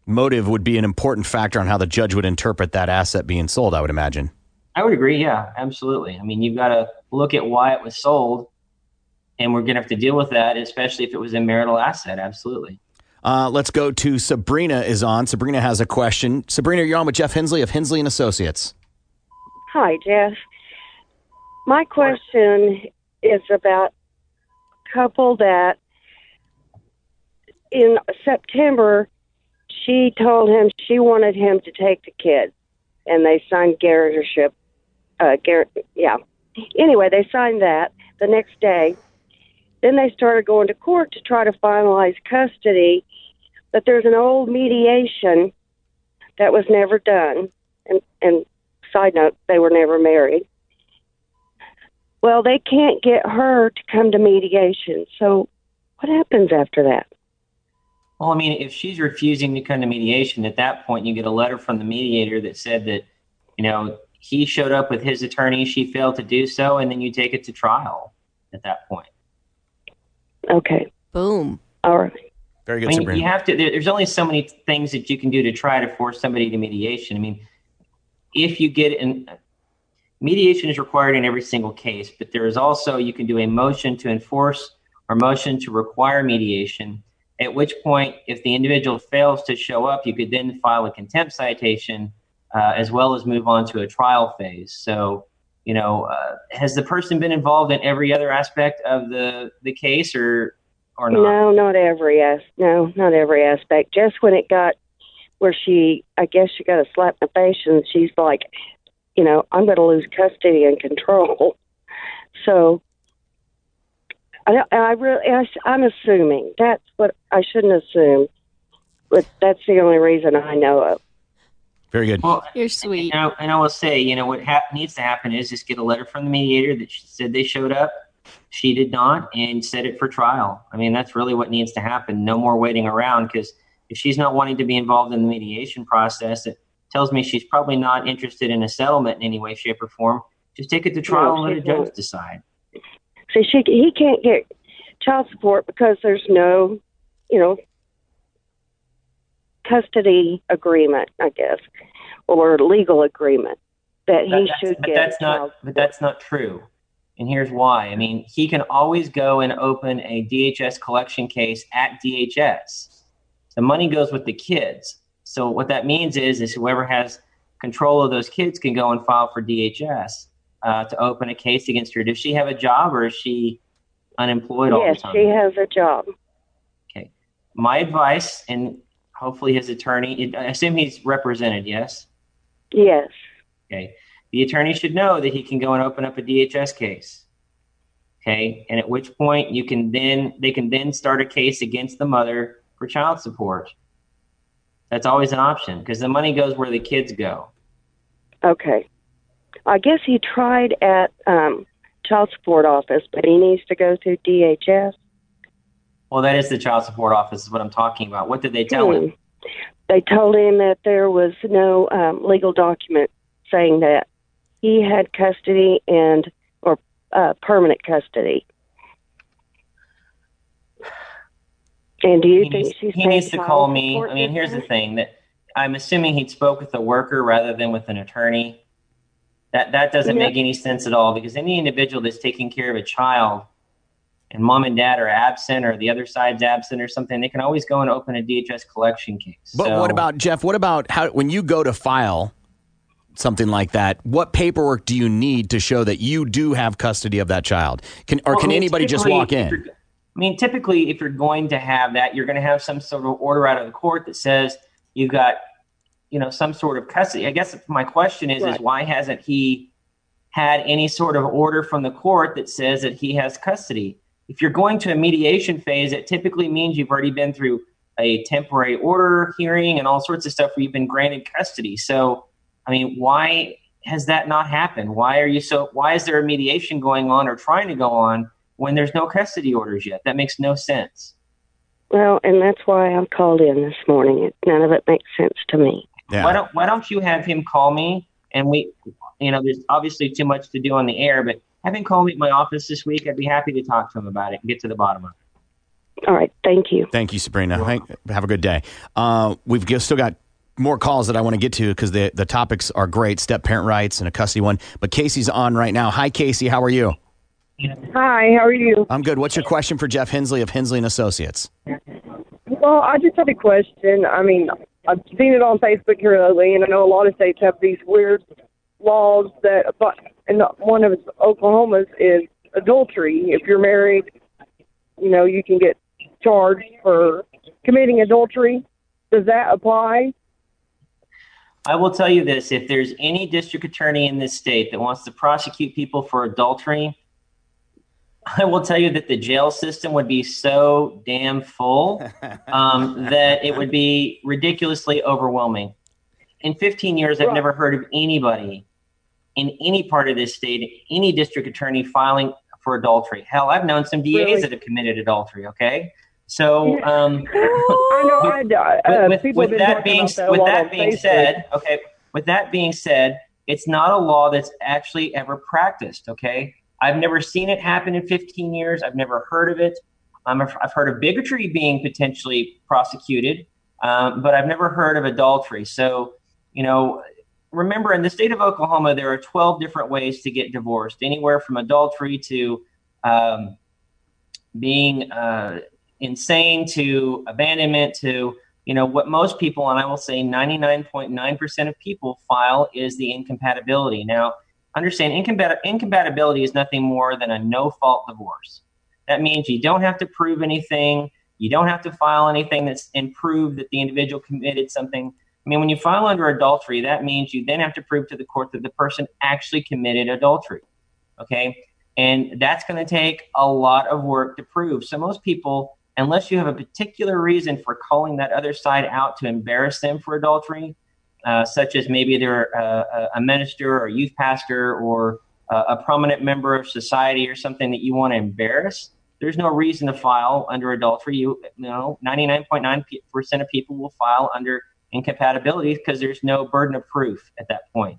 Motive would be an important factor on how the judge would interpret that asset being sold, I would imagine. I would agree. Yeah, absolutely. I mean, you've got to look at why it was sold, and we're going to have to deal with that, especially if it was a marital asset. Absolutely. Uh, let's go to Sabrina is on. Sabrina has a question. Sabrina, you're on with Jeff Hensley of Hensley and Associates. Hi, Jeff. My question is about a couple that in September she told him she wanted him to take the kid, and they signed guarantorship. Uh, gar- yeah. Anyway, they signed that the next day. Then they started going to court to try to finalize custody, but there's an old mediation that was never done. And, and side note, they were never married. Well, they can't get her to come to mediation. So, what happens after that? Well, I mean, if she's refusing to come to mediation, at that point, you get a letter from the mediator that said that, you know, he showed up with his attorney, she failed to do so, and then you take it to trial at that point. Okay. Boom. All right. Very I mean, you have to. There, there's only so many things that you can do to try to force somebody to mediation. I mean, if you get in, mediation is required in every single case, but there is also you can do a motion to enforce or motion to require mediation. At which point, if the individual fails to show up, you could then file a contempt citation, uh, as well as move on to a trial phase. So, you know, uh, has the person been involved in every other aspect of the the case, or or not? No, not every as no, not every aspect. Just when it got where she, I guess she got a slap in the face, and she's like, you know, I'm going to lose custody and control. [laughs] So, I, I really, I, I'm assuming that's what I shouldn't assume, but that's the only reason I know of. Very good. Well, You're sweet. And I, and I will say, you know, what hap- needs to happen is just get a letter from the mediator that she said they showed up. She did not, and set it for trial. I mean, that's really what needs to happen. No more waiting around because if she's not wanting to be involved in the mediation process, it tells me she's probably not interested in a settlement in any way, shape, or form. Just take it to trial and let a judge decide. See, she he can't get child support because there's no, you know, custody agreement, I guess, or legal agreement that he But that's- should but get. that's child not. But that's not true. And here's why. I mean, he can always go and open a DHS collection case at DHS. The money goes with the kids. So what that means is, is whoever has control of those kids can go and file for DHS uh, to open a case against her. Does she have a job or is she unemployed all yes, the time? Yes, she has a job. Okay. My advice, and hopefully his attorney, I assume he's represented. Yes. Yes. Okay. The attorney should know that he can go and open up a DHS case. Okay. And at which point you can then, they can then start a case against the mother for child support. That's always an option because the money goes where the kids go. Okay. I guess he tried at um, child support office, but he needs to go through DHS. Well, that is the child support office, is what I'm talking about. What did they tell him? They told him that there was no um, legal document saying that he had custody and or uh, permanent custody. And do you he think needs, she's he needs to call me. I mean, here's the thing that I'm assuming he'd spoke with a worker rather than with an attorney. That that doesn't Yeah. make any sense at all because any individual that's taking care of a child and mom and dad are absent or the other side's absent or something, they can always go and open a DHS collection case. But So- what about Jeff? What about how when you go to file something like that? What paperwork do you need to show that you do have custody of that child? Can or Well, can I mean, anybody just walk in? I mean, typically, if you're going to have that, you're going to have some sort of order out of the court that says you've got, you know, some sort of custody. I guess my question is, is why hasn't he had any sort of order from the court that says that he has custody? If you're going to a mediation phase, it typically means you've already been through a temporary order hearing and all sorts of stuff where you've been granted custody. So, I mean, why has that not happened? Why are you so? Why is there a mediation going on or trying to go on when there's no custody orders yet? That makes no sense. Well, and that's why I called in this morning. None of it makes sense to me. Why don't Why don't you have him call me and we, you know, there's obviously too much to do on the air, but have him call me at my office this week. I'd be happy to talk to him about it and get to the bottom of it. All right, thank you. Thank you, Sabrina. Thank- Have a good day. Uh, we've g- still got more calls that I want to get to because the the topics are great: step parent rights and a custody one. But Casey's on right now. Hi, Casey. How are you? Hi, how are you? I'm good. What's your question for Jeff Hensley of Hensley and Associates? Well, I just had a question. I mean, I've seen it on Facebook here lately, and I know a lot of states have these weird laws that, but and one of Oklahoma's is adultery. If you're married, you know, you can get charged for committing adultery. Does that apply? I will tell you this: if there's any district attorney in this state that wants to prosecute people for adultery, I will tell you that the jail system would be so damn full [laughs] um, that it would be ridiculously overwhelming. In 15 years, I've never heard of anybody in any part of this state, any district attorney filing for adultery. Hell, I've known some DAs Really? that have committed adultery. Okay, so um, [laughs] I know. I, uh, with, with, with that being that with that being Facebook. said, okay. With that being said, it's not a law that's actually ever practiced. Okay, I've never seen it happen in 15 years. I've never heard of it. Um, I've, I've heard of bigotry being potentially prosecuted, um, but I've never heard of adultery. So, you know, remember in the state of Oklahoma, there are 12 different ways to get divorced, anywhere from adultery to um, being uh, insane to abandonment to you know what most people and i will say 99.9% of people file is the incompatibility now understand incompat- incompatibility is nothing more than a no fault divorce. That means you don't have to prove anything. You don't have to file anything that's and prove that the individual committed something. I mean when you file under adultery that means you then have to prove to the court that the person actually committed adultery okay? And that's going to take a lot of work to prove. So most people unless you have a particular reason for calling that other side out to embarrass them for adultery uh, such as maybe they're uh, a- a minister or a youth pastor or uh, a prominent member of society or something that you want to embarrass there's no reason to file under adultery you, you know 99.9% of people will file under incompatibility because there's no burden of proof at that point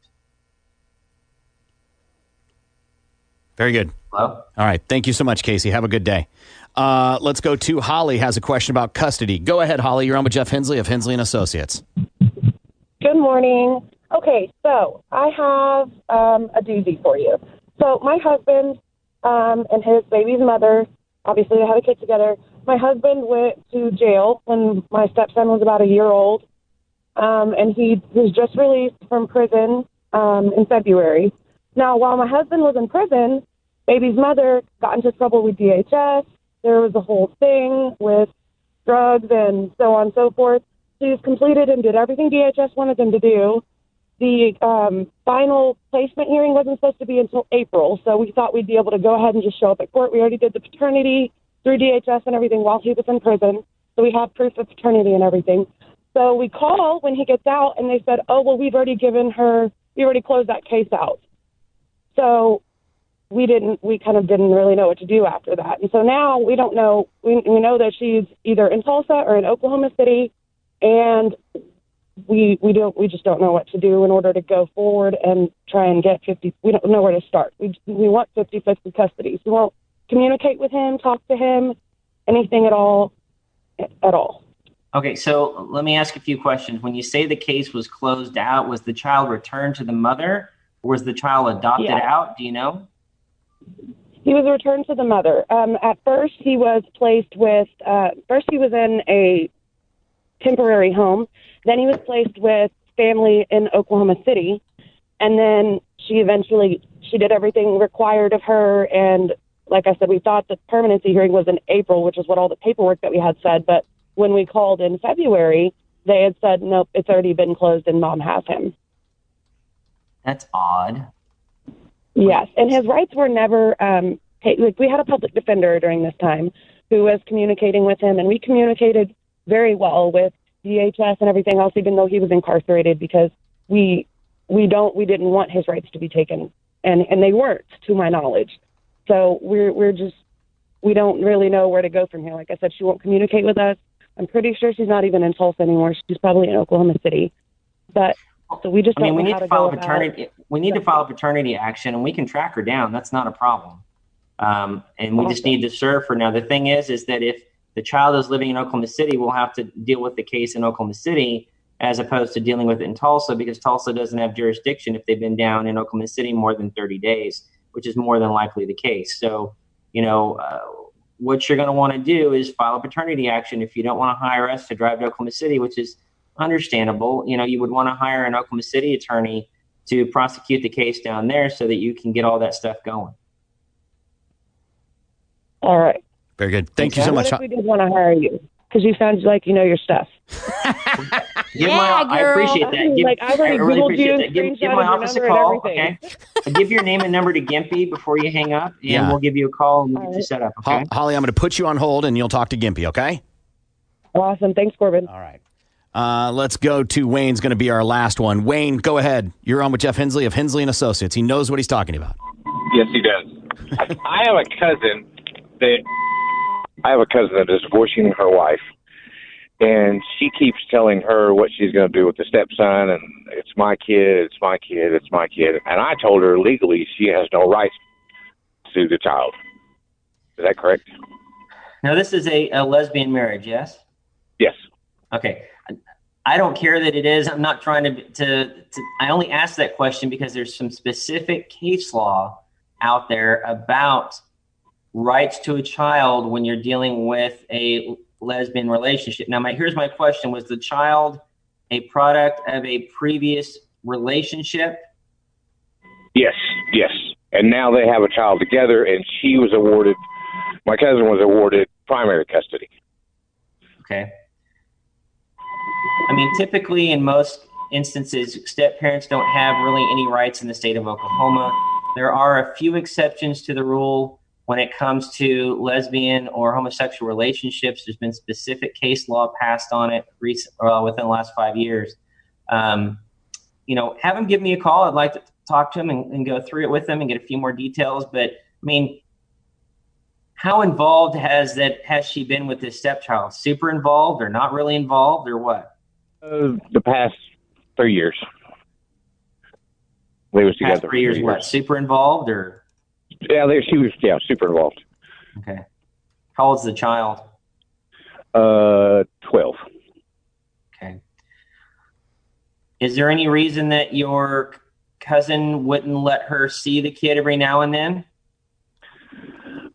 Very good. Hello? All right. Thank you so much, Casey. Have a good day. Uh, let's go to Holly. Has a question about custody. Go ahead, Holly. You're on with Jeff Hensley of Hensley and Associates. Good morning. Okay, so I have um, a doozy for you. So my husband um, and his baby's mother, obviously they had a kid together. My husband went to jail when my stepson was about a year old, um, and he was just released from prison um, in February. Now, while my husband was in prison, baby's mother got into trouble with DHS. There was a whole thing with drugs and so on and so forth. He's completed and did everything DHS wanted them to do. The um, final placement hearing wasn't supposed to be until April, so we thought we'd be able to go ahead and just show up at court. We already did the paternity through DHS and everything while he was in prison, so we have proof of paternity and everything. So we call when he gets out, and they said, "Oh, well, we've already given her, we already closed that case out." So we didn't we kind of didn't really know what to do after that. And so now we don't know we we know that she's either in Tulsa or in Oklahoma City and we we don't we just don't know what to do in order to go forward and try and get 50 we don't know where to start. We we want 50-50 custody. We won't communicate with him, talk to him, anything at all at all. Okay, so let me ask a few questions. When you say the case was closed out, was the child returned to the mother? Or was the child adopted Yeah. out? Do you know? He was returned to the mother. Um, at first, he was placed with. Uh, first, he was in a temporary home. Then he was placed with family in Oklahoma City, and then she eventually she did everything required of her. And like I said, we thought the permanency hearing was in April, which is what all the paperwork that we had said. But when we called in February, they had said nope, it's already been closed, and mom has him. That's odd. Yes, and his rights were never um, like we had a public defender during this time who was communicating with him, and we communicated very well with DHS and everything else, even though he was incarcerated because we we don't we didn't want his rights to be taken, and and they weren't, to my knowledge. So we're we're just we don't really know where to go from here. Like I said, she won't communicate with us. I'm pretty sure she's not even in Tulsa anymore. She's probably in Oklahoma City, but so we just I mean, don't we need to to file a paternity. We need to file a paternity action, and we can track her down. That's not a problem. Um, and we just need to serve her. Now, the thing is, is that if the child is living in Oklahoma City, we'll have to deal with the case in Oklahoma City as opposed to dealing with it in Tulsa because Tulsa doesn't have jurisdiction if they've been down in Oklahoma City more than 30 days, which is more than likely the case. So, you know, uh, what you're going to want to do is file a paternity action if you don't want to hire us to drive to Oklahoma City, which is understandable. You know, you would want to hire an Oklahoma City attorney to prosecute the case down there so that you can get all that stuff going. All right. Very good. Thank you so much. we did want to hire you? Because you sound like you know your stuff. [laughs] Give my, I appreciate that. Give, Like, I already really Googled appreciate you, that. Give, give my office a call, okay? give your name and number to Gimpy before you hang up, and Yeah. we'll give you a call and we'll get you set up, okay? Ho- Holly, I'm going to put you on hold and you'll talk to Gimpy, okay? Awesome. Thanks, Corbin. All right. Uh, let's go to Wayne's going to be our last one. Wayne, go ahead. You're on with Jeff Hensley of Hensley and Associates. He knows what he's talking about. Yes, he does. [laughs] I have a cousin that I have a cousin that is divorcing her wife, and she keeps telling her what she's going to do with the stepson, and it's my kid, it's my kid, it's my kid. And I told her legally she has no rights to the child. Is that correct? Now, this is a, a lesbian marriage, yes? Yes. Okay. I don't care that it is. I'm not trying to, to, to I only asked that question because there's some specific case law out there about rights to a child when you're dealing with a lesbian relationship. Now, my, here's my question Was the child a product of a previous relationship? Yes, yes. And now they have a child together, and she was awarded, my cousin was awarded primary custody. Okay. I mean, typically in most instances, step parents don't have really any rights in the state of Oklahoma. There are a few exceptions to the rule when it comes to lesbian or homosexual relationships. There's been specific case law passed on it recent, uh, within the last five years. Um, you know, have him give me a call. I'd like to talk to him and, and go through it with him and get a few more details. But I mean, how involved has that has she been with this stepchild? Super involved or not really involved or what? Uh, the past three years. They was together Past three years, what? Super involved or Yeah, they, she was yeah super involved. okay? How old's the child? Uh, twelve. Okay. Is there any reason that your cousin wouldn't let her see the kid every now and then?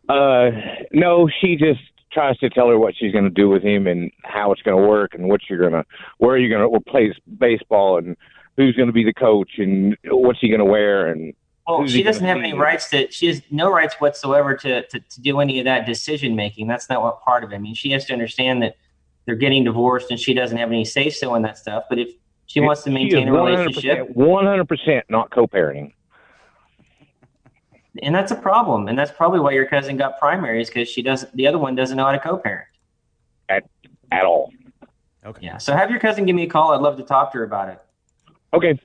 Uh, no, she just tries to tell her what she's going to do with him and how it's going to work and what you're going to, where you're going to play baseball and who's going to be the coach and what's he going to wear and. Well, she doesn't have see. any rights to. She has no rights whatsoever to, to to do any of that decision making. That's not what part of it. I mean, she has to understand that they're getting divorced, and she doesn't have any say so in that stuff. But if she wants to maintain a relationship, One hundred percent not co-parenting. and that's a problem, and that's probably why your cousin got primaries because she doesn't. The other one doesn't know how to co-parent at at all. Okay. Yeah. So have your cousin give me a call. I'd love to talk to her about it. Okay.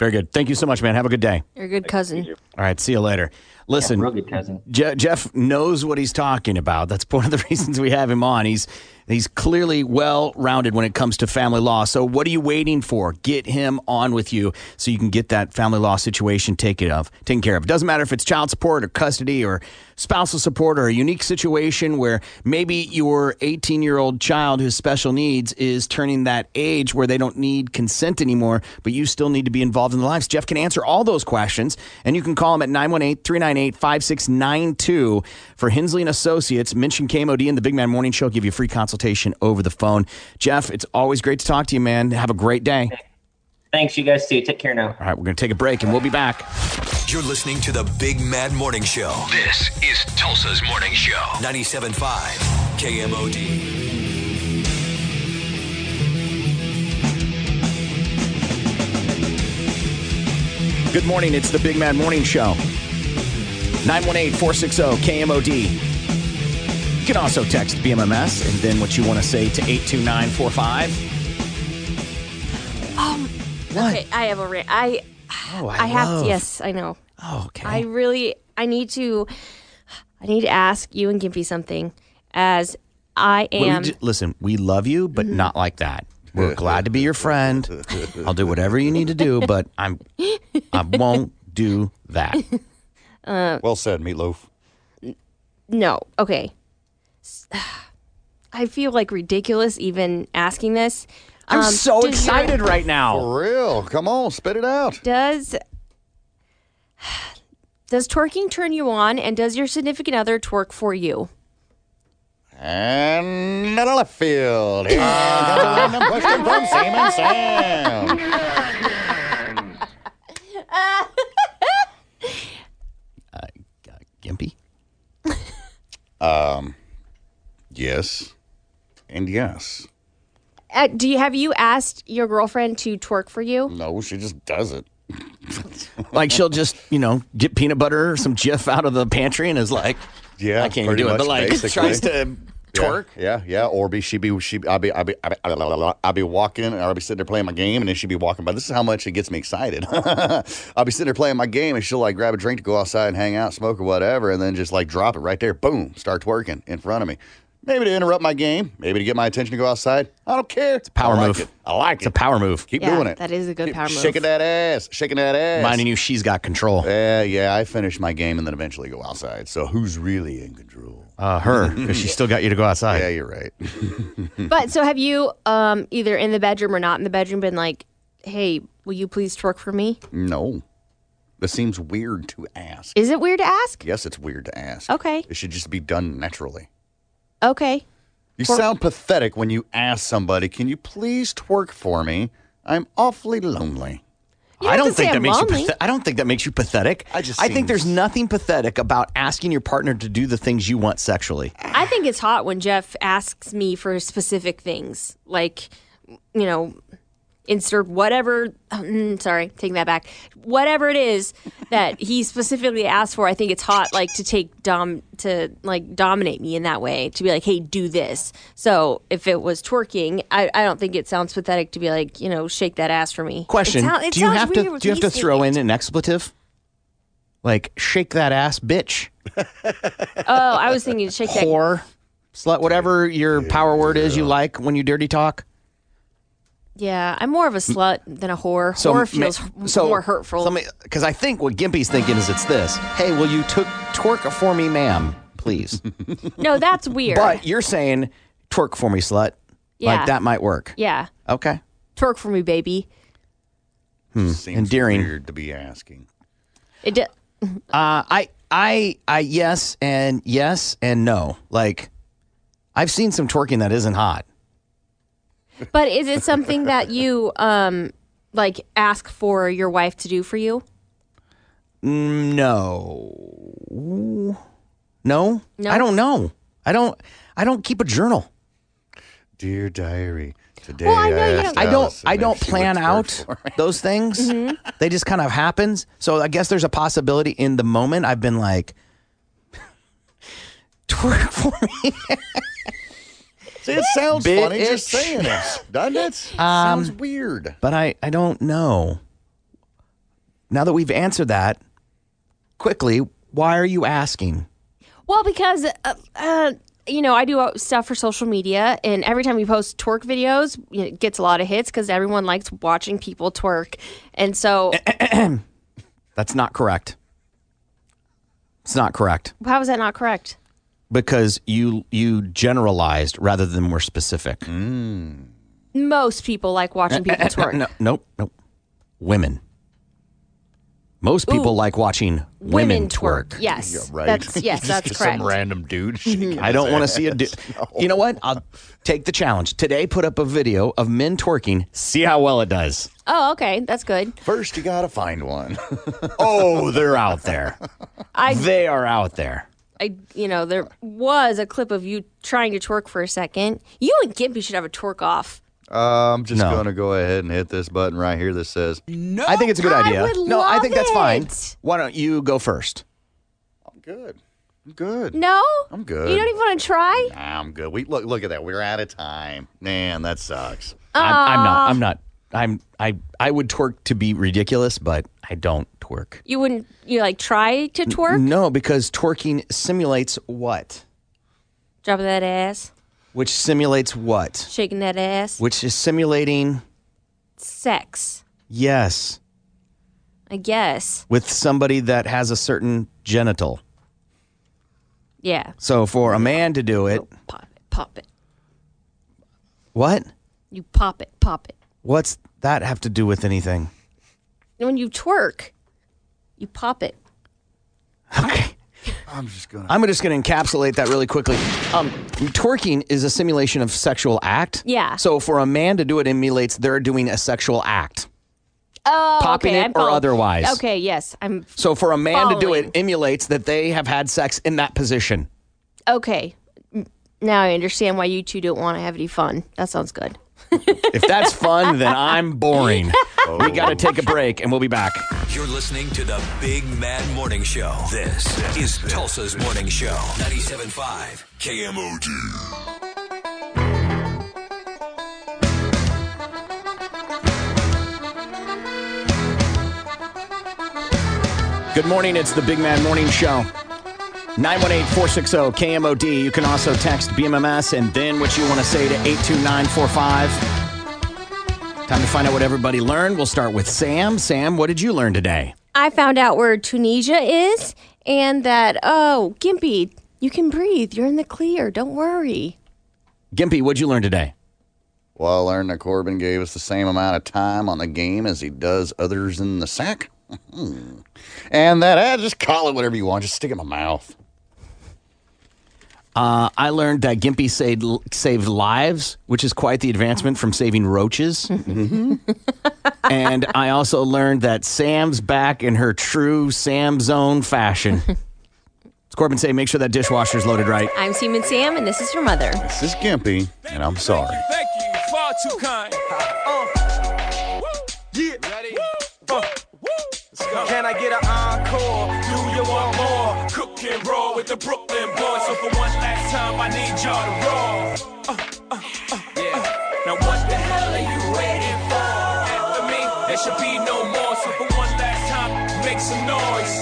Very good. Thank you so much, man. Have a good day. You're a good cousin. All All right, see you later. Listen, real good cousin. Je- Jeff knows what he's talking about. That's [laughs] one of the reasons we have him on. He's he's clearly well rounded when it comes to family law. So what are you waiting for? Get him on with you so you can get that family law situation taken of taken care of. It doesn't matter if it's child support or custody or spousal support or a unique situation where maybe your 18 year old child who's special needs is turning that age where they don't need consent anymore, but you still need to be involved in the lives. Jeff can answer all those questions, and you can call him at 918 398 5692 for Hensley and Associates. Mention KMOD and the Big Mad Morning Show, give you a free consultation over the phone. Jeff, it's always great to talk to you, man. Have a great day. Thanks, you guys too. Take care now. All right, we're going to take a break and we'll be back. You're listening to the Big Mad Morning Show. This is Tulsa's Morning Show. 97.5 KMOD. Good morning. It's the Big Mad Morning Show. 918 460 KMOD. You can also text BMMS and then what you want to say to 82945. Um, okay, I have a ra- I Oh, I I have to, yes, I know. Oh, okay. I really I need to I need to ask you and Gimpy something as I Well, we am d- listen, we love you, but not like that. We're glad to be your friend. [laughs] I'll do whatever you need to do, but I'm I won't do that. [laughs] uh Well said, Meatloaf. no. Okay. S- [sighs] I feel like ridiculous even asking this. I'm Um, so does your- excited right now. For real. Come on, spit it out. Does [sighs] does twerking turn you on and does your significant other twerk for you? And out of left field. Here comes [laughs] a random question from Seaman Sam. [laughs] Gimpy? Um, yes, and yes. Uh, do you have you asked your girlfriend to twerk for you? No, she just does it. [laughs] Like she'll just, you know, get peanut butter or some Jif out of the pantry and is like, Yeah, I can't even pretty do it, but like [laughs] basically. tries to twerk. Yeah, yeah, yeah. Or be she be she I'll be I'll be I'll be, I'll be walking and I'll be sitting there playing my game and then she'd be walking by. This is how much it gets me excited. [laughs] I'll be sitting there playing my game and she'll like grab a drink to go outside and hang out, smoke or whatever, and then just like drop it right there. Boom, start twerking in front of me. Maybe to interrupt my game, maybe to get my attention to go outside. I don't care. It's a Power I like move. It. I like It's it. a power move. Keep yeah, doing it. that is a good Keep power move. shaking that ass, shaking that ass. Reminding you she's got control. Yeah, yeah. I finish my game and then eventually go outside. So who's really in control? Uh, her, because she still got you to go outside. Yeah, you're right. [laughs] But so have you um either in the bedroom or not in the bedroom been like, "Hey, will you please twerk for me?" No. This seems weird to ask. Is it weird to ask? Yes, it's weird to ask. Okay. It should just be done naturally. Okay. You For- sound pathetic when you ask somebody, can you please twerk for me? I'm awfully lonely. You I don't don't have to say think that I'm makes lonely. you. Pathet- I don't think that makes you pathetic. I just I think there's nothing pathetic about asking your partner to do the things you want sexually. I think it's hot when Jeff asks me for specific things, like, you know, insert whatever. [clears throat] mm, sorry, taking that back. Whatever it is that he [laughs] specifically asked for, I think it's hot, like to take dom to like dominate me in that way, to be like, hey, do this. So if it was twerking, I, I don't think it sounds pathetic to be like, you know, shake that ass for me. Question: It sound- it Do you sounds have to? weird Do you have to say throw in an expletive? Like shake that ass, bitch, [laughs] Oh, I was thinking shake that. whore, slut, whatever your power word is you like when you dirty talk. Yeah, I'm more of a slut than a whore. So whore ma- feels so more hurtful. Because I think what Gimpy's thinking is it's this. Hey, will you took twerk for me, ma'am, please? [laughs] no, that's weird. but you're saying twerk for me, slut. Yeah. Like that might work. yeah, Okay. twerk for me, baby. Hmm. Seems Endearing. weird to be asking. It d- Uh, I, I, I, yes, and yes, and no. Like, I've seen some twerking that isn't hot. But is it something that you um like ask for your wife to do for you? No. No. No? I don't know. I don't. I don't keep a journal. Dear diary, today Well, I know you asked don't- I don't. I don't plan out those things. Mm-hmm. They just kind of happens. So I guess there's a possibility in the moment I've been like, [laughs] twerk for me. [laughs] See, it sounds Bitch. funny just saying it, [laughs] doesn't it? Um, sounds weird. but I. I don't know. Now that we've answered that, quickly, why are you asking? Well, because uh, uh, you know I do uh, stuff for social media, and every time we post twerk videos, it gets a lot of hits because everyone likes watching people twerk, and so [clears throat] That's not correct. It's not correct how is that not correct? Because you you generalized rather than were specific. Mm. Most people like watching people twerk. [laughs] no, nope, nope. Women. Most people Ooh. like watching women, twerk. Yes, that's [laughs] yes, that's correct. Some random dude. [laughs] I don't want to see a dude. You know what? I'll take the challenge. Today, put up a video of men twerking. See how well it does. Oh, okay, that's good. First, you gotta find one. Oh, they're out there. I They are out there. I, you know, there was a clip of you trying to twerk for a second. You and Gimpy should have a twerk off. Uh, I'm just No. gonna go ahead and hit this button right here that says No, I think it's a good idea. would no, I think love that's fine. it. Why don't you go first? I'm good. I'm good. No, I'm good. You don't even want to try? Nah, I'm good. We look look at that. We're out of time. Man, that sucks. I'm, I'm not. I'm not. I'm. I. I would twerk to be ridiculous, but I don't twerk. You wouldn't. You like try to twerk? No, because twerking simulates what? Dropping that ass, Which simulates what? shaking that ass. Which is simulating Sex, yes I guess. with somebody that has a certain genital. Yeah. So for a man to do it, oh, Pop it, pop it. what? You pop it, pop it. What's that have to do with anything? When you twerk, you pop it. Okay. [laughs] I'm just gonna. I'm just going to encapsulate that really quickly. Um, twerking is a simulation of sexual act. Yeah. So for a man to do it emulates they're doing a sexual act. Oh, Popping okay, it I'm or following. otherwise. Okay, yes, I'm. So for a man to do Following. it emulates that they have had sex in that position. Okay, now I understand why you two don't want to have any fun. That sounds good. If that's fun, then I'm boring. Oh, we got to take a break and we'll be back. You're listening to the Big Mad Morning Show. This is Tulsa's Morning Show. 97.5 KMOD. Good morning. It's the Big Mad Morning Show. 918 460 KMOD. You can also text BMMS and then what you want to say to 82945. Time to find out what everybody learned. We'll start with Sam. Sam, what did you learn today? I found out where Tunisia is, and that oh, Gimpy, you can breathe. You're in the clear. Don't worry. Gimpy, what'd you learn today? Well, I learned that Corbin gave us the same amount of time on the game as he does others in the sack. [laughs] and that, eh, just call it whatever you want. Just stick it in my mouth. Uh, I learned that Gimpy saved, saved lives, which is quite the advancement from saving roaches. [laughs] and I also learned that Sam's back in her true Sam Zone fashion. It's [laughs] Corbin say, make sure that dishwasher's loaded right. I'm Seaman Sam, and this is your mother. This is Gimpy, and I'm sorry. Thank you, far too kind. Uh, yeah, ready? Uh, woo. Let's go. Can I get an encore? Do you want more? Cook and roll with the Brooklyn boys. So for one last time, I need y'all to roll. Uh, uh, uh, yeah. Now what the hell are you waiting for? After me, there should be no more. So for one last time, make some noise.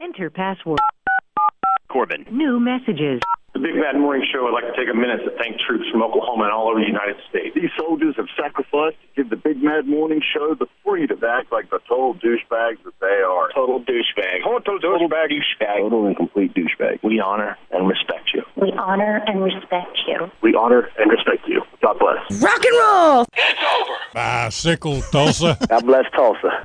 Enter password. Corbin. New messages. The Big Mad Morning Show would like to take a minute to thank troops from Oklahoma and all over the United States. These soldiers have sacrificed to give the Big Mad Morning Show the freedom to act like the total douchebags that they are. Total douchebag. Total, total douchebag. Total and complete douchebag. We honor and respect you. We honor and respect you. We honor and respect you. God bless. Rock and roll. It's over! Bicycle, Tulsa. God bless Tulsa.